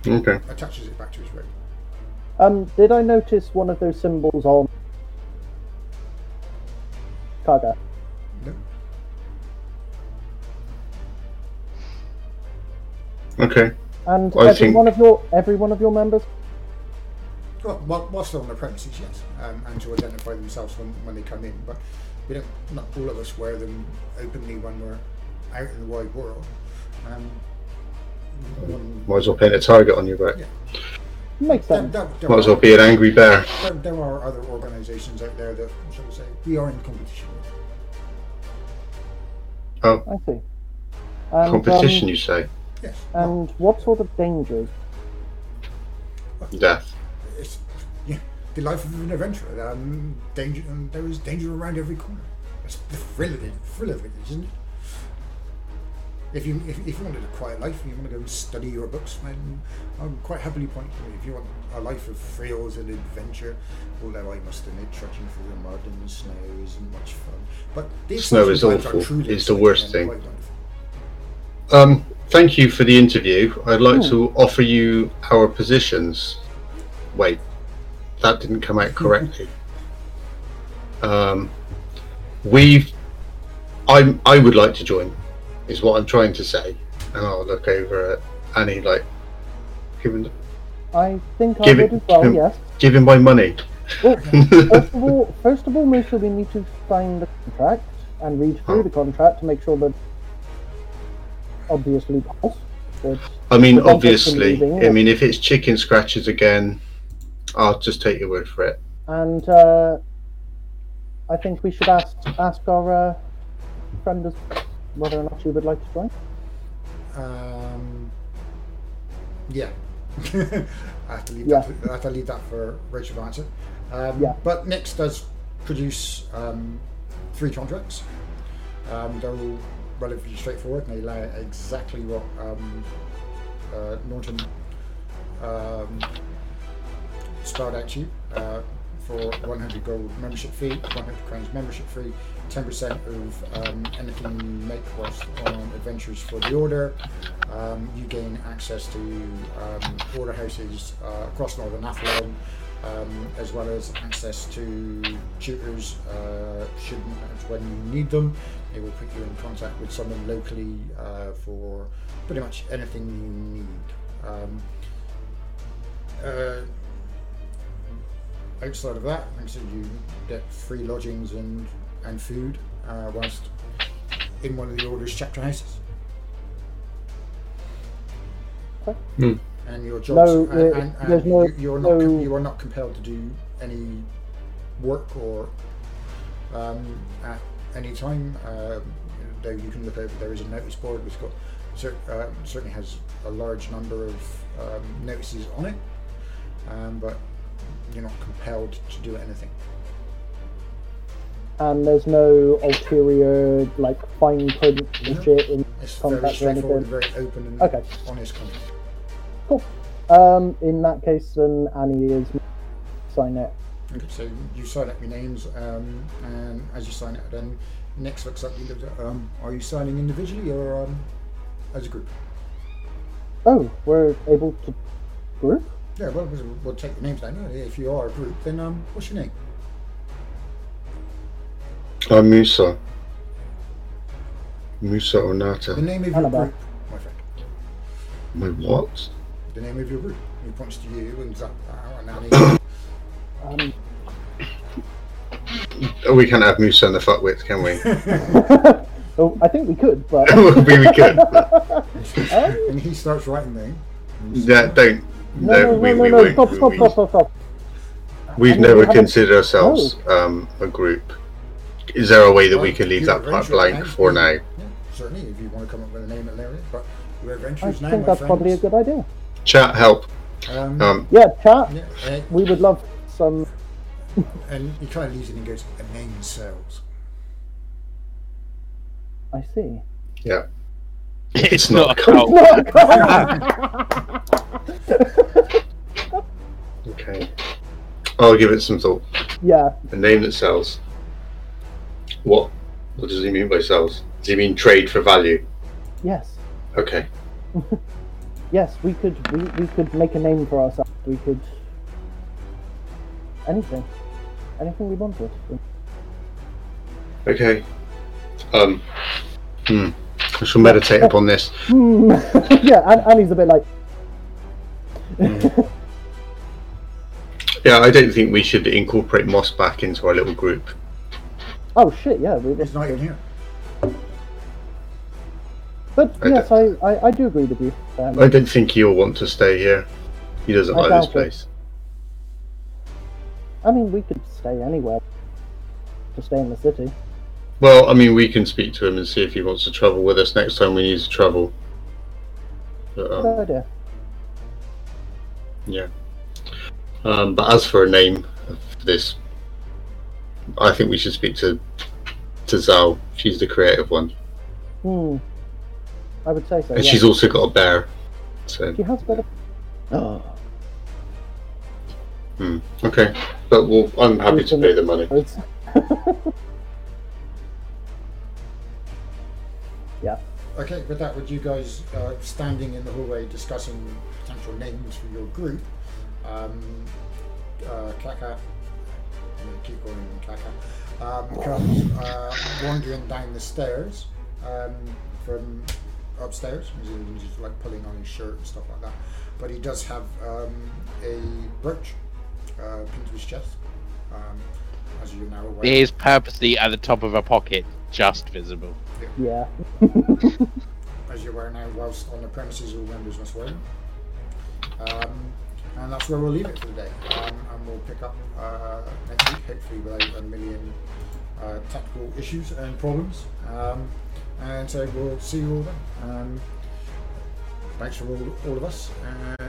Okay. Attaches it back to his robe. Um, did I notice one of those symbols on Kaga? No. Okay. And I every think- one of your every one of your members? Well, while, whilst they're on the premises, yes, um, and to identify themselves when, when they come in. But we don't. Not all of us wear them openly when we're out in the wide world. Um, one- Might as well paint a target on your back. Yeah. Makes sense. there, there Might as well be an angry bear. There, there are other organisations out there that, shall we say, we are in competition with. Oh, I see. And, competition, um, you say? Yes. and what sort of dangers? Death. it's yeah, the life of an adventurer. Um, danger, and there is danger around every corner. That's the thrill of it, thrill of it, isn't it? If you if, if you wanted a quiet life and you want to go and study your books, then I'm quite happily point to you. If you want a life of thrills and adventure, although I must admit, trudging through the mud and the snow isn't much fun. But the Snow is exciting times are awful. It's the worst thing. Um, thank you for the interview. I'd like Hmm. to offer you our positions. Wait, that didn't come out correctly. Um, we've. I'm. I would like to join. Is what I'm trying to say, and I'll look over at Annie like, give him, I think I would it- as well. give him- Yes. give him my money. Well, first of all, first of all, Musa, we need to sign the contract and read through Oh. the contract to make sure that obviously pass. I mean, obviously. I mean, if it's chicken scratches again, I'll just take your word for it. and uh, I think we should ask ask our uh, friend as whether or not you would like to join. Um, yeah. I have to leave Yeah. that. I have to leave that for Rachel to answer. Um, Yeah. But Nix does produce um, three contracts. Um, they're all relatively straightforward, and they lay out exactly what um, uh, Norton um, spelled out to you. Uh, for 100 gold membership fee, 100 crowns membership fee, 10% of um, anything you make whilst on adventures for the order. Um, you gain access to um, order houses uh, across Northern Athlon, um, as well as access to tutors uh, should when you need them. They will put you in contact with someone locally uh, for pretty much anything you need. Um, uh, outside of that, like I you get free lodgings and and food uh, whilst in one of the order's chapter houses. Okay. Hmm. And your jobs, No, and, uh, and, and there's no- you- you're not no- you are not compelled to do any work or um, at any time. Um, though you can look over, there is a notice board which got cer- uh, certainly has a large number of um, notices on it, um, but you're not compelled to do anything. And there's no ulterior like fine print No. shit in It's very or anything. very open and Okay. honest contract. Cool. Um, in that case, then Annie is sign it. Okay, so you sign up your names, um, and as you sign it, then Nix looks up. You look at, um, are you signing individually or um, as a group? Oh, we're able to group. Yeah, well, we'll, we'll take the names down. If you are a group, then um, what's your name? I'm Musa. Musa The Onata. name of your Annabelle. group, my friend. My what? The name of your group. He points to you and Zach and Annie. Um, Oh, we can't have Musa in the fuckwit, can we? oh, I think we could, but we, we could. and he starts writing them. Yeah, don't. no, No, no, we, no, we no, won't. Stop, stop, stop, stop, stop. We've I mean, we never haven't- considered ourselves um, a group. Is there a way that we can leave that part blank now. for now? Yeah, certainly, if you want to come up with a name at later. But you're I adventurers now, I think my that's friends. probably a good idea. Chat help. Um, Um, Yeah, chat. yeah, uh, We would love some. and he kind of leaves it and goes, a name sells. I see. Yeah. It's, not not a cult. Okay. I'll give it some thought. yeah, A name that sells. What? What does he mean by sells? Does he mean trade for value? yes, Okay. yes. We could we, we could make a name for ourselves. We could anything, anything we wanted. Okay. Um. Hmm. I shall meditate upon this. Hmm. yeah, and, and he's a bit like. Yeah, I don't think we should incorporate Mossback into our little group. Oh shit! Yeah, we, He's not even here. but I yes, I, I, I do agree with you. Um, I don't think he'll want to stay here. He doesn't I like doubt this it. place. I mean, we could stay anywhere. To stay in the city. Well, I mean, we can speak to him and see if he wants to travel with us next time we need to travel. But, um, Good idea. Yeah. Um, but as for a name for this, I think we should speak to to Zal. She's the creative one, Hmm. I would say so. and yeah. she's also got a bear. So She has a better. Oh. hmm, okay, but we'll, I'm happy to pay the money. yeah. Okay, with that, with you guys uh, standing in the hallway discussing potential names for your group, um, uh, Klaka, I'm gonna keep calling him Klaka, um, comes uh, wandering down the stairs um, from upstairs. He's he's just like pulling on his shirt and stuff like that. But he does have um, a brooch uh, pinned to his chest, um, as you're now aware. It is purposely at the top of a pocket, just visible. yeah. as you're aware now, whilst on the premises, all members must wear them. Um, and that's where we'll leave it for the day. Um, and we'll pick up uh, next week, hopefully without a million uh, technical issues and problems. Um, and so we'll see you all then. Um, thanks from all, all of us.